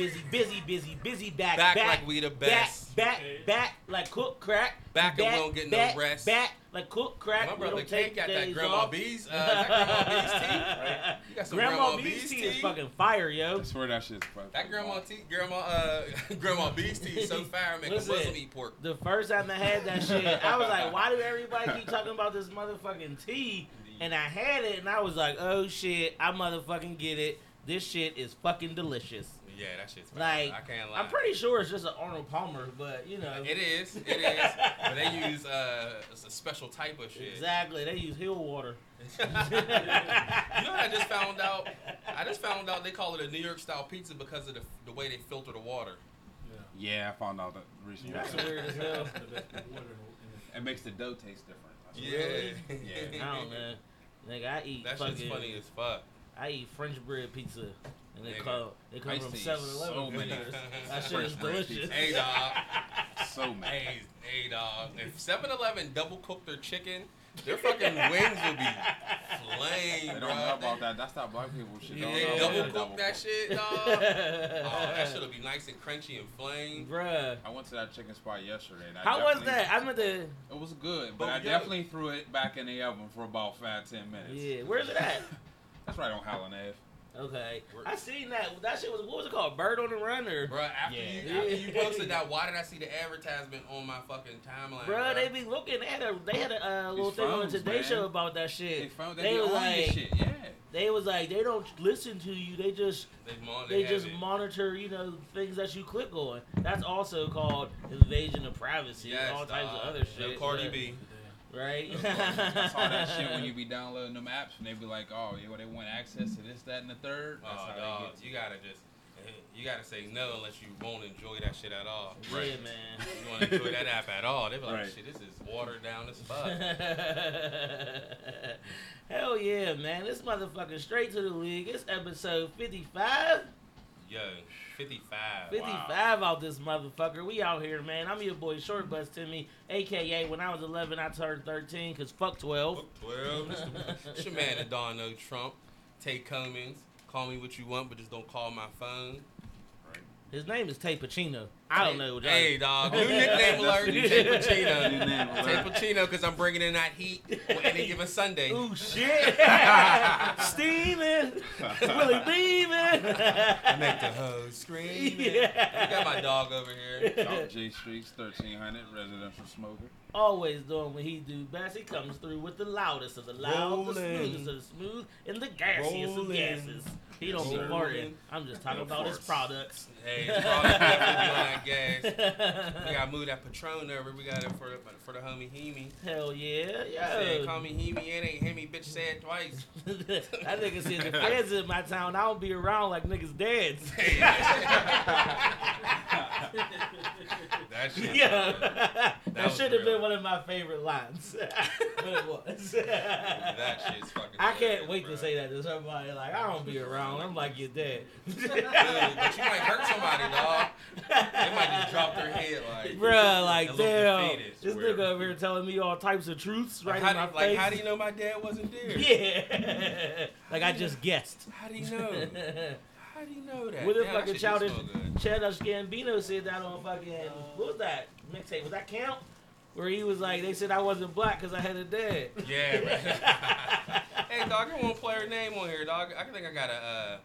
Busy, busy, busy, busy, busy. Back, Back back like we the best. Back, back, back like cook crack. Back and we don't get no rest. Back like cook crack. My brother don't King take got that Grandma off. B's. Uh, that Grandma B's tea. Right? You got some Grandma, Grandma B's B's tea tea. is fucking fire, yo. I swear that shit's fucking. That Grandma tea, Grandma, uh, Grandma B's tea is so fire, make a Listen. Muslim eat pork. The first time I had that shit, I was like, why do everybody keep talking about this motherfucking tea? And I had it, and I was like, oh shit, I motherfucking get it. This shit is fucking delicious. Yeah, that shit's fire. Like, I can't lie. I'm pretty sure it's just an Arnold Palmer, but you know. It is, it is. but they use uh, a special type of shit. Exactly, they use hill water. you know what I just found out? I just found out they call it a New York style pizza because of the, the way they filter the water. Yeah, yeah I found out that recently. That's weird as hell. It makes the dough taste different. That's what- Yeah. Yeah. I don't know. Nigga, I eat That fucking. funny as fuck. I eat French bread pizza, and they Nigga. call they come used from to eat 7 so Eleven. many that shit French is bread delicious. Hey dog. So mad. Hey, hey dog. If 7-Eleven double cook their chicken, their fucking wings will be flame, They bro. don't know about that. That's that black people shit. Yeah, they know double about cook that shit, dog. Oh, that shit'll be nice and crunchy and flame. Bruh. I went to that chicken spot yesterday. And I How was definitely- that? I meant to. It was good, but But I we definitely threw it back in the oven for about five, ten minutes. Yeah, where's it at? That's right on Howland Ave. Okay, I seen that. That shit was what was it called? Bird on the Run or? Bro, after, Yeah. you, after you posted that, why did I see the advertisement on my fucking timeline? Bruh, they be looking at a. They had a uh, little These thing on the phones, Today man. Show about that They shit. they, They be was like- your shit. Yeah. They was like, they don't listen to you. They just They, mon- they have just it. monitor, you know, things that you click on. That's also called invasion of privacy Yes, and all types dog. of other shit. Cardi but- B. Right? I saw that shit when you be downloading them apps and they be like, oh, yeah, well, they want access to this, that, and the third. Oh, that's Oh, how dog, they get you gotta just, you gotta say no unless you won't enjoy that shit at all. Right, Yeah, man. You man. want to enjoy that app at all? They be like, Right. shit, this is watered down as fuck. Hell yeah, man. This motherfucking straight to the league. It's episode 55. Yo, 55. 55 out this motherfucker. We out here, man. I'm your boy Short Bus Timmy, aka when I was 11, I turned 13, because fuck 12. Fuck 12. It's your man, Donald Trump. Tate Cummings. Call me what you want, but just don't call my phone. His name is Tay Pacino. I don't know. Johnny. Hey, dog. New nickname alert. New Tate New Pacino. name Tate. Pacino, because I'm bringing in that heat on any given Sunday. Ooh, shit. Steaming. Willie beaming. Make the hoes scream. Yeah. You got my dog over here. Out J Streets, 1300, residential smoker. Always doing what he do best. He comes through with the loudest of the loud, the smoothest of the smooth, and the gassiest of Rolling. gases. He don't be Rolling. farting. I'm just talking about his products. Hey, it's probably definitely be gas. We gotta move that Patron over. We got it for the for the homie Heemi. Hell yeah, Say, yo. call me Heemi. It ain't Heemi. Bitch said twice. that nigga said the feds in my town. I don't be around like niggas dads. that shit. yeah, that, was should have been one of my favorite lines. but it was. That shit's fucking. I can't wait bro. to say that to somebody. Like I don't be around. I'm like your dad. Dude, but you might hurt somebody, dog. They might just drop their head like. Bruh, like damn, this Swear. nigga over here telling me all types of truths right in my do, face. Like, how do you know my dad wasn't there? Yeah, like I just guessed. How do you know? How do you know that? What if fucking childish. Childish Gambino said that on fucking what was that mixtape? Was that count? Where he was like, they said I wasn't black because I had a dad. Yeah, hey, dog, I want to play her name on here, dog. I think I gotta uh,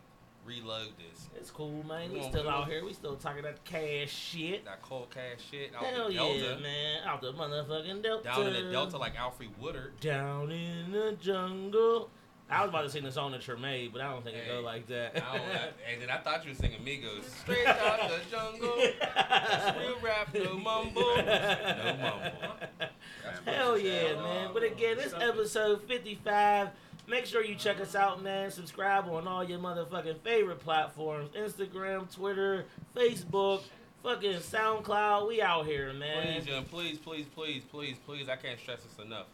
reload this. It's cool, man. We on, still out here. We still talking that cash shit. That cold cash shit out Hell the yeah, man. Out the motherfucking Delta. Down in the Delta like Alfre Woodard. Down in the jungle. I was about to sing the song that Tremaine, but I don't think it go like that. I don't, I, and then I thought you were singing Migos. Straight out the jungle. That's real rap, no mumble. No mumble. That's Hell yeah, man. But again, it's episode 55. Make sure you check us out, man. Subscribe on all your motherfucking favorite platforms Instagram, Twitter, Facebook, fucking SoundCloud. We out here, man. Please, John, please, please, please, please, please. I can't stress this enough.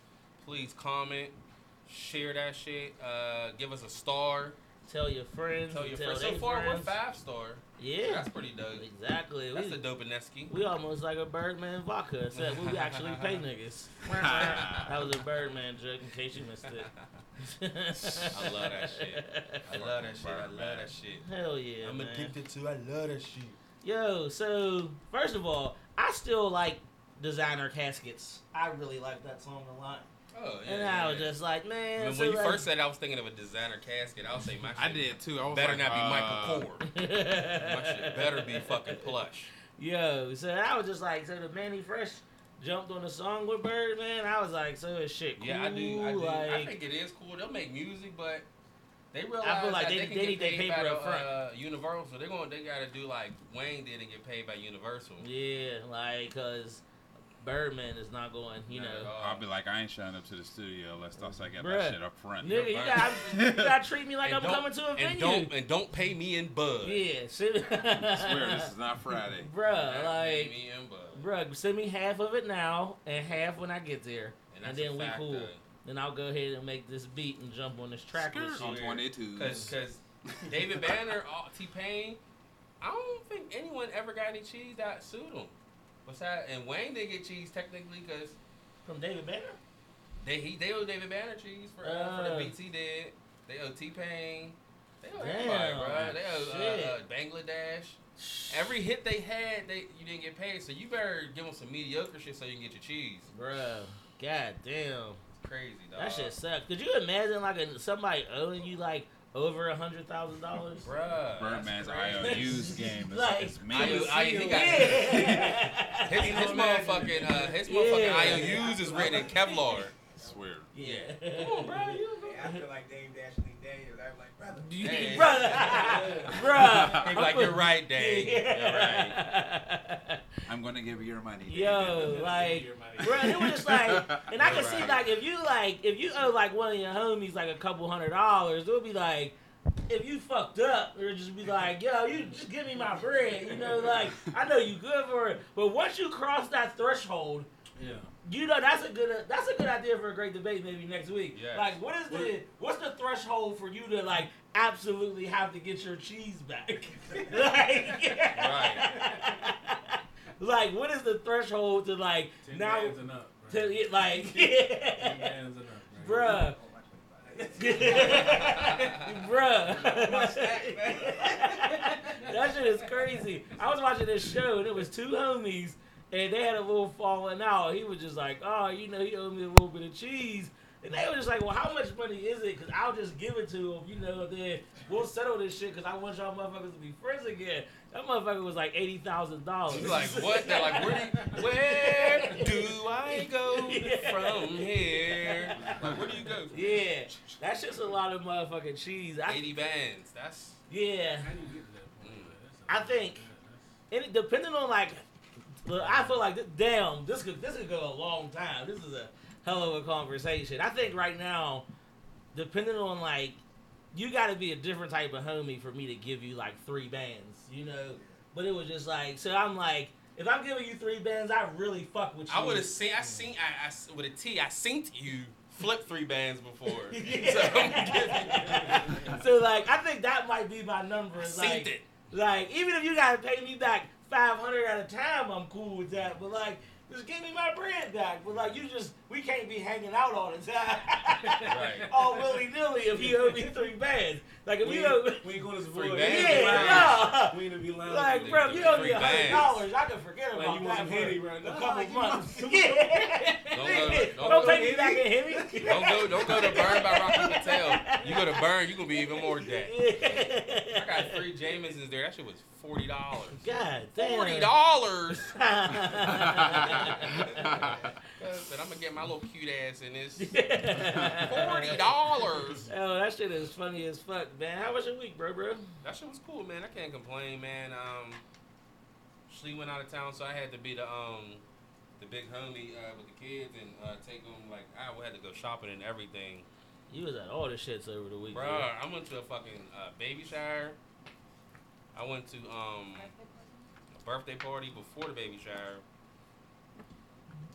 Please comment, share that shit, uh, give us a star, Tell your friends. tell your tell friends. So they far, we're five star. Yeah. That's pretty dope. Exactly. That's we, the dopeneski. we almost like a Birdman vodka, except we actually pay niggas. that was a Birdman joke in case you missed it. I love that shit. I love that shit. I love that shit. Hell yeah, I'm man. addicted to. I love that shit. Yo, so first of all, I still like designer caskets. I really like that song a lot. Oh yeah. and yeah, I was yeah. just like, man. When, so when you like- first said I was thinking of a designer casket, I was saying my shit I did too. I was better like, not be uh, Michael Kors. My shit better be fucking plush. Yo, so I was just like, so the Mannie Fresh jumped on the song with Birdman. I was like, so is shit cool? Yeah, I do. I do. I think it is cool. They'll make music, but they realize I feel like that they- they, can they get need their paid paper by the, up front. Uh, Universal. They're going. They got to do like Wayne did and get paid by Universal. yeah, like, cause Birdman is not going, you Not know. I'll be like, I ain't showing up to the studio unless I get Bruh. my shit up front. Nigga, you gotta, you gotta treat me like And I'm coming to a and venue. don't and don't pay me in bud. yeah, send I swear this is not Friday. bruh, Not pay like, me in bud. bruh, send me half of it now and half when I get there, and, that's then we cool. though. Then I'll go ahead and make this beat and jump on this track and On shit. 22. Cause, cause David Banner, T Pain, I don't think anyone ever got any cheese that sued him. Besides, and Wayne didn't get cheese technically because From David Banner. they he they owe David Banner cheese for uh, for the beats he did. They owe T Pain. They owe everybody, bro. They owe uh, uh, Bangladesh. Every hit they had, they you didn't get paid. So you better give them some mediocre shit so you can get your cheese. Bruh, god damn. Crazy, dog. That shit sucks. Could you imagine like a, somebody owing you like over a hundred thousand dollars? Bruh. Birdman's that's crazy. IOUs game is, Like, is I, me. I, he got Yeah. his, his motherfucking uh, his motherfucking Yeah. IOUs is written in Kevlar. swear. yeah. Come on, bro. You I feel like Dame Dash and Daniels. I'm like, brother. You- Hey. Bruh, bruh. He like, you're right, Dave. You're right. Right. I'm gonna give you your money. Yo, like, bro, it was just like, and I can You're see like if you like if you owe like one of your homies like a couple hundred dollars, it would be like. If you fucked up, or just be like, yo, you just give me my bread, you know, like I know you good for it, but once you cross that threshold, Yeah. you know that's a good that's a good idea for a great debate maybe next week. Yes. Like, what is the what's the threshold for you to like absolutely have to get your cheese back? like, like, what is the threshold to like Ten now? bands and up. To it, like, Ten bands and up. Bruh, Oh, bruh. That shit is crazy. I was watching this show and it was two homies and they had a little falling out. He was just like, oh, you know, he owed me a little bit of cheese. And they were just like, well, how much money is it? Because I'll just give it to him, you know, then we'll settle this shit because I want y'all motherfuckers to be friends again. That motherfucker was like $80,000. He's like, what? They're like, where do, where do I go from here? Like, where do you go? Yeah, that's just a lot of motherfucking cheese. I, 80 bands. That's. yeah, How do you get to that point? Mm. That's a- I think- and it, depending on like, look, I feel like th- damn, this could this could go a long time. This is a hell of a conversation. I think right now, depending on like, you got to be a different type of homie for me to give you like three bands, you know. But it was just like, so I'm like, if I'm giving you three bands, I really fuck with you. I would have seen. I seen. I, I with a T. I seen you flip three bands before. Yeah. So. So like, I think that might be my number. Is, seen like, it. Like, even if you gotta pay me back five hundred at a time, I'm cool with that. But like, just give me my bread back. But like, you just we can't be hanging out all the time. Right. all willy nilly if you owe me three bands. Like if We you owe ain't, we ain't going to Free support. bands. yeah, We ain't gonna be loud. Like, bro, if you owe me Free a hundred dollars, I can forget Like, about you want that some for Henny right a couple Nah, months. want- yeah. Don't go- Don't, don't take go- me back and hit me. Don't go. Don't go to Burn by Rocky Patel. You go to Burn, you gonna be even more debt. I got three Jamesons there. That shit was forty dollars. God damn. Forty dollars. dollars. Said I'm gonna get my little cute ass in this. Forty dollars. Oh, that shit is funny as fuck, man. How was your week, bro, bro? That shit was cool, man. I can't complain, man. Um, she went out of town, so I had to be the um, the big homie uh, with the kids and uh, take them. Like I had to go shopping and everything. You was at all the shits over the week, bro. I went to a fucking uh, baby shower. I went to um, a birthday party before the baby shower.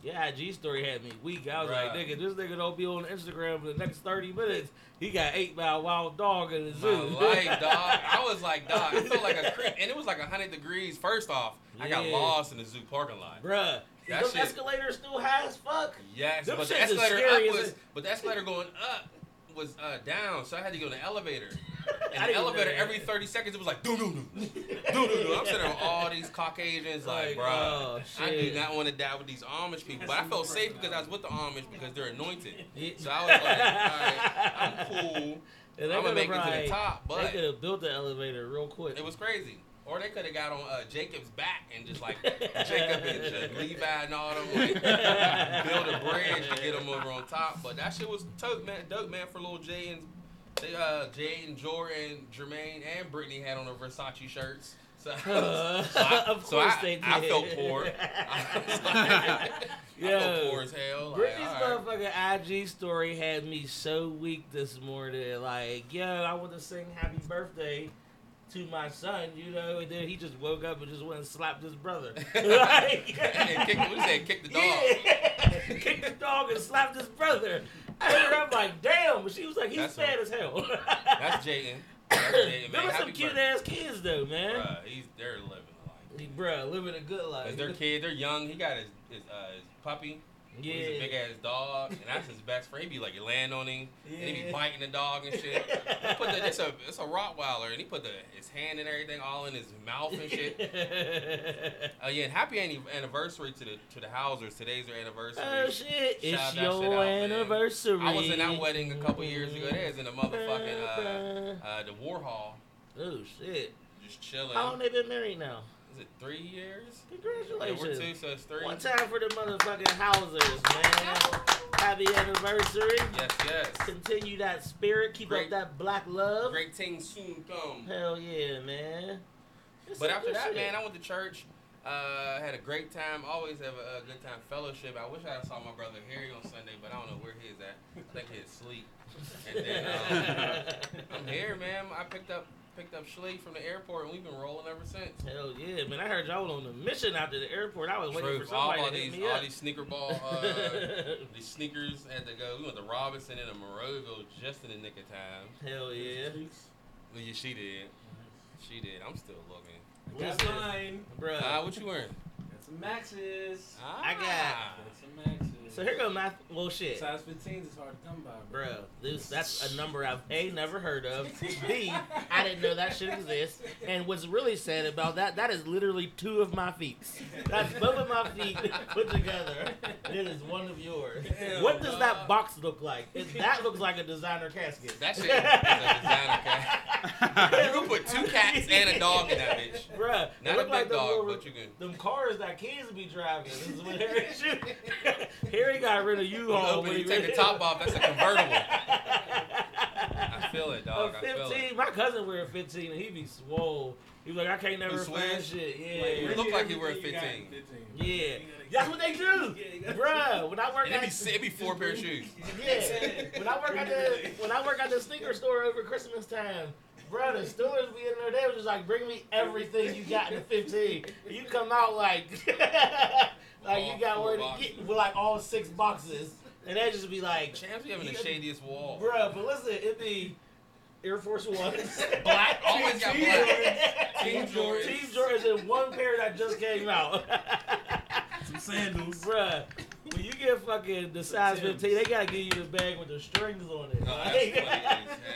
Yeah, IG story had me weak. I was like, nigga, this nigga don't be on Instagram for the next 30 minutes. He got ate by a wild dog in the zoo. My life, dog. I was like, dog. it felt like a creep, and it was like hundred degrees. First off, I got lost in the zoo parking lot. Bruh. That Those shit- escalators still high as fuck. Yes, Them but the escalator up was, but the escalator going up was uh, down, so I had to go in the elevator. I And the elevator, every 30 seconds, it was like, doo doo doo. Doo doo doo. I'm sitting there with all these Caucasians, like, Like, bro, oh, I do shit. not want to die with these Amish people. But I felt safe because I was with the Amish because they're anointed. Yeah. So I was like, all right, I'm cool. And they I'm could've gonna make it to probably- the top, They but could have built the elevator real quick. it was crazy. Or they could have got on uh, Jacob's back and just like Jacob and uh, Levi and all them like build a bridge to get them over on top. But that shit was dope, man. Dope, man. For little Jay and they, uh, Jay and Jordan, Jermaine, and Brittany had on their Versace shirts. So, Uh, so I, of so course I, they did. I felt poor. I, was like, I felt poor as hell. Like, Brittany's all right. motherfucking IG story had me so weak this morning. Like, yo, I want to sing happy birthday to my son, you know, and then he just woke up and just went and slapped his brother. like, and kick, what you say? Kick the dog. Yeah. Kicked the dog and slapped his brother. I heard her, I'm like, damn. But she was like, he's That's fat as hell. That's Jayden, Them are some cute birthday. ass kids, though, man. Bruh, he's they're living a life. Bruh, living a good life. Cause they're kids, they're young. He got his his, uh, his puppy. Yeah. He's a big ass dog, and that's his best friend. He be like, you land on him, and he be biting the dog and shit. He put the, it's a it's a Rottweiler, and he put the his hand and everything all in his mouth and shit. Oh yeah, and happy anniversary to the to the Hausers. Today's their anniversary. oh shit! Shout It's your out, man. anniversary. I was in that wedding a couple years ago. There's in the motherfucking uh, uh, the War Hall, Oh shit! just chilling. How long they been married now? Is it three years? Yeah, we're Congratulations! two, so it's three. One time for the motherfucking Hausers, man. Happy anniversary. Yes, yes. Continue that spirit. Keep Great. up that black love. Great thing soon come. Hell yeah, man. It's But after that, shit. man, I went to church. Uh, had a great time. Always have a, a good time fellowship. I wish I saw my brother Harry on Sunday, but I don't know where he is at. I think he's asleep. And then um, I'm here, man. I picked up picked up Schlee from the airport, and we've been rolling ever since. Hell yeah, man! I heard y'all was on a mission after the airport. I was waiting Truth, for somebody all to hit these me all up. these sneaker ball uh, these sneakers had to go. We went to Robinson and a Monroeville just in the nick of time. Hell yeah, Well, yeah, she did. She did. I'm still looking. Got Listen, mine. bruh. Ah, what you wearing? Got some maxes. I got- Ah. Got some maxes. So here go my well shit. Size 15s is hard to come by, bro. Bruh, this that's a number I've A never heard of. B, I didn't know that shit exists. And what's really sad about that, that is literally two of my feet. That's both of my feet put together. It is one of yours. Hell What does that box look like? It, that looks like a designer casket. That shit is a designer cat. You can put two cats and a dog in that bitch. Bruh, it Not a look big like them dog, little- but you can. them cars that kids be driving. This is what Harry shoot. Harry got rid of You when you take the top off. That's a convertible. I feel it, dog. A I feel 15, it. my cousin wear a 15 and he be swole. He was like, I can't never find shit. Like, Yeah. you look like you were got 15. 15. Yeah. That's what they do. Yeah, Bruh, when I work it'd at be, it'd be four pair of shoes. Yeah. When I work at the when I work at the sneaker store over Christmas time, bruh, the stores be in there, they was just like, bring me everything you got in the 15. You come out like like you got four one boxes. with like all six boxes. And they just be like, Champs be having the shadiest wall. bruh, but listen, it be Air Force Ones. Black, always got black. Team Team Jordans. Team Jordans and one pair that just came out. Some sandals. Bruh, when you get fucking the size 15, they gotta give you the bag with the strings on it. Oh, Like,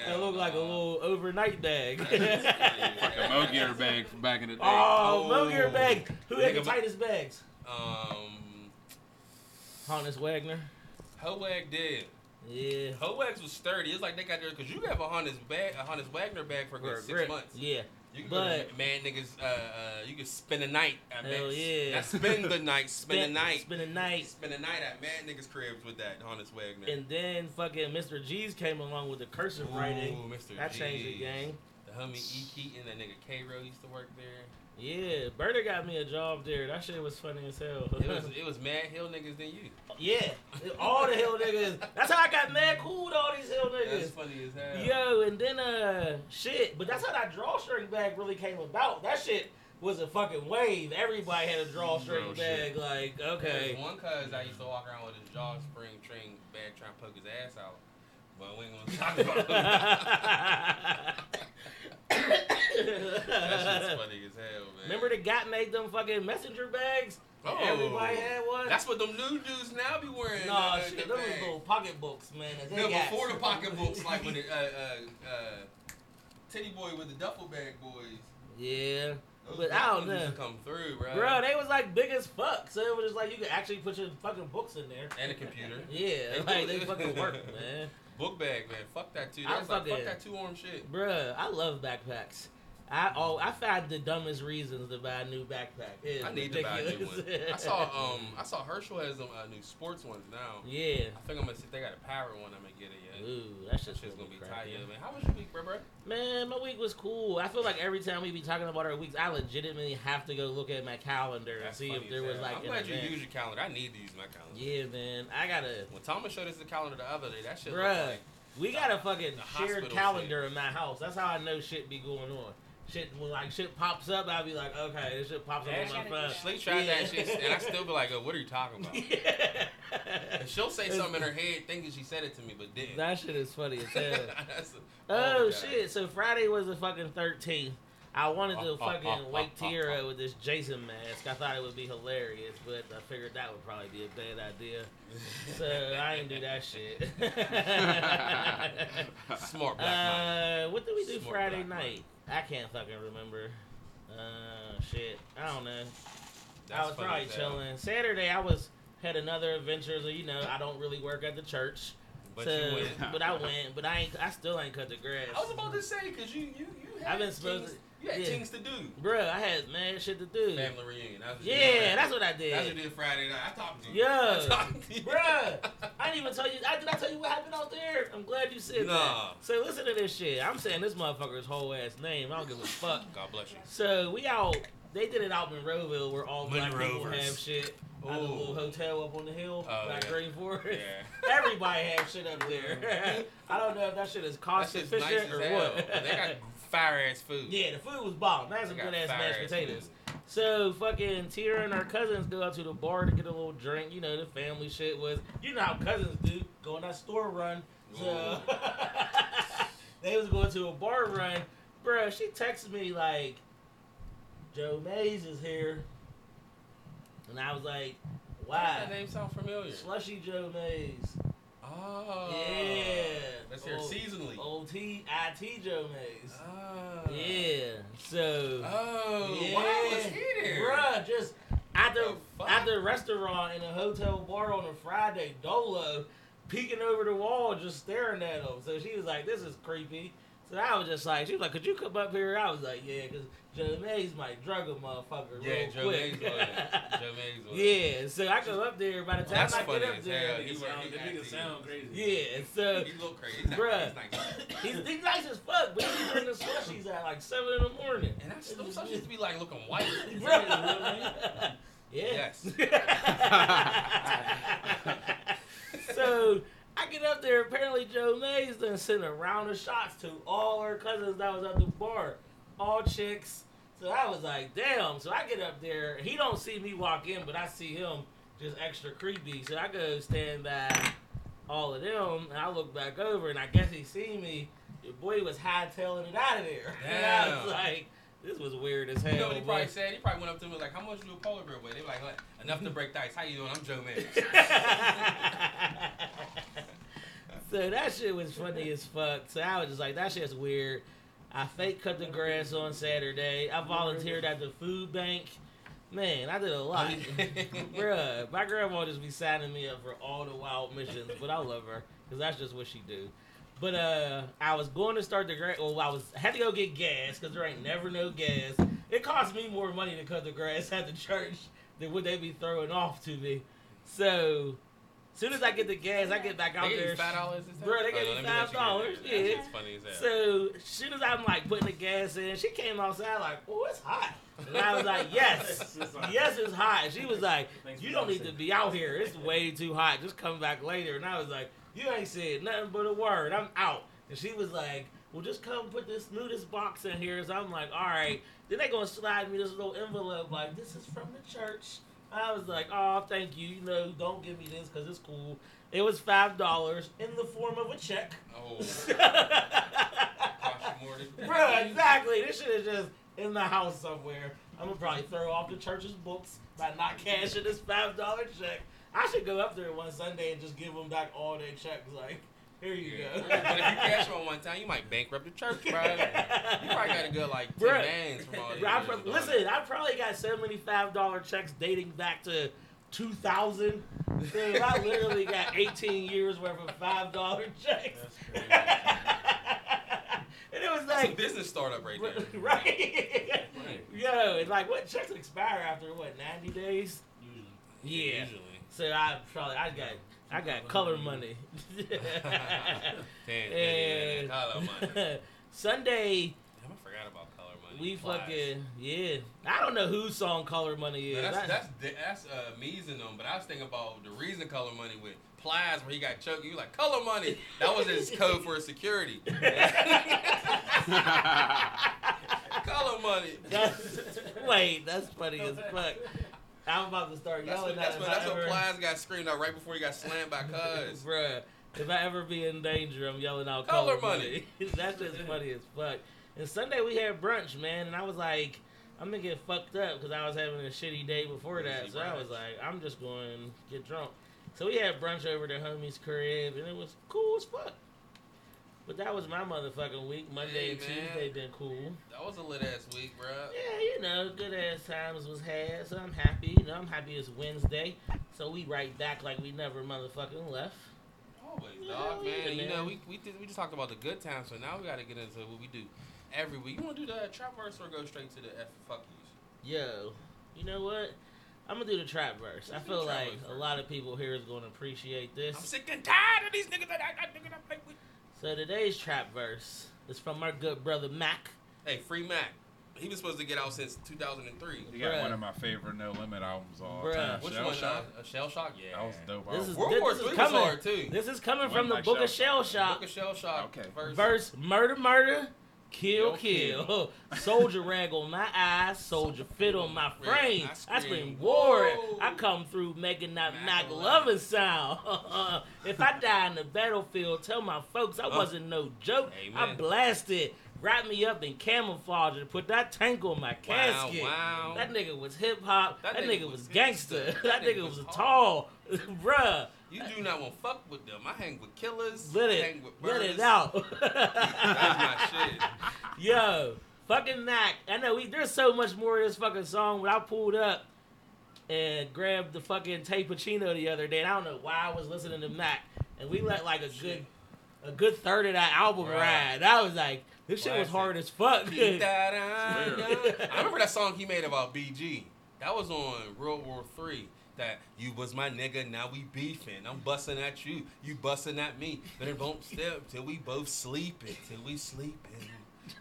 that look like a little overnight bag. That's funny Like a. Mo Gear bag from back in the day. oh, Oh. Mogear bag. Who had the tightest bags? Um, Hannes Wagner. Hoeg did. Yeah. Hoegs was sturdy. It's like they got there because you have a Hannes bag, a Hannes Wagner bag for a good six grip. months. Yeah. You can But- go man niggas. Uh, uh, you can spend a night at Hell Max. yeah. Not spend the night. Spend the night. Spend a night. Spend a night at man niggas cribs with that Hannes Wagner. And then fucking Mr. G's came along with the cursive writing. Ooh, Mr. That changed the game. The homie E Keaton, that nigga K Ro used to work there. Yeah, Berta got me a job there. That shit was funny as hell. It was it was mad hill niggas than you. yeah, all the hill niggas. That's how I got mad cool with all these hill niggas. That's funny as hell. Yo, and then uh shit, but that's how that drawstring bag really came about. That shit was a fucking wave. Everybody had a drawstring Real bag. shit. Like, okay. one cuz I used to walk around with his drawstring string bag trying to poke his ass out. But we ain't gonna talk about him. That shit's funny as hell, man. Remember the Got made them fucking messenger bags? Oh. Everybody had one. That's what them new dudes now be wearing. no, uh, shit, those bag. little pocketbooks, man. No, before the pocketbooks, like when the uh, uh, uh, Tity Boi with the duffel bag boys. Yeah, Those But I don't know. come through, bro. bro, they was like big as fuck. So it was just like you could actually put your fucking books in there. and a computer. Yeah, like they fucking work, man. Book bag, man. Fuck that too. I That's like fuck that two arm shit. Bruh, I love backpacks. I oh I found the dumbest reasons to buy a new backpack. It's I need to buy a new one. I saw um I saw Herschel has some uh, new sports ones now. yeah. I think I'm gonna see if they got a power one. I'm gonna get it yet. Ooh, that shit's, shit's gonna be tight, yeah, man. How was your week, bro, bro? Man, my week was cool. I feel like every time we be talking about our weeks, I legitimately have to go look at my calendar and see if there was like I'm glad you event. use your calendar. I need to use my calendar. Yeah, man. I gotta. When Thomas showed us the calendar the other day, that shit Bruh. like We got a fucking shared calendar in my house. That's how I know shit be going on. Shit, when like shit pops up, I'll be like, okay, this shit pops up Yeah, on my phone. do Slee tried Yeah. that shit, and I still be like, oh, "What are you talking about?" yeah. And she'll say something in her head, thinking she said it to me, but didn't. That shit is funny as hell. A- Oh God. shit! So Friday was the fucking thirteenth. I wanted to fucking wake Tierra with this Jason mask. I thought it would be hilarious, but I figured that would probably be a bad idea. So I didn't do that shit. Smart black uh, what did we do Smart Friday night? I can't fucking remember. Uh, shit. I don't know. I was probably chilling. Saturday I was had another adventure. So you know I don't really work at the church. But went. but I went, but I ain't. I still ain't cut the grass. I was about to say, cause you you you had I've been supposed to- you had yeah. things to do. Bruh, I had mad shit to do. Family reunion. That's what you Yeah, that's what I did. That's what you did. did Friday night. I talked to you. Yeah. I talked to you. Bruh, I didn't even tell you. I, did I tell you what happened out there? I'm glad you said Nah. that. So listen to this shit. I'm saying this motherfucker's whole ass name. I don't give a fuck. God bless you. So we out. They did it out in Roville where all Money black people Rovers. have shit. At the Ooh. little hotel up on the hill Oh, by yeah. Green Forest. Yeah. Everybody have shit up there. Mm-hmm. I don't know if that shit is That cost shit's nice efficient as or hell. what. They got fire ass food. yeah, the food was bomb. That's They some good ass mashed potatoes. food. So fucking Tira and our cousins go out to the bar to get a little drink. You know the family shit was. You know how cousins do. Go on that store run. So they was going to a bar run. Bro, she texted me like, Joe Mays is here. And I was like, Why why? does that name sound familiar? Slushy Joe Mays. Oh. Yeah. That's here seasonally. Old T IT Joe Mays. Oh. Ah. Yeah. So Oh. Yeah. Why was he there? Bruh, just at the The at the restaurant in a hotel bar on a Friday, Dolo peeking over the wall, just staring at him. So she was like, "This is creepy." So I was just like, she was like, "Could you come up here?" I was like, "Yeah," because Joe my might drug a motherfucker Yeah, real Joe quick. Mays was. Was. yeah, so I go up there. By the time That's I funny get up there, hell. That He nigga sound, he that acting. sound crazy. yeah, so He's a little crazy. He's not Bruh. He's he's, he's nice as fuck, but he's drinking slushies at like seven in the morning. And that's them stuff used to be like looking white. Is Bruh. that his real name? Yeah. so I get up there. Apparently, Joe Mays done sent a round of shots to all her cousins that was at the bar, all chicks. So I was like, damn. So I get up there. He don't see me walk in, but I see him just extra creepy. So I go stand by all of them, and I look back over, and I guess he see me. Your boy was hightailing it out of there. And I was like, this was weird as hell. You know what he probably but- said? He probably went up to him and was like, "How much do a polar bear weigh?" They were like, "Enough to break the ice." How you doing? I'm Joe Mays. so that shit was funny as fuck. So I was just like, that shit's weird. I fake cut the grass on Saturday. I volunteered at the food bank. Man, I did a lot. Bruh, my grandma just be signing me up for all the wild missions, but I love her because that's just what she do. But uh, I was going to start the grass. Well, I was had to go get gas because there ain't never no gas. It cost me more money to cut the grass at the church than what they be throwing off to me. So, soon as I get the gas, I get back out They there. you five dollars. Bruh, they oh, gave me $5, yeah. It's funny as hell. So, as soon as I'm like putting the gas in, she came outside like, "Oh, it's hot," and I was like, "Yes, yes, it's hot." She was like, "You don't need to be out here. It's way too hot. Just come back later." And I was like, "You ain't said nothing but a word. I'm out." And she was like, "Well, just come put this nudist box in here." So I'm like, "All right." Then they gonna slide me this little envelope like, "This is from the church." I was like, "Oh, thank you. You know, don't give me this because it's cool." It was five dollars in the form of a check. Oh, cost you more than Bro, exactly. This shit is just in the house somewhere. I'm gonna probably throw off the church's books by not cashing this five dollar check. I should go up there one Sunday and just give them back all their checks. Like, here you Yeah. go. but if you cash one one time, you might bankrupt the church, bro. You probably got to go like ten Bruh. bands from all these. I pro- listen, I probably got seventy-five dollar checks dating back to 2000. I literally got 18 years worth of five dollar checks. That's crazy. and it was That's a like, business startup right there. right? Yo, it's like what checks expire after what 90 days? Usually. Yeah. Usually. So I probably I got I got color money. And- color money. Sunday Damn, I forgot about color money. we Plies. fucking yeah. I don't know whose song Color Money is. That's that's that's uh, Mees and them, but I was thinking about the reason color money with Plies where he got choked. You like color money. That was his code for security. color money. That's, wait, that's funny as fuck. I'm about to start That's yelling what, that's what, that's what ever- Plies got screamed out right before he got slammed by Cuz. Bruh, if I ever be in danger, I'm yelling out Color color, money. money. That's just funny as fuck. And Sunday we had brunch, man, and I was like, I'm gonna get fucked up because I was having a shitty day before that. Easy So I was like, I'm just going to get drunk. So we had brunch over the homie's crib, and it was cool as fuck. But that was my motherfucking week. Monday Hey, and man. Tuesday been cool. That was a lit ass week, bro. Yeah, you know, good ass times was had, so I'm happy. You know, I'm happy it's Wednesday, so we right back like we never motherfucking left. Always, dog, man. yeah, You know, we we, did, we just talked about the good times, so now we got to get into what we do every week. You want to do the uh, trap verse or go straight to the F fuck yous? Yo, you know what? I'm gonna do the trap verse. I Let's do feel like a lot of people here is gonna appreciate this. I'm sick and tired of these niggas that I got niggas I play with. So today's trap verse is from our good brother Mac. Hey, Free Mac. He was supposed to get out since 2003. You got Bruh. one of my favorite No Limit albums of all Bruh. time. Which Shell one? Shock. Uh, a Shell Shock? Yeah. That was a dope. This album. is- World This War is Three was coming. hard too. This is coming One from the by book of Shell Shell Shock. Shock. Book of Shell Shock. Okay. Verse. Verse murder, murder, kill, Kill, kill. Soldier rag on my eyes, soldier fit on my frame. I scream, war. I come through making that Mac Mac loving sound. if I die in the battlefield, tell my folks I Uh. wasn't no joke. I blasted. Wrap me up in camouflage and put that tank on my casket. wow. That nigga was hip hop. That, That nigga, nigga was gangster. gangster. that, nigga was tall. Bruh. You do not want to fuck with them. I hang with killers. Let I it, hang with let it out. That's my shit. Yo, fucking Mac. I know we there's so much more of this fucking song, but I pulled up and grabbed the fucking Tay Pacino the other day, and I don't know why I was listening to Mac, and we let like a good a good third of that album Right. ride. I was like, this shit was hard as fuck. Keep that on. I remember that song he made about BG. That was on World War Three. That you was my nigga, now we beefing. I'm busting at you, you busting at me. But it won't stop till we both sleeping, till we sleeping,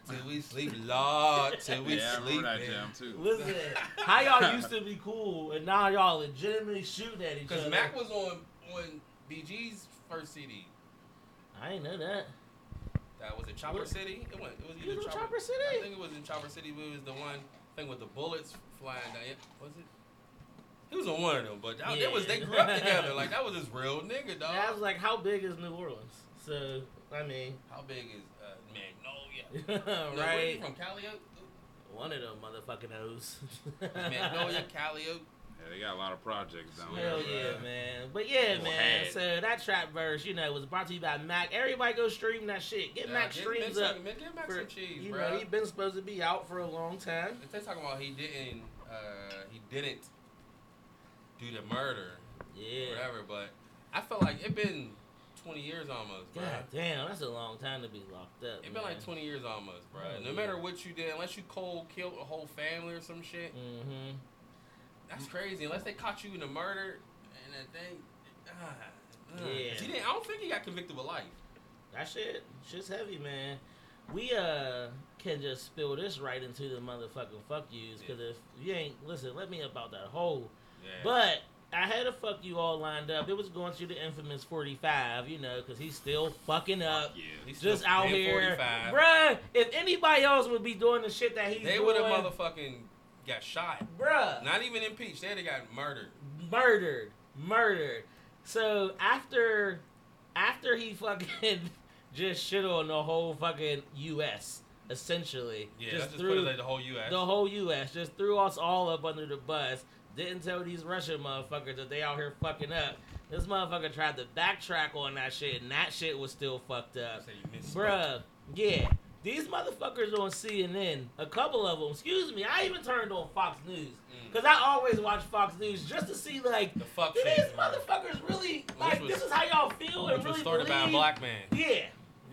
till we sleep, Lord, till we yeah, I that jam too. Listen, how y'all used to be cool, and now y'all legitimately shooting at each Because other. Mac was on on BG's first CD. I ain't know that. That was it, Chopper What? City. It went. It was He either was Chopper, Chopper City? I think it was in Chopper City. But it was the one thing with the bullets flying down. Yeah, Was it? He was on one of them, but that, it was they grew up together. Like that was his real nigga, dog. I was like, how big is New Orleans? So I mean, How big is uh, Magnolia? No, right? you from Calliope? One of them motherfucking O's. Magnolia, Calliope. Yeah, they got a lot of projects down Hell there. Hell yeah, bruh. man. But yeah, Well, man. had. So that trap verse, you know, was brought to you by Mac. Everybody go stream that shit. Get Nah, Mac give streams up. some- Give Mac for- some cheese, you bro. know, he been supposed to be out for a long time. If they talking about he didn't, uh, he didn't do the murder, Yeah. whatever. But I felt like it been 20 years almost, bro. God damn, that's a long time to be locked up. It been like 20 years almost, bro. Oh, no yeah. matter what you did, unless you cold killed a whole family or some shit, Mm-hmm. that's crazy. Unless they caught you in a murder and that thing. Ah, ah. Yeah. He didn't, I don't think he got convicted with life. That shit, shit's heavy, man. We uh can just spill this right into the motherfucking fuck yous, because if you ain't listen, let me about that whole. Yeah. But I had a fuck you all lined up. It was going through the infamous 45, you know, because he's still fucking up. Yeah. He's still Just out here, 45. bruh. If anybody else would be doing the shit that he's They would have motherfucking got shot. bruh, Not even impeached. They'd have got murdered. murdered, murdered. So after, after he fucking just shit on the whole fucking U.S. essentially. Yeah, just just threw put it like the whole U.S. the whole U.S. just threw us all up under the bus. Didn't tell these Russian motherfuckers that they out here fucking up. This motherfucker tried to backtrack on that shit, and that shit was still fucked up. Bruh, yeah. These motherfuckers on CNN, a couple of them, excuse me, I even turned on Fox News. Mm. Because I always watch Fox News just to see, like, The fuck do these motherfuckers really, like, was- this is how y'all feel and really was started by a black man. Yeah,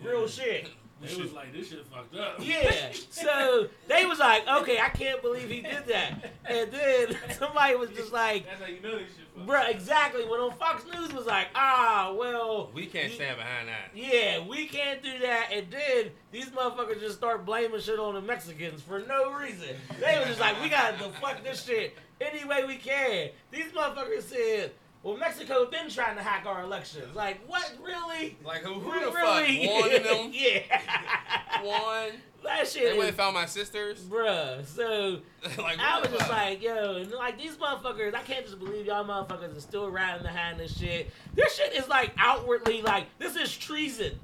real shit. They was like, this shit fucked up. Yeah. So they was like, okay, I can't believe he did that. And then somebody was just like, That's how you know this shit fucked bruh, exactly. When on Fox News was like, ah, well, We can't you- stand behind that. Yeah, we can't do that. And then these motherfuckers just start blaming shit on the Mexicans for no reason. They was just like, we gotta fuck this shit any way we can. These motherfuckers said, well, Mexico has been trying to hack our elections. Like, what, really? Like who, who the really? fuck? One of them. yeah. One. that shit They went and found my sisters. bruh. So like I was just fuck? like, yo, and like these motherfuckers, I can't just believe y'all motherfuckers are still riding behind this shit. This shit is like outwardly like this is treason.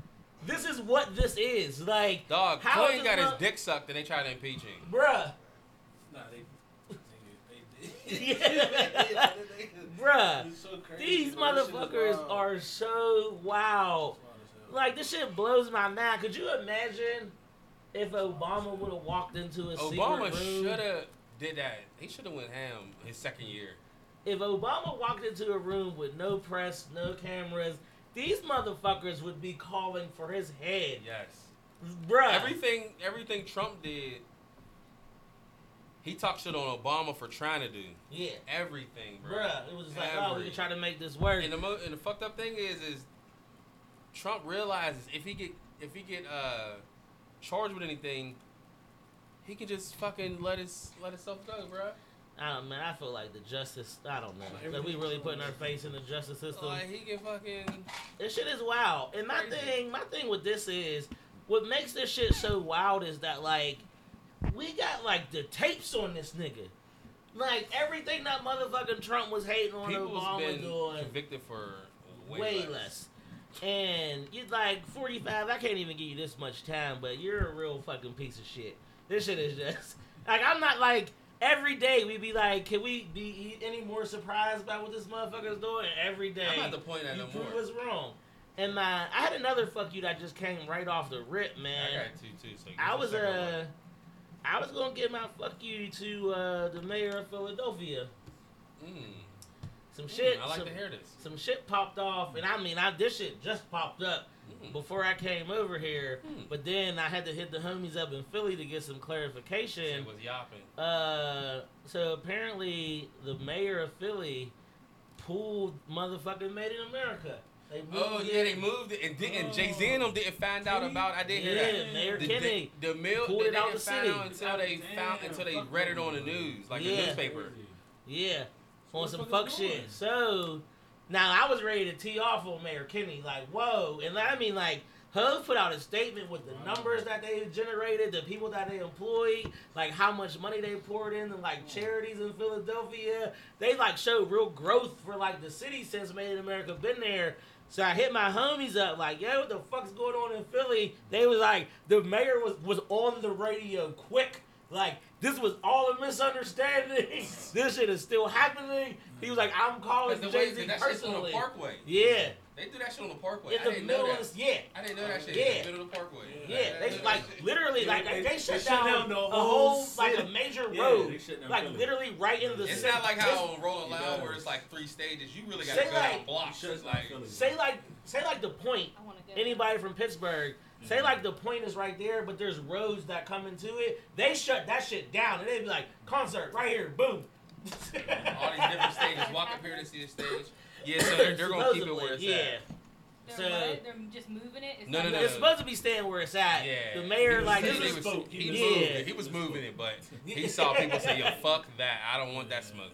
This is what this is. Like, Dog, How Clinton got this his mo- dick sucked and they tried to impeach him. bruh, Nah, they, they, they did. Yeah. bruh, It's so crazy, these bro. This shit motherfuckers are so wow. Wild. Like this shit blows my mind. Could you imagine if Obama would have walked into a Obama secret should have did that. He should have went ham his second year. if Obama walked into a room with no press, no cameras, these motherfuckers would be calling for his head, Yes. bruh. Everything everything Trump did, he talked shit on Obama for trying to do. yeah, Everything, bro. bruh. It was just like, oh, we Every- can try to make this work. And the mo- and the fucked up thing is, is Trump realizes if he get if he get uh charged with anything, he can just fucking let his let himself go, bro. I don't man. I feel like the justice. I don't know. Like Like we really putting our face in the justice system. Like he can fucking This shit is wild. And my Crazy. thing, my thing with this is, what makes this shit so wild is that like, we got like the tapes on this nigga. Like everything that motherfucking Trump was hating on people's Obama been doing, convicted for way, way, less. less. And you're like 45. I can't even give you this much time, but you're a real fucking piece of shit. This shit is just like I'm not like every day We'd be like, can we be any more surprised by what this motherfucker's doing? Every day I'm at the point that you no prove more. us wrong. And my, I had another fuck you that just came right off the rip, man. I got two too. So I was a uh, I was gonna give my fuck you to uh the mayor of Philadelphia. Mm. Some Mm, shit, I like some, to hear this. some shit popped off, and I mean, I this shit just popped up Mm. before I came over here. Hmm. But then I had to hit the homies up in Philly to get some clarification. It was yapping. Uh, so apparently the mayor of Philly pulled motherfucking Made in America. They oh, moved Oh it. yeah, they moved it, and, did, and Jay Z and them oh. didn't find out about. I didn't hear Yeah, that. Mayor the, Kenney The, the mill, pulled they it out didn't the find city. out until they Damn, found until they read it on the news, like Yeah. the newspaper. Yeah, on what some the fuck fuck is shit. So now I was ready to tee off on Mayor Kenney, like whoa, and I mean like. Hov put out a statement with the numbers that they generated, the people that they employed, like how much money they poured in, and like charities in Philadelphia. They like showed real growth for like the city since Made in America been there. So I hit my homies up like, yo, what the fuck's going on in Philly? They was like, the mayor was was on the radio quick. Like this was all a misunderstanding. this shit is still happening. He was like, I'm calling the Jay Z that shit's on the personally. Parkway. Yeah, They do that shit on the Parkway. in I the didn't know middle that. of the, yeah. I didn't know that shit. Yeah. In the middle of the Parkway. Yeah, I they like literally like They- they, they shut shut down, down the a whole whole like a major Yeah, road, they shut down like Philly. literally right in the It's center. not like This- how on Rolling It Loud does. where it's like three stages. You really gotta go like- down blocks. Shut It's down like say like say like the point. I want to go. Anybody from Pittsburgh, say like the point is right there, but there's roads that come into it. They shut that shit down, and they be like concert right here, boom. all these different stages. Walk up here to see the stage. Yeah, so they're, they're gonna keep it where it's yeah. at. They're, So- what? They're just moving it. It's No, not no, no, It's no. supposed to be staying where it's at. Yeah. The mayor, He was like, saying this he was, spoke. he He was was- moving Yeah. it. He was moving it, but he saw people say, "Yo, fuck that. I don't want that smoke.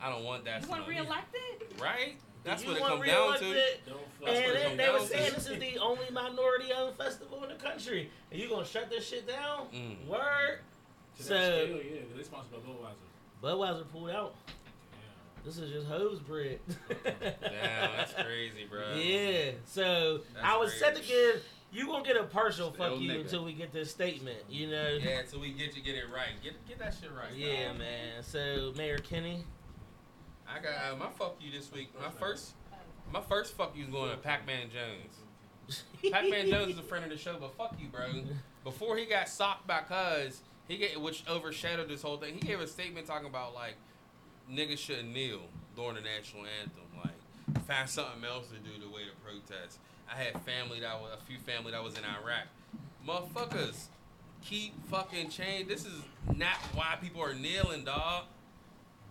I don't want that smoke. You smoke." want reelected? Right? That's you what it comes down to. Don't And what they, they were saying this is the only minority-owned festival in the country, and you gonna shut this shit down? Mm. Word. To So- that scale, yeah, 'cause they sponsored by Budweiser. Budweiser pulled out. This is just hose bread. Damn, that's crazy, bro. Yeah. So That's I was set to give You gonna get a partial fuck you nigga. until we get this statement, you know? Yeah, until we get you get it right. Get get that shit right. Yeah, dog. man. So Mayor Kenney, I got uh, my fuck you this week. My first, my first fuck you is going to Pac-Man Jones. Pac-Man Jones is a friend of the show, but fuck you, bro. Before he got socked by Cuz, he get which overshadowed this whole thing. He gave a statement talking about like niggas shouldn't kneel during the national anthem. Like find something else to do the way to protest. I had family that was a few family that was in Iraq. Motherfuckers, keep fucking change. This is not why people are kneeling, dog.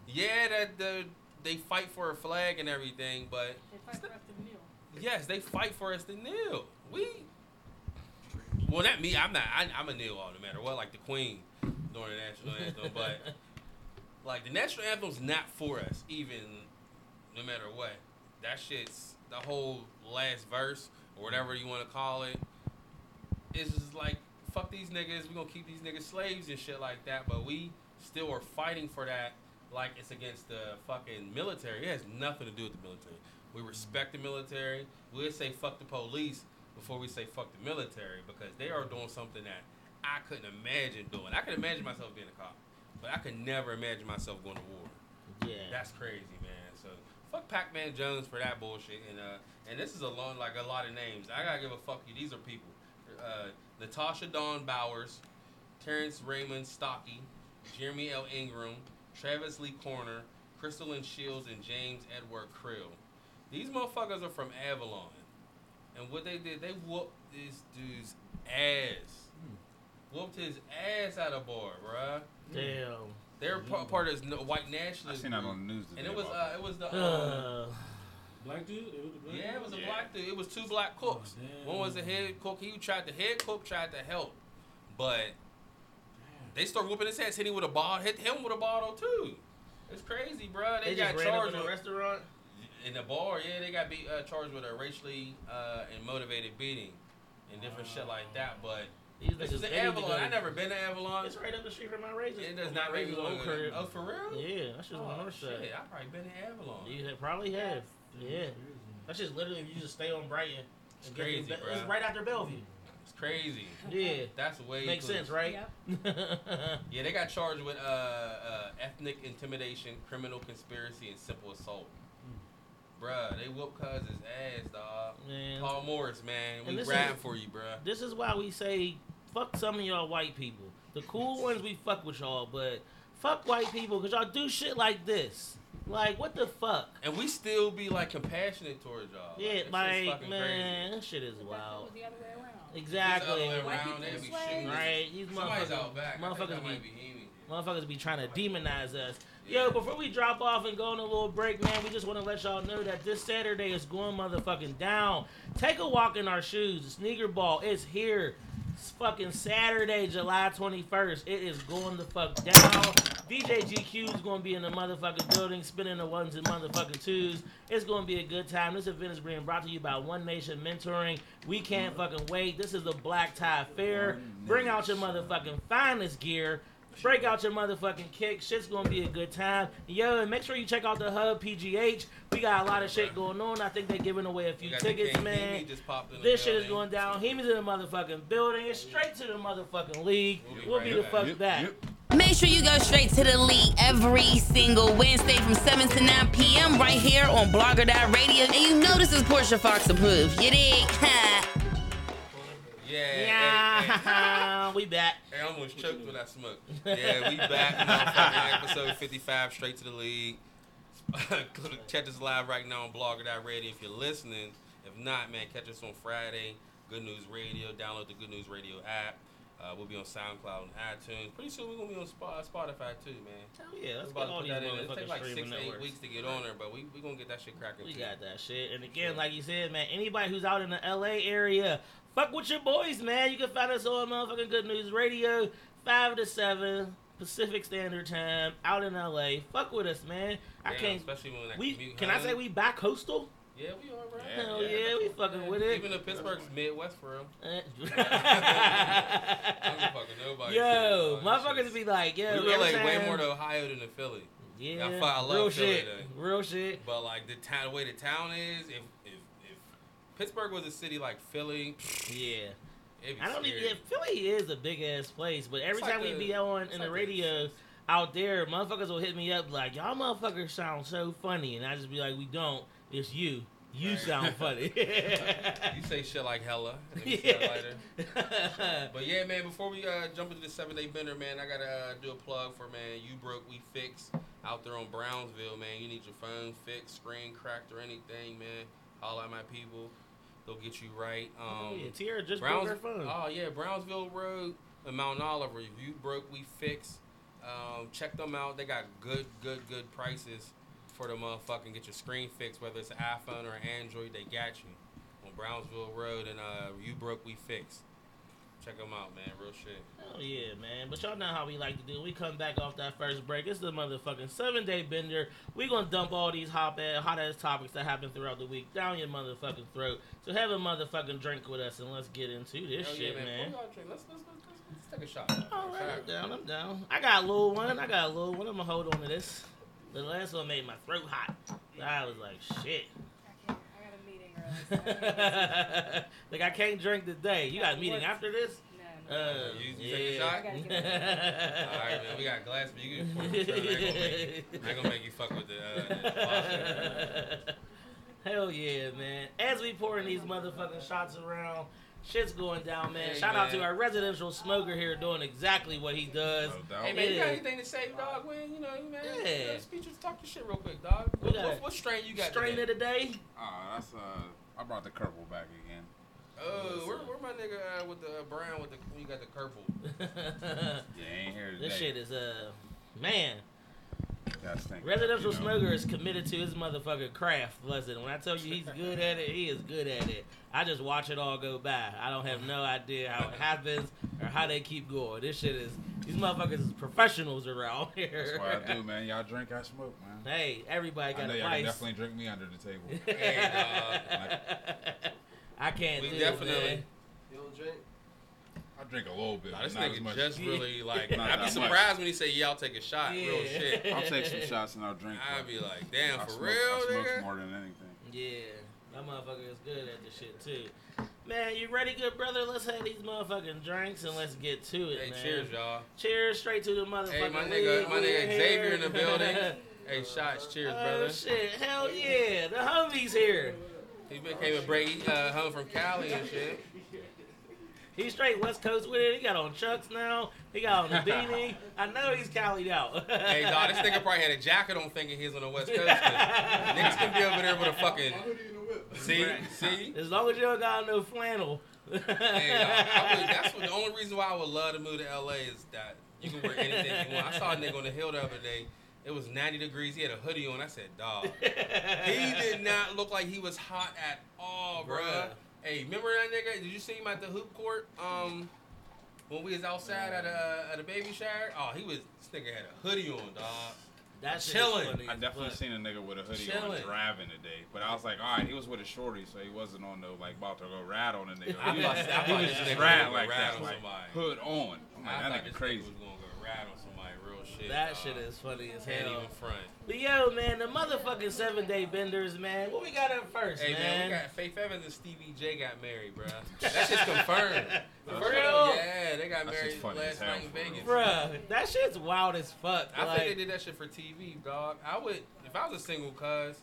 Yeah, that the they fight for a flag and everything, but They fight for us to kneel. yes, they fight for us to kneel. We, well, not me. I'm not. I, I'm a kneel all no matter what. Like the Queen during the national anthem, but like the national anthem's not for us, even no matter what. That shit's the whole last verse or whatever you want to call it. It's just like fuck these niggas. We gonna keep these niggas slaves and shit like that. But we still are fighting for that like it's against the fucking military. It has nothing to do with the military. We respect the military. We'll say fuck the police before we say fuck the military because they are doing something that I couldn't imagine doing. I could imagine myself being a cop, but I could never imagine myself going to war. yeah, That's crazy, man. So fuck Pac-Man Jones for that bullshit. And uh, and this is a long, like a lot of names. I gotta give a fuck you. These are people. Uh, Natasha Dawn Bowers, Terrence Raymond Stocky, Jeremy L. Ingram, Travis Lee Corner, Crystal Shields, and James Edward Krill. These motherfuckers are from Avalon. And what they did, they whooped this dude's ass. Whooped his ass out of bar, bruh. damn. They're pa- part of this no- white I nationalist. seen that on the news today. And it was uh, it was the Uh, Black dude? It was the black yeah, it was a dude? black dude. It was two black cooks. Oh, damn. One was the head cook. He tried the head cook tried to help, but they start whooping his ass. hitting him with a ball. Hit him with a bottle too. It's crazy, bro. They, they got just charged in a restaurant. in the bar. Yeah, they got be, uh, charged with a racially uh, and motivated beating and different shit like that. But These this is they the need to Avalon. go to- I never been to Avalon. It's right up the street from my razor. It does not make me razor's want old crib. Oh, for real? Yeah, that's just on Oh, north side. shit. I probably been to Avalon. You ha- probably have. Yeah, that's just literally if you just stay on Brighton. It's crazy, to- bro. It's right after Bellevue. It's crazy. Yeah, That's way makes cool. sense, right? Yeah, yeah, they got charged with uh, uh, ethnic intimidation, criminal conspiracy, and simple assault. Bruh, they whooped Cuz's ass, dog. Man, Paul Morris, man, we this riding is- for you, bruh. this is why we say fuck some of y'all white people. The cool ones we fuck with y'all, but fuck white people because y'all do shit like this. Like what the fuck? And we still be like compassionate towards y'all. Yeah, it's just like fucking man, that shit is But that wild. was the other way around. crazy. If it's the other Exactly. way White around, people they'd is be slaves. shooting. Right? These Somebody's motherfuckers, out back. I think motherfuckers that be might be Heemi. motherfuckers be trying to demonize us. Yeah. Yo, before we drop off and go on a little break, man, we just want to let y'all know that this Saturday is going motherfucking down. Take a walk in our shoes. The sneaker ball is here. It's fucking Saturday, July 21st. It is going the fuck down. DJ GQ is going to be in the motherfucking building, spinning the ones and motherfucking twos. It's going to be a good time. This event is being brought to you by One Nation Mentoring. We can't fucking wait. This is the Black Tie Fair. Bring out your motherfucking finest gear. Break out your motherfucking kick. Shit's gonna be a good time. Yo, and make sure you check out the Hub PGH. We got a lot of shit going on. I think they're giving away a few tickets, man. Just popped in the This shit is going down. He's in the motherfucking building. It's straight to the motherfucking league. We'll be We'll right the back. fuck Yep, back. yep. Make sure you go straight to the league every single Wednesday from 7 to 9 p.m. right here on Blogger Radio. And you know this is Portia Fox approved. You dig? Yeah. hey, hey. We back. Hey, I almost choked when I smoked. Yeah, we back. Motherfucking episode 55, straight to the league. catch us live right now on Blogger.radio if you're listening. If not, man, catch us on Friday. Good News Radio. Download the Good News Radio app. Uh, we'll be on SoundCloud and iTunes. Pretty soon we're gonna be on Spotify too, man. Hell yeah, let's get about all these put that in. It motherfucking takes like six to eight weeks to get on there, but we we gonna get that shit cracking. We too. got that shit. And again, like you said, man, anybody who's out in the LA area, fuck with your boys, man. You can find us on motherfucking Good News Radio, 5 to 7 Pacific Standard Time, out in LA. Fuck with us, man. I can't. Especially when We commute can I say we back coastal? Yeah, we are, bro. Yeah, Hell yeah. yeah, we fucking with it. Even though Pittsburgh's Midwest for real. Eh. I don't fucking nobody. yo, motherfuckers shit. be like, yo, we relate way more to Ohio than to Philly. Yeah, I I love real Philly, shit, though. real shit. But like the town, the way the town is, if Pittsburgh was a city like Philly. Yeah. I don't even. Yeah, Philly is a big ass place, but every It's like time we a- be on in like the a- radio out there, motherfuckers will hit me up like, "Y'all motherfuckers sound so funny," and I just be like, "We don't. It's you. You Right. sound funny." You say shit like hella. and then you say. But yeah, man. Before we uh, jump into the seven day bender, man, I gotta uh, do a plug for man. You broke, we fix. Out there on Brownsville, man. You need your phone fixed, screen cracked, or anything, man. Holla at my people. They'll get you right. Um, oh, yeah, Tierra just Browns- broke her phone. Oh yeah, Brownsville Road and Mount Oliver. If you broke, we fix. Um, check them out. They got good, good, good prices for the motherfucking get your screen fixed, whether it's an iPhone or an Android. They got you on Brownsville Road and uh, you broke, we fix. Check them out, man. Real shit. Hell yeah, man. But y'all know how we like to do. We come back off that first break. It's the motherfucking seven day bender. We gonna dump all these hot ass, hot ass topics that happen throughout the week down your motherfucking throat. So have a motherfucking drink with us and let's get into this Hell shit, yeah, man. Let's, let's, let's, let's, let's take a shot. All right, I'm down. I'm down. I got a little one. I got a little one. I'm gonna hold on to this. The last one made my throat hot. I was like, shit. I can't. I got a meeting early. So I can't like I can't drink today. You got a meeting after this? no, no. Uh, You- you take a shot? I gotta get All right, man. We got glass, but you can pour it. I ain't gonna make, gonna make you fuck with the. Uh, the faucet. Hell yeah, man. As we pouring these motherfucking shots around, shit's going down, man. Hey, Shout out to our residential smoker here doing exactly what he does. No. Hey man, you got anything to say, dog? When you know, you man, Yeah. you know, speech, just talk your shit real quick, dog. We What, what, what strain you got Strain today? of the day. Ah, that's uh, I brought the Kerbal back again. Oh, where, where my nigga uh, with the uh, brown with the you got the purple? Yeah, ain't here today. this shit is uh man. Gotta Residential you know. smoker is committed to his motherfucking craft. Listen, when I tell you he's good at it, he is good at it. I just watch it all go by. I don't have no idea how it happens or how they keep going. This shit is these motherfuckers is professionals around here. That's what I do, man. Y'all drink, I smoke, man. Hey, everybody got I got know a y'all can definitely drink me under the table. Hey, I can't We do definitely- it, man. You don't drink? I drink a little bit. Nah, this not as nigga much. just really like. Not I'd be that much. surprised when he say, "Yeah, I'll take a shot." Real shit. I'll take some shots and I'll drink. I'd be like, "Damn, I for smoke, real, I smoke nigga." more than anything. Yeah, that motherfucker is good at this shit too. Man, you ready, good brother? Let's have these motherfucking drinks and let's get to it, Hey, man. cheers, y'all. Cheers, straight to the motherfucking. Hey, my league. nigga, my We nigga here. Xavier in the building. Hey, shots, cheers, oh brother. shit, hell yeah, the homies here. He been came and break uh, home from Cali and shit. He's straight West Coast with it. He got on chucks now. He got on the beanie. I know he's calied out. Hey, dog, this nigga probably had a jacket on thinking he's was on the West Coast. 'cause Niggas can be over there with a fucking. See, see. As long as you don't got no flannel. Hey, dog, I would, that's what, the only reason why I would love to move to LA is that you can wear anything you want. I saw a nigga on the hill the other day. It was 90 degrees. He had a hoodie on. I said, dog. He did not look like he was hot at all, bruh. Bruh. Hey, remember that nigga? Did you see him at the hoop court? Um, when we was outside at a at a baby shower. Oh, he was. This nigga had a hoodie on, dog. That's Chilling. I definitely fuck. seen a nigga with a hoodie Chilling. on driving today, but I was like, all right, he was with a shorty, so he wasn't on no like about to go ride on a nigga. I He thought, was, I he thought was this just nigga riding was like that, like hood on. I'm like, I that nigga crazy. was gonna go ride on somebody real Oh, shit. That dog. shit is funny as Can't hell. even front. But yo, man, the motherfucking seven day benders, man. What we got up first, Hey man, man? we got Faith Evans and Stevie J got married, bro. That shit's confirmed. For For real? Yeah, they got married funny as last hell, night in. Vegas. Bruh, that shit's wild as fuck. I like, think they did that shit for TV, dog. I would, if I was a single cuz,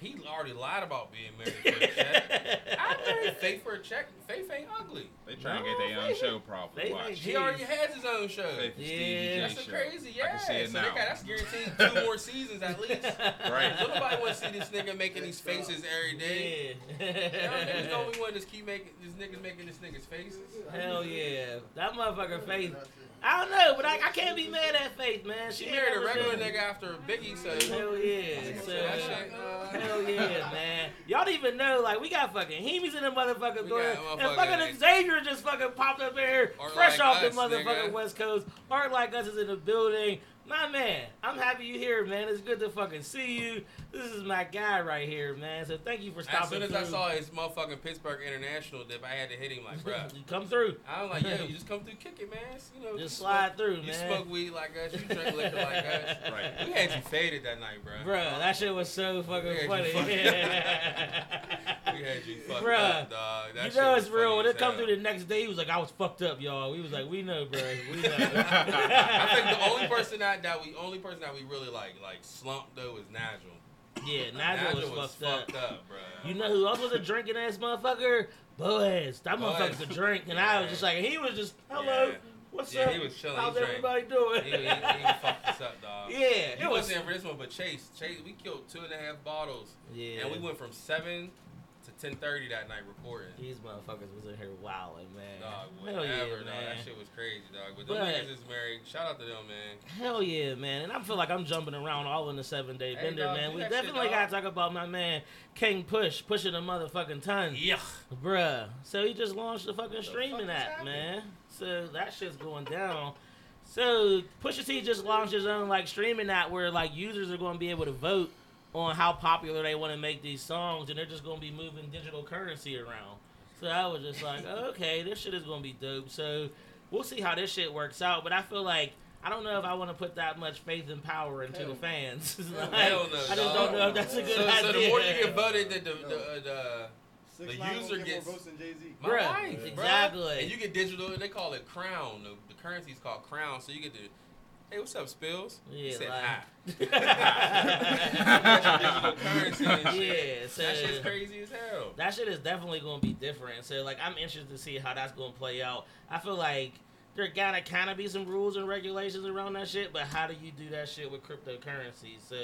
he already lied about being married for a check. I married Faith for a check. Faith ain't ugly. They trying to get their own Faith- show probably. Faith Watch. ain't He already has his own show. Faith and Yeah. J That's show. a crazy, I yeah. can see it so now. they got that's guaranteed two more seasons at least. Right. Don't nobody want to see this nigga making these faces every day. Yeah. Y'all niggas don't we want to just keep making this niggas making this niggas faces. Hell yeah. That motherfucker Faith. I don't know, but I, I can't be mad at Faith, man. She ain't married a never regular been- nigga after Biggie, so Hell yeah. So, that shit. Uh, Hell yeah, man. Y'all don't even know, like, we got fucking Heemies in the We doing got And motherfucking- fucking Xavier just fucking popped up in here, Art fresh Like off the Us, motherfucking nigga. West Coast. Art Like Us is in the building. My man, I'm happy you here, man. It's good to fucking see you. This is my guy right here, man. So thank you for stopping as soon as I saw his motherfucking Pittsburgh International dip, I had to hit him like, bro. you come through. I'm like, yo, you just come through, kick it, man. You know, Just you slide smoke, through, You man. You smoke weed like us, you drink liquor like us. Right. We had you faded that night, bro. Bro, that shit was so fucking Yeah, funny. Yeah. We had you fucked Bruh, up, dog. That you know it's real. When it come hell. through the next day, he was like, "I was fucked up, y'all." We was like, "We know, bro. We know." I think the only person that, that we only person that we really like like slumped though was Nigel. yeah, Nigel was, fucked, up. bro. You know who else was a drinking ass motherfucker? Boaz. That Boaz. motherfucker could drink, and I was just like, he was just, "Hello, Yeah. what's Yeah, up? he was chilling. How's He drank. everybody doing?" he, he, he fucked us up, dog. yeah, it was. wasn't there for this one, but Chase, Chase, we killed two and a half bottles, Yeah, and we went from seven ten thirty that night recording. These motherfuckers was in here wilding, man. Dog, Hell whatever, yeah, dog. man. That shit was crazy, dog. But them But- niggas is married. Shout out to them, man. Hell yeah, man. And I feel like I'm jumping around all in the seven day Hey, bender, dog, man. We that shit, definitely gotta talk about my man King Push, pushing a motherfucking ton. Yeah. Bruh. So he just launched the fucking streaming fuck app, happening? man. So that shit's going down. So Pusha T just launched his own like streaming app where like users are going to be able to vote on how popular they want to make these songs, and they're just going to be moving digital currency around. So I was just like, okay, this shit is going to be dope. So we'll see how this shit works out. But I feel like I don't know if I want to put that much faith and power into the fans. Like, Hell no, I just don't know if that's a good So, idea. so the more you get voted, the the, the, uh, the The nine user get gets- more votes than Jay Z. My Bruh, wife, bruh. exactly. And you get digital. They call it crown. The, the currency is called crown. So you get the. Hey, what's up, Spills? He Yeah, said like- hi. digital currency and shit. yeah, so That shit's crazy as hell. that shit is definitely going to be different. So like, I'm interested to see how that's going to play out. I feel like there gotta kind of be some rules and regulations around that shit, but how do you do that shit with cryptocurrency? So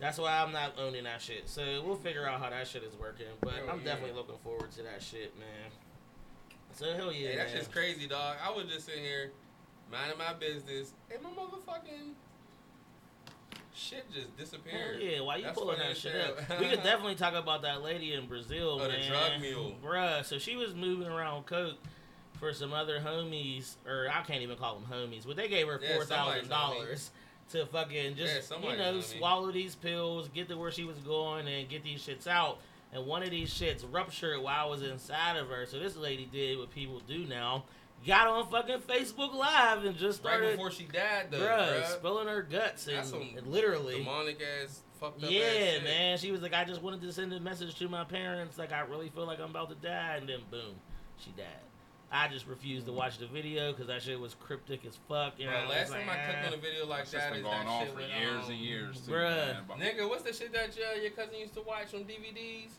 that's why I'm not owning that shit. So we'll figure out how that shit is working. But Hell I'm yeah. definitely looking forward to that shit, man. So hell yeah, Hey, that man. shit's crazy, dog. I was just sitting here minding my business, and my motherfucking shit just Hell disappeared. yeah, why you That's pulling that shit up? We could definitely talk about that lady in Brazil, Oh, the man. drug mule. Bruh, so she was moving around coke for some other homies, or I can't even call them homies, but they gave her four thousand somebody's dollars to fucking Yeah, just you know swallow these pills, get to where she was going, and get these shits out. And one of these shits ruptured while I was inside of her. So this lady did what people do now. Got on fucking Facebook Live and just Right started, before she died, though, bruh, bruh. spilling her guts and, and literally. demonic ass, fucked up ass Yeah, shit. man. She was like, I just wanted to send a message to my parents. Like, I really feel like I'm about to die. And then, boom, she died. I just refused to watch the video because that shit was cryptic as fuck. You know, Bro, I last was time like, I clicked ah. on a video like That's just that been going that on shit for years um, and years, too, bruh. man. Nigga, what's the shit that uh, your cousin used to watch on DVDs?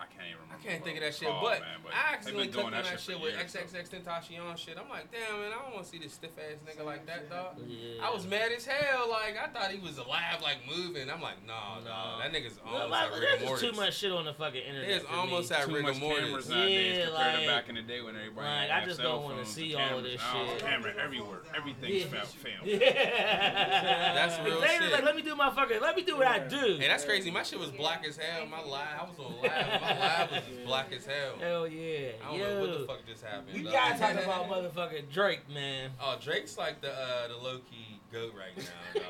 I can't even remember. I can't think of that shit, called, but, man, but I accidentally been clicked on that for shit with years, so. XXXTentacion shit. I'm like, damn, man, I don't want to see this stiff ass nigga like that, dog. Yeah. I was mad as hell. Like I thought he was alive, like moving. I'm like, nah, No. nah, that nigga's Well, almost like, at there's rigor just too much shit on the fucking internet. There's for me. almost at Too rigor much mortis. cameras nowadays Yeah, compared like- to back in the day when everybody like, had I just cell don't wanna phones see and all of cameras. this Now it's shit. Camera everywhere. Everything's Yeah. filmed. Yeah. That's real Xavier's shit. like, let me do my fucking, let me do what I do. Hey, that's crazy. My shit was black as hell. My live, I was on live. My live was just black as hell. Hell yeah. I don't Yo. know what the fuck just happened. We dog. gotta talk about motherfucking Drake, man. Oh, Drake's like the uh, the low key goat right now.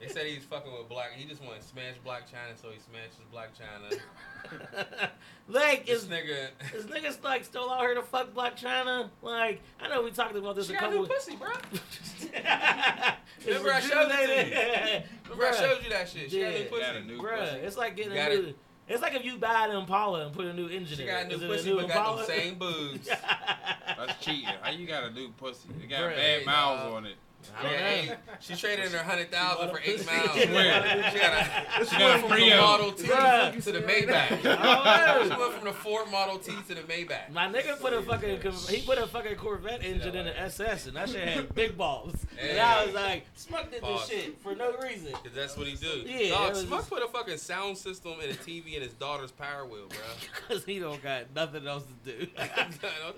They said he's fucking with black. He just wanted to smash Blac Chyna, so he smashes Blac Chyna. like, This is nigga, is niggas like still out here to fuck Blac Chyna? Like, I know we talked about this she a got couple. new pussy, bro. It's Remember I showed it you? rejuvenated. Remember I showed you that shit. She got Yeah. new pussy. Got a new Bruh, pussy. it's like getting Got a it. New. It's like if you buy an Impala and put a new engine She in it. She got a new Is it pussy, new but got Impala? them same boobs. That's cheating. How you got a new pussy? It got Bruh, bad hey, miles dog. on it. I don't Yeah, know. she traded in her hundred thousand for eight miles. She got a, she got went a from the Model T Bruh. to the Maybach. I She went from the Ford Model T to the Maybach. My nigga put a fucking he put a fucking Corvette engine in the SS and that shit had big balls. And I was like, Smuck did this shit for no reason. Cause that's what he do. Yeah, Dog, Smuck just- put a fucking sound system and a TV in his daughter's power wheel, bro. Cause he don't got nothing else to do.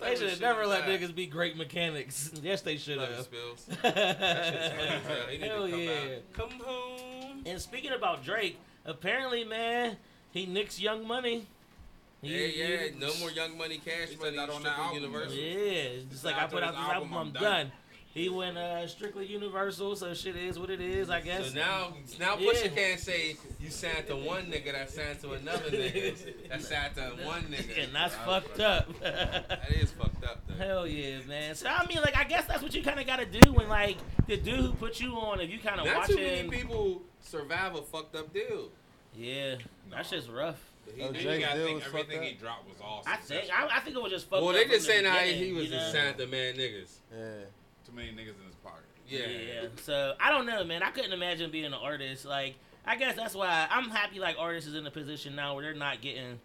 They should have never let that. niggas be great mechanics. Yes, they should have. Spills. That shit's funny hell. He need Hell to come yeah. out. Come home. And speaking about Drake, apparently, man, he nicks Young Money. Yeah, He- yeah. he- No more Young Money Cash Money. that on that Strictly album, Universal. Yeah, it's just like I put out this this album, I'm done. He went uh, strictly Universal, so shit is what it is, I guess. So now, now Yeah. Pusha can't say you signed to one nigga that signed to another nigga that signed to one nigga. and that's fucked up. That is fucked up though. Hell yeah, man. So I mean, like, I guess that's what you kind of got to do when, like, the dude who put you on, if you kind of Not too many watching. people survive a fucked up deal. Yeah, that shit's rough. He- Oh, Then Jake you gotta think was everything he dropped was awesome. I think I, I think it was just fucked up. well, they from just the saying how he was you the know? Santa man niggas. Yeah. Too many niggas in his pocket. Yeah. Yeah. So I don't know, man. I couldn't imagine being an artist. Like, I guess that's why I'm happy. Like, artists is in a position now where they're not getting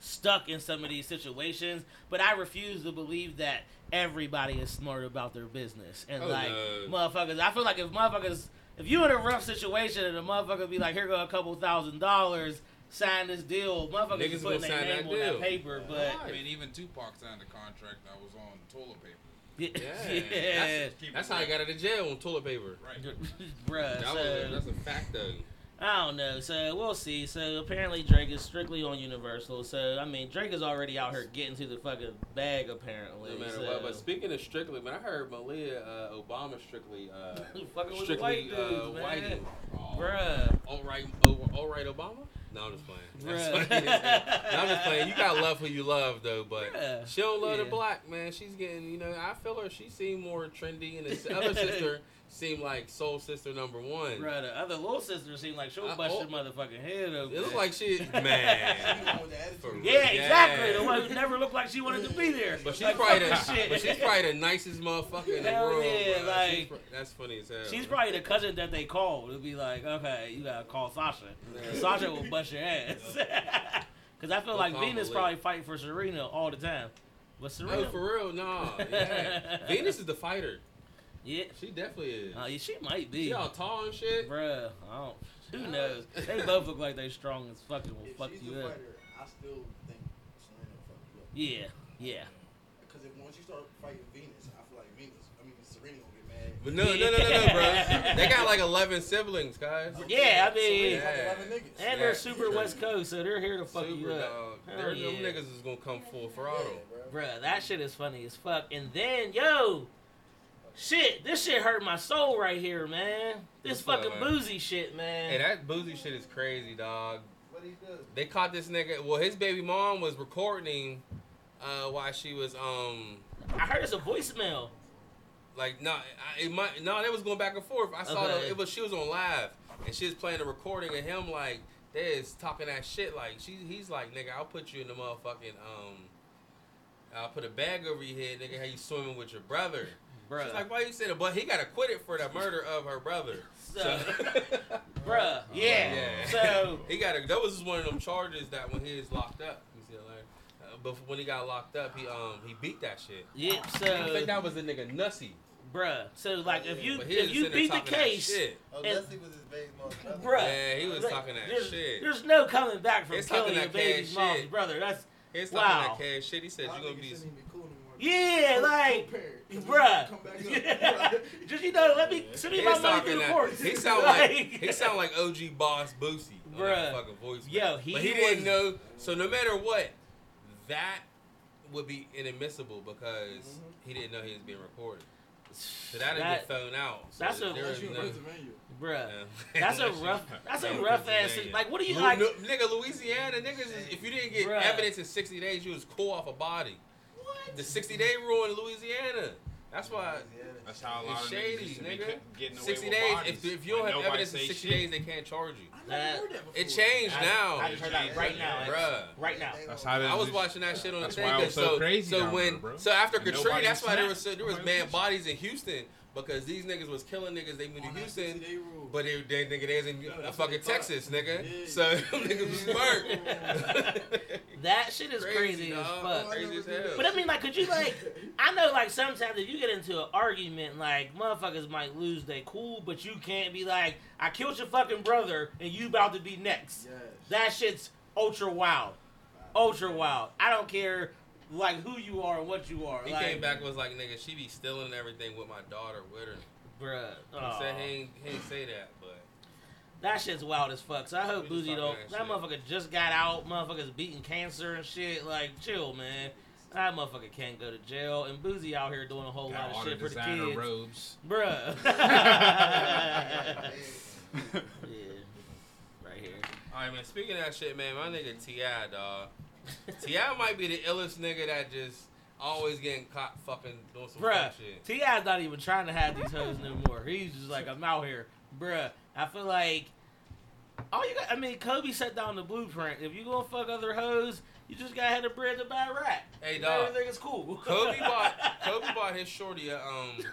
stuck in some of these situations. But I refuse to believe that everybody is smart about their business and Oh, like no. motherfuckers. I feel like if motherfuckers, if you in a rough situation and a motherfucker be like, here go a couple thousand dollars. Sign this deal, motherfuckers Niggas is putting their name that on that paper, but I mean, even Tupac signed a contract that was on toilet paper. Yeah, Yeah. Keep That's how I got out of jail on toilet paper. Right. bruh. That so, was, that's a fact though. I don't know. So we'll see. So apparently Drake is strictly on Universal. So I mean Drake is already out here getting to the fucking bag apparently. No matter so. what. But speaking of strictly, man, I heard Malia uh, Obama strictly uh, fucking with strictly white dudes, uh, man. whiting. Oh, Bruh. All right, all right, Obama. No, I'm just playing. That's Bruh. funny no, I'm just playing. You gotta love who you love though, but Bruh. she don't love Yeah. the black man. She's getting, you know, I feel her. She seemed more trendy, and the other sister seemed like soul sister number one. Bruh, the other little sister seemed like she'll bust oh. your motherfucking head open. It looked like she, She man. going with the attitude. For yeah, exactly. Yeah. The one who never looked like she wanted to be there. But she's Like, probably the, shit. but she's probably the nicest motherfucker in the Hell world. yeah, bro. like- She's pro- that's funny as hell. She's bro. probably the cousin that they call to be like, okay, you gotta call Sasha. Sasha will bust your ass. Because I feel like Venus probably fighting for Serena all the time. But Serena, Oh, for real? Nah. Yeah. Venus is the fighter. Yeah, She definitely is. uh, yeah, she might be. She all tall and shit. Bruh, I don't, who knows? They both look like they strong as fucking will If fuck she's you the up. fighter, I still think Serena will fuck you up. Yeah, yeah. Because if once you start fighting Venus, I feel like Venus, I mean Serena gonna get mad. But no, no, no, no, no, bro. They got like 11 siblings, guys. Yeah, I mean- Serena's like Yeah. 11 niggas. And Yeah, they're super true. West Coast, so they're here to fuck Super you up. dog. Hell They're, Them yeah. niggas is gonna come full Yeah, throttle. bro. Bruh, that shit is funny as fuck. And then, yo, shit, this shit hurt my soul right here, man. This What's up, fucking man? Boosie shit, man. Hey, that Boosie shit is crazy, dog. What he do? They caught this nigga. Well, his baby mom was recording uh, while she was um I heard it's a voicemail. like no, I- it might no, they was going back and forth. I saw Okay. the, it was she was on live and she was playing a recording of him like they is talking that shit like she he's like nigga I'll put you in the motherfucking um I'll put a bag over your head nigga how you swimming with your brother. Bruh. She's like why you said it? But he got acquitted for the murder of her brother. So, bruh, yeah. Yeah. So, he got a, that was just one of them charges that when he was locked up. Let me see that later. Uh, but when he got locked up, he um he beat that shit. yeah, I think that was the nigga Nussy. bruh. So, like, if you if you beat the case. Oh, And- Leslie was his baby mother. bruh, Yeah, he was like, talking that there's, shit. There's no coming back from It's killing talking your that baby's cash mom's shit. brother. That's He was Wow. talking that cash shit. He said Y'all you gonna be. shouldn't even be cool anymore. yeah, like, Co-parent. Bruh. Come back. Just you know, let me send me my was money talking through the that. courts. He sound like he sound like OG Boss Boosie on that Bruh. fucking voice. Yo, he but he was- didn't know. So no matter what, that would be inadmissible because mm-hmm. he didn't know he was being recorded. So that didn't That- get thrown out. So that's a- there you no- bruh. Yeah. That's a rough. That's a rough ass. Like, what do you Lu- like? no- nigga, Louisiana, niggas, is, if you didn't get Bruh. evidence in 60 days, you was cool off a body. What? The 60 day rule in Louisiana. That's why That's how a lot it's of shady, niggas used to nigga. get- getting away 60 with days. bodies. If, if you don't Like, have evidence in 60 shit. days, they can't charge you. I That- never heard that before. It changed I, now. I just heard that right now. X. Bruh. Right now. That's how I was this- watching that shit on the That's thing. why it 'cause was so crazy So down when, there, bro. so after And Katrina, that's why there was so, there was Nobody mad bodies in Houston because these niggas was killing niggas. They moved to Houston. 60-day. But they, they nigga, they was in Yeah, that's what fucking. Texas, nigga. Yeah. So them niggas was smart. That shit is crazy, as dog. fuck. Crazy as hell. But I mean, like, could you like? I know, like, sometimes if you get into an argument, like, motherfuckers might lose their cool, but you can't be like, I killed your fucking brother, and you about to be next. Yes. That shit's ultra wild, ultra wild. I don't care, like, who you are and what you are. he like, came back and was like, nigga, she be stealing everything with my daughter with her. bruh. He aw. said he ain't, he ain't say that, but That shit's wild as fuck. So I hope We Boosie talking don't. that That motherfucker just got out. Motherfucker's beating cancer and shit. Like, chill, man. That motherfucker can't go to jail. And Boosie out here doing a whole Got lot of shit for the kids. robes. Bruh. yeah. Right here. all right, man. Speaking of that shit, man, my nigga T.I., dog. T.I. might be the illest nigga that just always getting caught fucking doing some Bruh. shit. T.I.'s not even trying to have these hoes no more. He's just like, I'm out here. Bruh. I feel like All you got, I mean, Kobe set down the blueprint. If you gonna fuck other hoes, you just gotta have the bread to buy a rat. Hey, dog. Everything is cool. Kobe bought Kobe bought his shorty a um.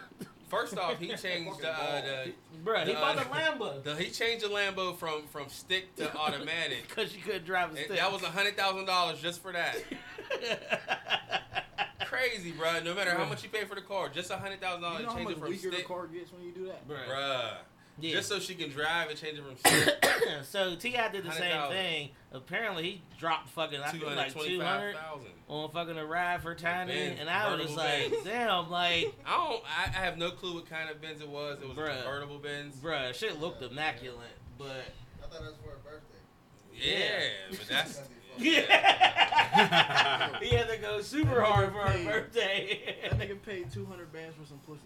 First off, he changed the, uh, the, Bruh, he the, bought uh, a Lambo the he changed the Lambo from from stick to automatic. because you couldn't drive a And stick. that was a hundred thousand dollars just for that. Crazy, bro. No matter how much you pay for the car, just a hundred thousand You dollars know how change much it from weaker the stick, car gets when you do that? Bruh. Bruh. Yeah. Just so she can drive and change it from so T.I. did the same 100,000. thing. Apparently, he dropped fucking I think like two twenty-five hundred thousand. on fucking a ride for Tiny, Benz, and I was just like, Benz. damn, like, I don't. I, I have no clue what kind of Benz it was. It was Bruh. a convertible Benz. bruh, shit looked immaculate, but I thought that was for her birthday. Yeah, but that's yeah, he had to go super hard for her birthday. That nigga paid 200 bands for some pussy.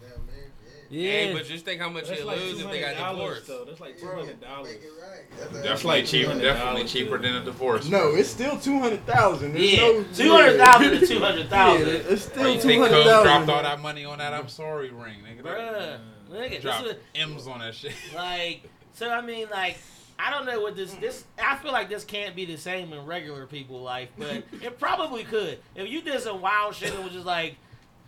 Damn, man. Yeah. yeah, Hey, but just think how much That's he'll like lose if they got divorced. though. That's like two hundred dollars. right. That's, That's like cheap, $200 definitely too. cheaper than a divorce. No, it's still 200,000. There's yeah, no- two hundred thousand to Yeah. two hundred Yeah, it's still you think Cole 200,000. dropped all that money on that I'm sorry ring, nigga? Bruh, look at Drop this. M's on that shit. Like, so I mean, like, I don't know what this this. I feel like this can't be the same in regular people life, but it probably could. If you did some wild shit and was just like,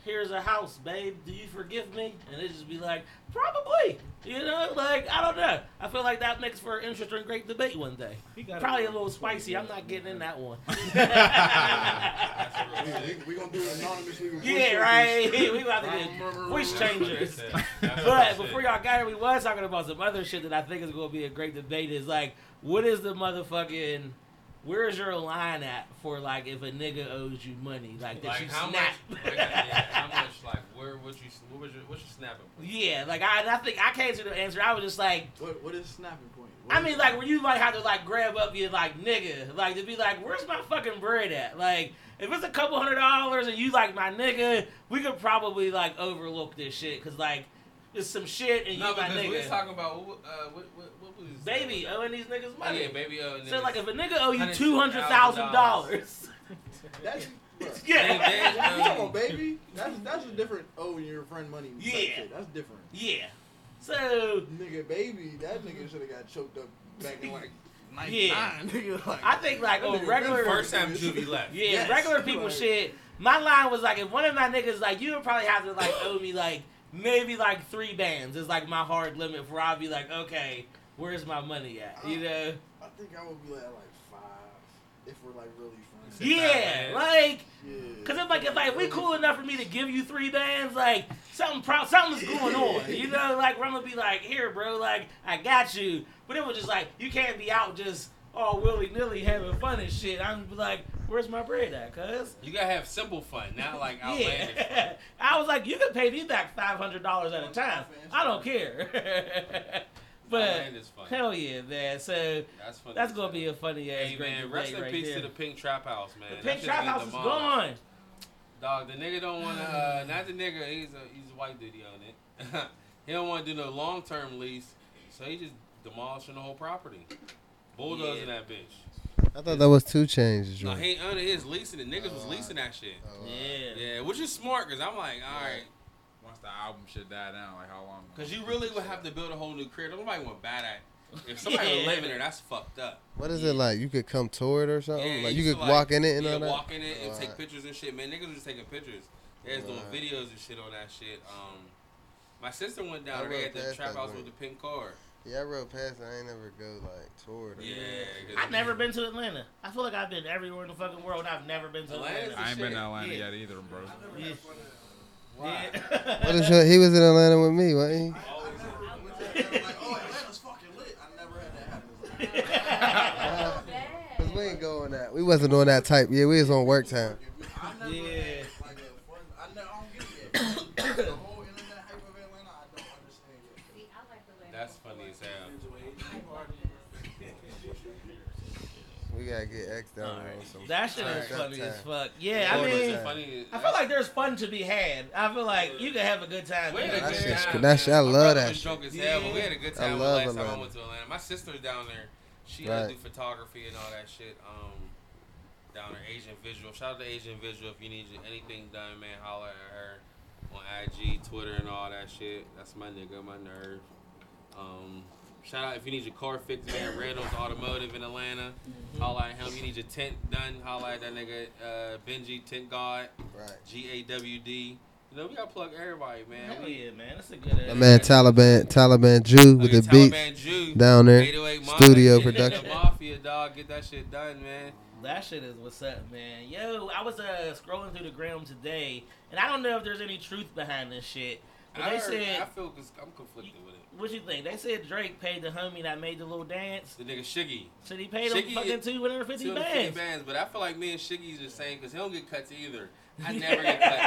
"Here's a house, babe. Do you forgive me?" and it just be like, "Probably." You know, like I don't know. I feel like that makes for an interesting, great debate one day. He Probably a little spicy. I'm not getting in that one. We, we, we gonna do it anonymously. yeah, searches. right. we about to get voice changers. But before y'all got here, we was talking about some other shit that I think is going to be a great debate. Is like, what is the motherfucking, where's your line at for like if a nigga owes you money, like that like you how snap? much? Like, yeah, how much? Like where? What you? What was your? What's your snapping? point? yeah, like I, I think I came to the answer. I was just like, What, what is snapping point? What I mean, like where you like have to like grab up your like nigga, like to be like, where's my fucking bread at? Like if it's a couple hundred dollars and you like my nigga, we could probably like overlook this shit because like it's some shit and you No, my because we was talking about what, uh, what, what, what was baby owing these niggas Oh, money. yeah, baby. So niggas. like if a nigga owe you two hundred thousand dollars, That's, Hey, yeah, man, you talking um, about baby? That's that's a different owing your friend money. Yeah. shit. That's different. yeah. So Nigga, baby, that nigga should have got choked up back in like Yeah. 99. Nigga, like, I think like that on regular, been First time Juvie left. yeah, Yes. regular people Like- shit. My line was like, if one of my niggas like, you would probably have to like owe me like maybe like three bands is like my hard limit for I'll be like, okay, where's my money at? You know? I think I would be like, like five if we're like really friends. Yeah, bands. like. Yeah. Cause it's like if like we cool enough for me to give you three bands, like something pro- something's going on. You know, like where I'm gonna be like, here, bro, like I got you. But it was just like you can't be out just all willy nilly having fun and shit. I'm like, where's my bread at, cuz? You gotta have simple fun, not like outlandish. Yeah. I was like, you can pay me back five hundred dollars at a time. I don't care. But Outlandish fun. hell yeah, man. So That's funny. that's gonna be a funny ass Hey man, debate rest in right peace there. to the Pink Trap House, man. the That pink shit trap been house is demolished. gone. Dog, the nigga don't wanna. Uh, not the nigga. He's a he's a white dude. on it. he don't want to do no long term lease, so he just demolishing the whole property, bulldozing Yeah. that bitch. I thought that was 2 Chainz. No, he under his leasing. The niggas was leasing that shit. Oh. Yeah. Yeah, which is smart, cause I'm like, all right, Once the album should die down, like how long? cause you really would have to build a whole new crib. Nobody want bad at. If somebody Yeah. was living there, that's fucked up. What is it like? You could come tour it or something? Yeah, like you you could to, walk in it and yeah, all that. walk in it and Oh, take alright. pictures and shit. Man, niggas was just taking pictures. They was doing Alright. videos and shit on that shit. Um, my sister went down there. They rode had the trap house with the pink car. Yeah, I rode past. I ain't never go like tour it. Yeah, I've never been to Atlanta. I feel like I've been everywhere in the fucking world. I've never been to Atlanta's Atlanta. I ain't been to. Atlanta Yeah. yet either, bro. Yeah. Why? Yeah. What is your, he was in Atlanta with me, wasn't he? I went to Atlanta like, oh, Atlanta's fucking lit. I never had that happen. Cause we ain't going that. We wasn't on that type. Yeah, we was on work time. Yeah. had like a fun. I, never, I don't get it yet. the whole internet hype of Atlanta, I don't understand yet. That's funny as hell. We gotta get X down there on Alright. some. That shit is that funny as fuck. Yeah, I mean, it's funny. I feel like there's fun to be had. I feel like you can have a good time. we had a That good shit's time. cool. That shit- I. My love brother that was shit. drunk as hell, but we had a good I time the love last time I Atlanta. went to Atlanta. My sister's down there. She Right. do photography and all that shit. Um, down there, Asian Visual. Shout out to Asian Visual. If you need anything done, man, holler at her on IG, Twitter, and all that shit. That's my nigga, my nerve. Um, Shout out if you need your car fixed, man. Randall's Automotive in Atlanta. Holla at him. You need your tent done. Holla at that nigga uh, Benji Tent God. Right. G A W D. You know we gotta plug everybody, man. Hell We- yeah, man. That's a good. My man Taliban Taliban Jew with Look the at beats down there. Studio production. The mafia dog, get that shit done, man. That shit is what's up, man. Yo, I was uh, scrolling through the gram today, and I don't know if there's any truth behind this shit. But I, they heard, said, I feel cause I'm conflicted with it. What you think? They said Drake paid the homie that made the little dance. The nigga Shiggy. So he paid him Shiggy fucking is- 250 250 bands. bands, but I feel like me and Shiggy's the same because he don't get cuts either. I never get cut.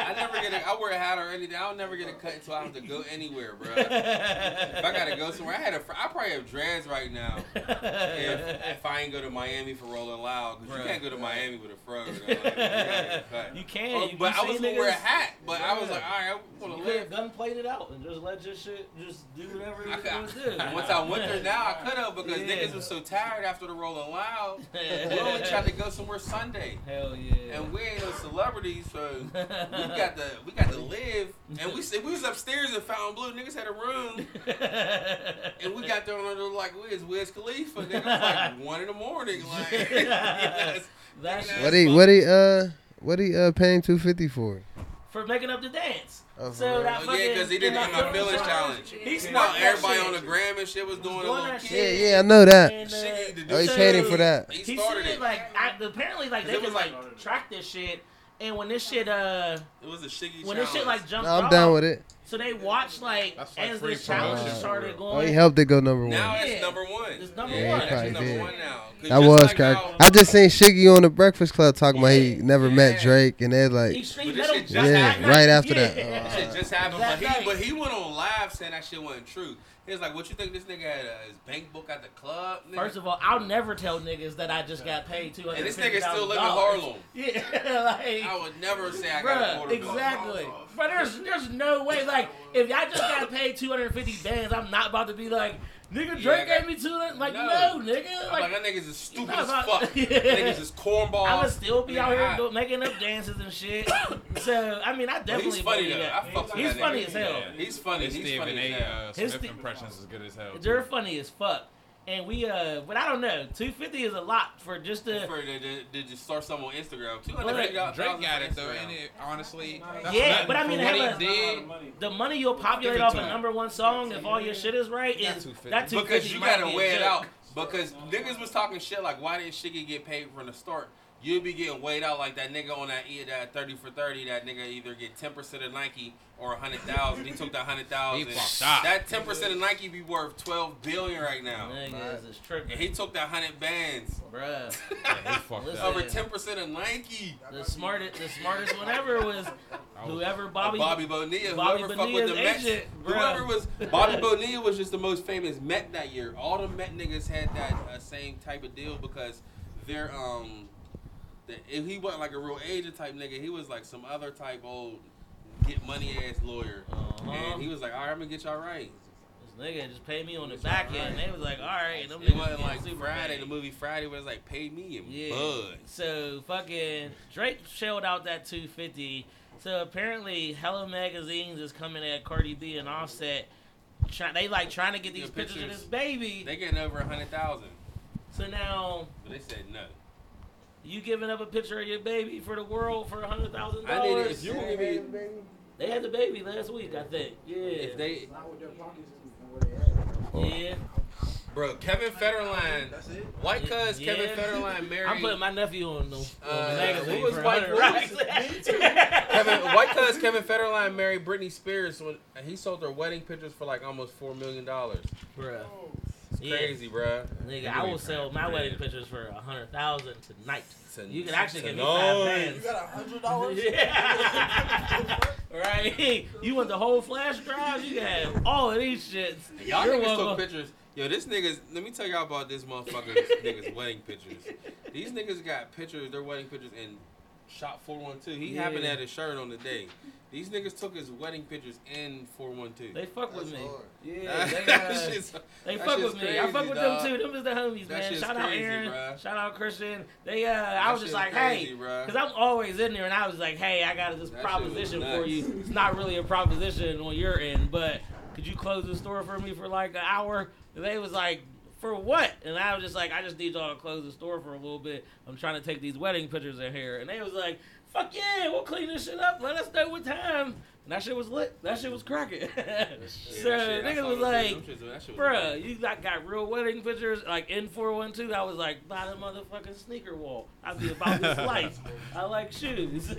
I never get a, I wear a hat or anything. I'll never get a cut until I have to go anywhere, bro. if I gotta go somewhere, I had a. I probably have dreads right now. If, if I ain't go to Miami for Rolling Loud, because you can't go to Miami with a fro. Like, you gotta get a cut. You can. You, but I was gonna wear a hat, but I was like, all right, I want to live. gun played it out and just let your shit just do whatever I you could, want to do. once I went there now, I could have because Yeah. niggas was so tired after the Rolling Loud. We only tried to go somewhere Sunday. Hell yeah. and we ain't no celebrities, so we got the we got to live. And we said we was upstairs in Fontainebleau. Niggas had a room, and we got there on the like we was Wiz Khalifa. Nigga, it was like one in the morning. Like, yes. That shit What he what he uh what he uh paying two fifty for? for making up the dance. Oh, So real? that Oh, fucking, yeah, because he did in the that In My Feelings challenge, challenge. He You sparked everybody shit. on the gram and shit was doing a doing little kid. Yeah, yeah, I know that. And, uh, Oh, he dude- paid him for that. He He started said it. like I, apparently like they It can was like like- track this shit, and when this shit uh It was a Shiggy when challenge. this shit like jumped No, I'm off, down with it. so they watched like like as free this challenge promotion started going. Oh, he helped it go number one. now one. it's number one. It's number yeah, one. That's Probably number did. one now. 'Cause That was like crazy. how- I just seen Shiggy on the Breakfast Club talking about he Yeah. never met Drake, and they're like, straight But met this him shit just just yeah, right after that. Yeah. Oh, That shit just happened, That but he but he went on live saying that shit wasn't true. He was like, "What you think this nigga had uh, his bank book at the club?" Nigga? First of all, I'll never tell niggas that I just got paid two hundred. and this nigga still live in Harlem. Yeah, like. I would never say I got a quarter exactly. But there's there's no way. Like, if I just got paid 250 bands, I'm not about to be like, nigga, Yeah, I Drake got- gave me 200. Like, No. no, nigga. Like, like, that niggas is stupid not as fuck. Yeah. Niggas is cornball. I would still be out here do, making up dances and shit. so, I mean, I definitely he's funny believe though. that. I fuck with He's that funny nigga. as hell. Yeah. He's funny. His He's Stephen funny A. as hell. Uh, His Smith Ste- impressions is good as hell. They're funny as fuck. And we, uh, but I don't know. 250 is a lot for just to. For the, the, the, just start something on Instagram. Two Well, hundred like, fifty dollars. Drake got it though, and it honestly. that's Yeah, nothing but I mean, have a- did. The money you'll populate off a number one song if all your shit is right Not is that 250 Because you gotta be a weigh it out. Because niggas was talking shit like, why didn't Shiggy get paid from the start? You'd be getting weighed out like that nigga on that that thirty for thirty. That nigga either get ten percent of Nike or a hundred thousand. He took that hundred thousand. He fucked up. That ten percent of Nike be worth twelve billion right now. Niggas is tripping. And he took that hundred bands. Bruh. Yeah, he fucked Listen. up. Over ten percent of Nike. The smartest, the smartest one ever was whoever Bobby. Bobby Bonilla, Bobby whoever fucked with the Bonilla's Mets, agent, bruh. whoever was Bobby Bonilla was just the most famous Met that year. All the Met niggas had that uh, same type of deal because they're um, the, if he wasn't like a real agent type nigga, he was like some other type old get money ass lawyer, Uh-huh. and he was like, all right, I'm gonna get y'all right. This nigga just paid me on the back end. They was like, all right, them It wasn't like super Friday, paid. the movie Friday was like pay me and Yeah. bud. So fucking Drake shelled out that 250. So apparently, Hello Magazines is coming at Cardi B and Offset. Try, they like trying to get these Get pictures of this baby. They getting over a hundred thousand, So now but they said no. You giving up a picture of your baby for the world for a hundred thousand I need it. dollars? If you gonna give me, They had the baby last week, I think. Yeah. if they, Not with their pockets and where they at. yeah. bro, Kevin Federline. That's it. White cuz Kevin Federline married. I'm putting my nephew on the, on Uh, magazine what was White- 100 what. Kevin, white cuz Kevin Federline married Britney Spears when he sold their wedding pictures for like almost four million dollars. Bruh. It's Yeah. crazy, bruh. Nigga, I will sell my wedding pictures for a hundred thousand tonight. To- You can actually get me tonight. five You got a hundred dollars? Yeah. right. You want the whole flash drive? You can have all of these shits. Y'all You're niggas welcome. took pictures. Yo, this niggas. Let me tell y'all about this motherfucker's niggas wedding pictures. These niggas got pictures, their wedding pictures in shot four one two. He happened to have his shirt on the day. These niggas took his wedding pictures in four one two. They fuck with That's me. hard. Yeah, they, uh, they fuck shit's with me. I fuck with dog. them too. Them is the homies, That man. shit's Shout out crazy, Aaron. bruh. Shout out Christian. They, uh, I was just like, crazy, hey, because I'm always in there, and I was like, hey, I got this That proposition for you. It's not really a proposition on your end, but could you close the store for me for like an hour? And they was like, for what? And I was just like, I just need y'all to close the store for a little bit. I'm trying to take these wedding pictures in here. And they was like, fuck yeah, we'll clean this shit up. Let us know what time. And that shit was lit. That shit was cracking. so I niggas was like, shits. Them shits- that shit was bruh, you got, got real wedding pictures like in 412. I was like, by the motherfucking sneaker wall. I'd be about this life. I like shoes.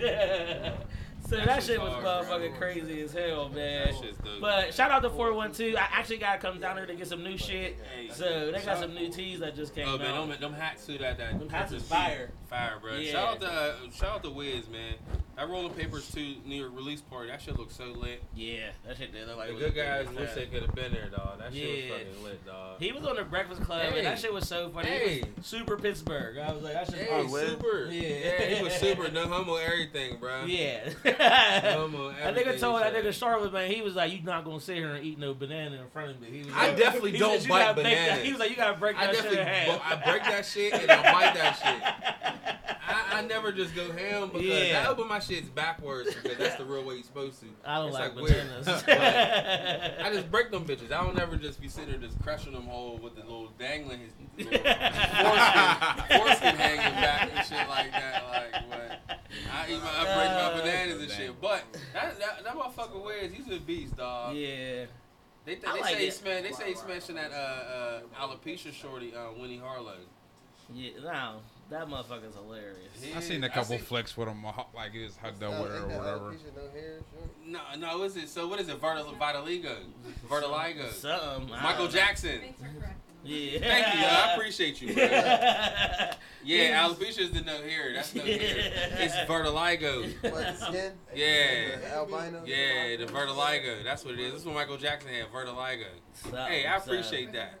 so that shit was hard, bro. motherfucking crazy as hell, man. That shit's dope. But shout out to 412. I actually got to come down there to get some new shit. So they got some new tees that just came out. Oh man, out. them, them hats too. That that Them hats is purchase fire. fire, bro. Yeah. Shout out to uh, shout out to Wiz, man. That Rolling Papers two New York release party. That shit looks so lit. Yeah, that shit did look like The it good guys time. wish they could have been there, dog. That shit Yeah. was fucking lit, dog. He was on the Breakfast Club, Hey. and that shit was so funny. He Hey. was super Pittsburgh. I was like, that shit. Hey, oh, super. Yeah. Yeah. he was super. No homo, everything, bro. Yeah. No homo, That nigga told that nigga Charlotte, man, he was like, you not gonna sit here and eat no banana in front of me. He was I like, definitely he don't said, bite gotta that-" bananas. He was like, you gotta break I that shit in half. I break that shit and I bite that shit. I, I never just go ham because Yeah. I open my shits backwards because that's the real way you're supposed to. I don't It's like, weird. bananas. I just break them bitches. I don't ever just be sitting there just crushing them whole with the little dangling his little foreskin, foreskin hanging back and shit like that. Like what? I eat my, I break my bananas and shit. But that that, that motherfucker wears. He's a beast, dog. yeah. They, th- I they like say he it. smash. They say he smashing that uh, uh, alopecia shorty, uh, Winnie Harlow. Yeah, no, that motherfucker's hilarious. He- I seen a couple seen- flicks with him, uh, like he was hugged up with her or whatever. no hair, short? No, no, is it? So what is it? Vertil- Vitiligo, Vertiligo, Something. Michael don't know. Jackson. Thanks for correcting. Yeah. Thank you, yo. I appreciate you, bro. yeah. Yeah, alopecia is the no hair. That's no hair. It's vertiligo. What, skin? Yeah. The albino? Yeah, the vertiligo. That's what it is. That's what Michael Jackson had. Vertiligo. Hey, I appreciate that.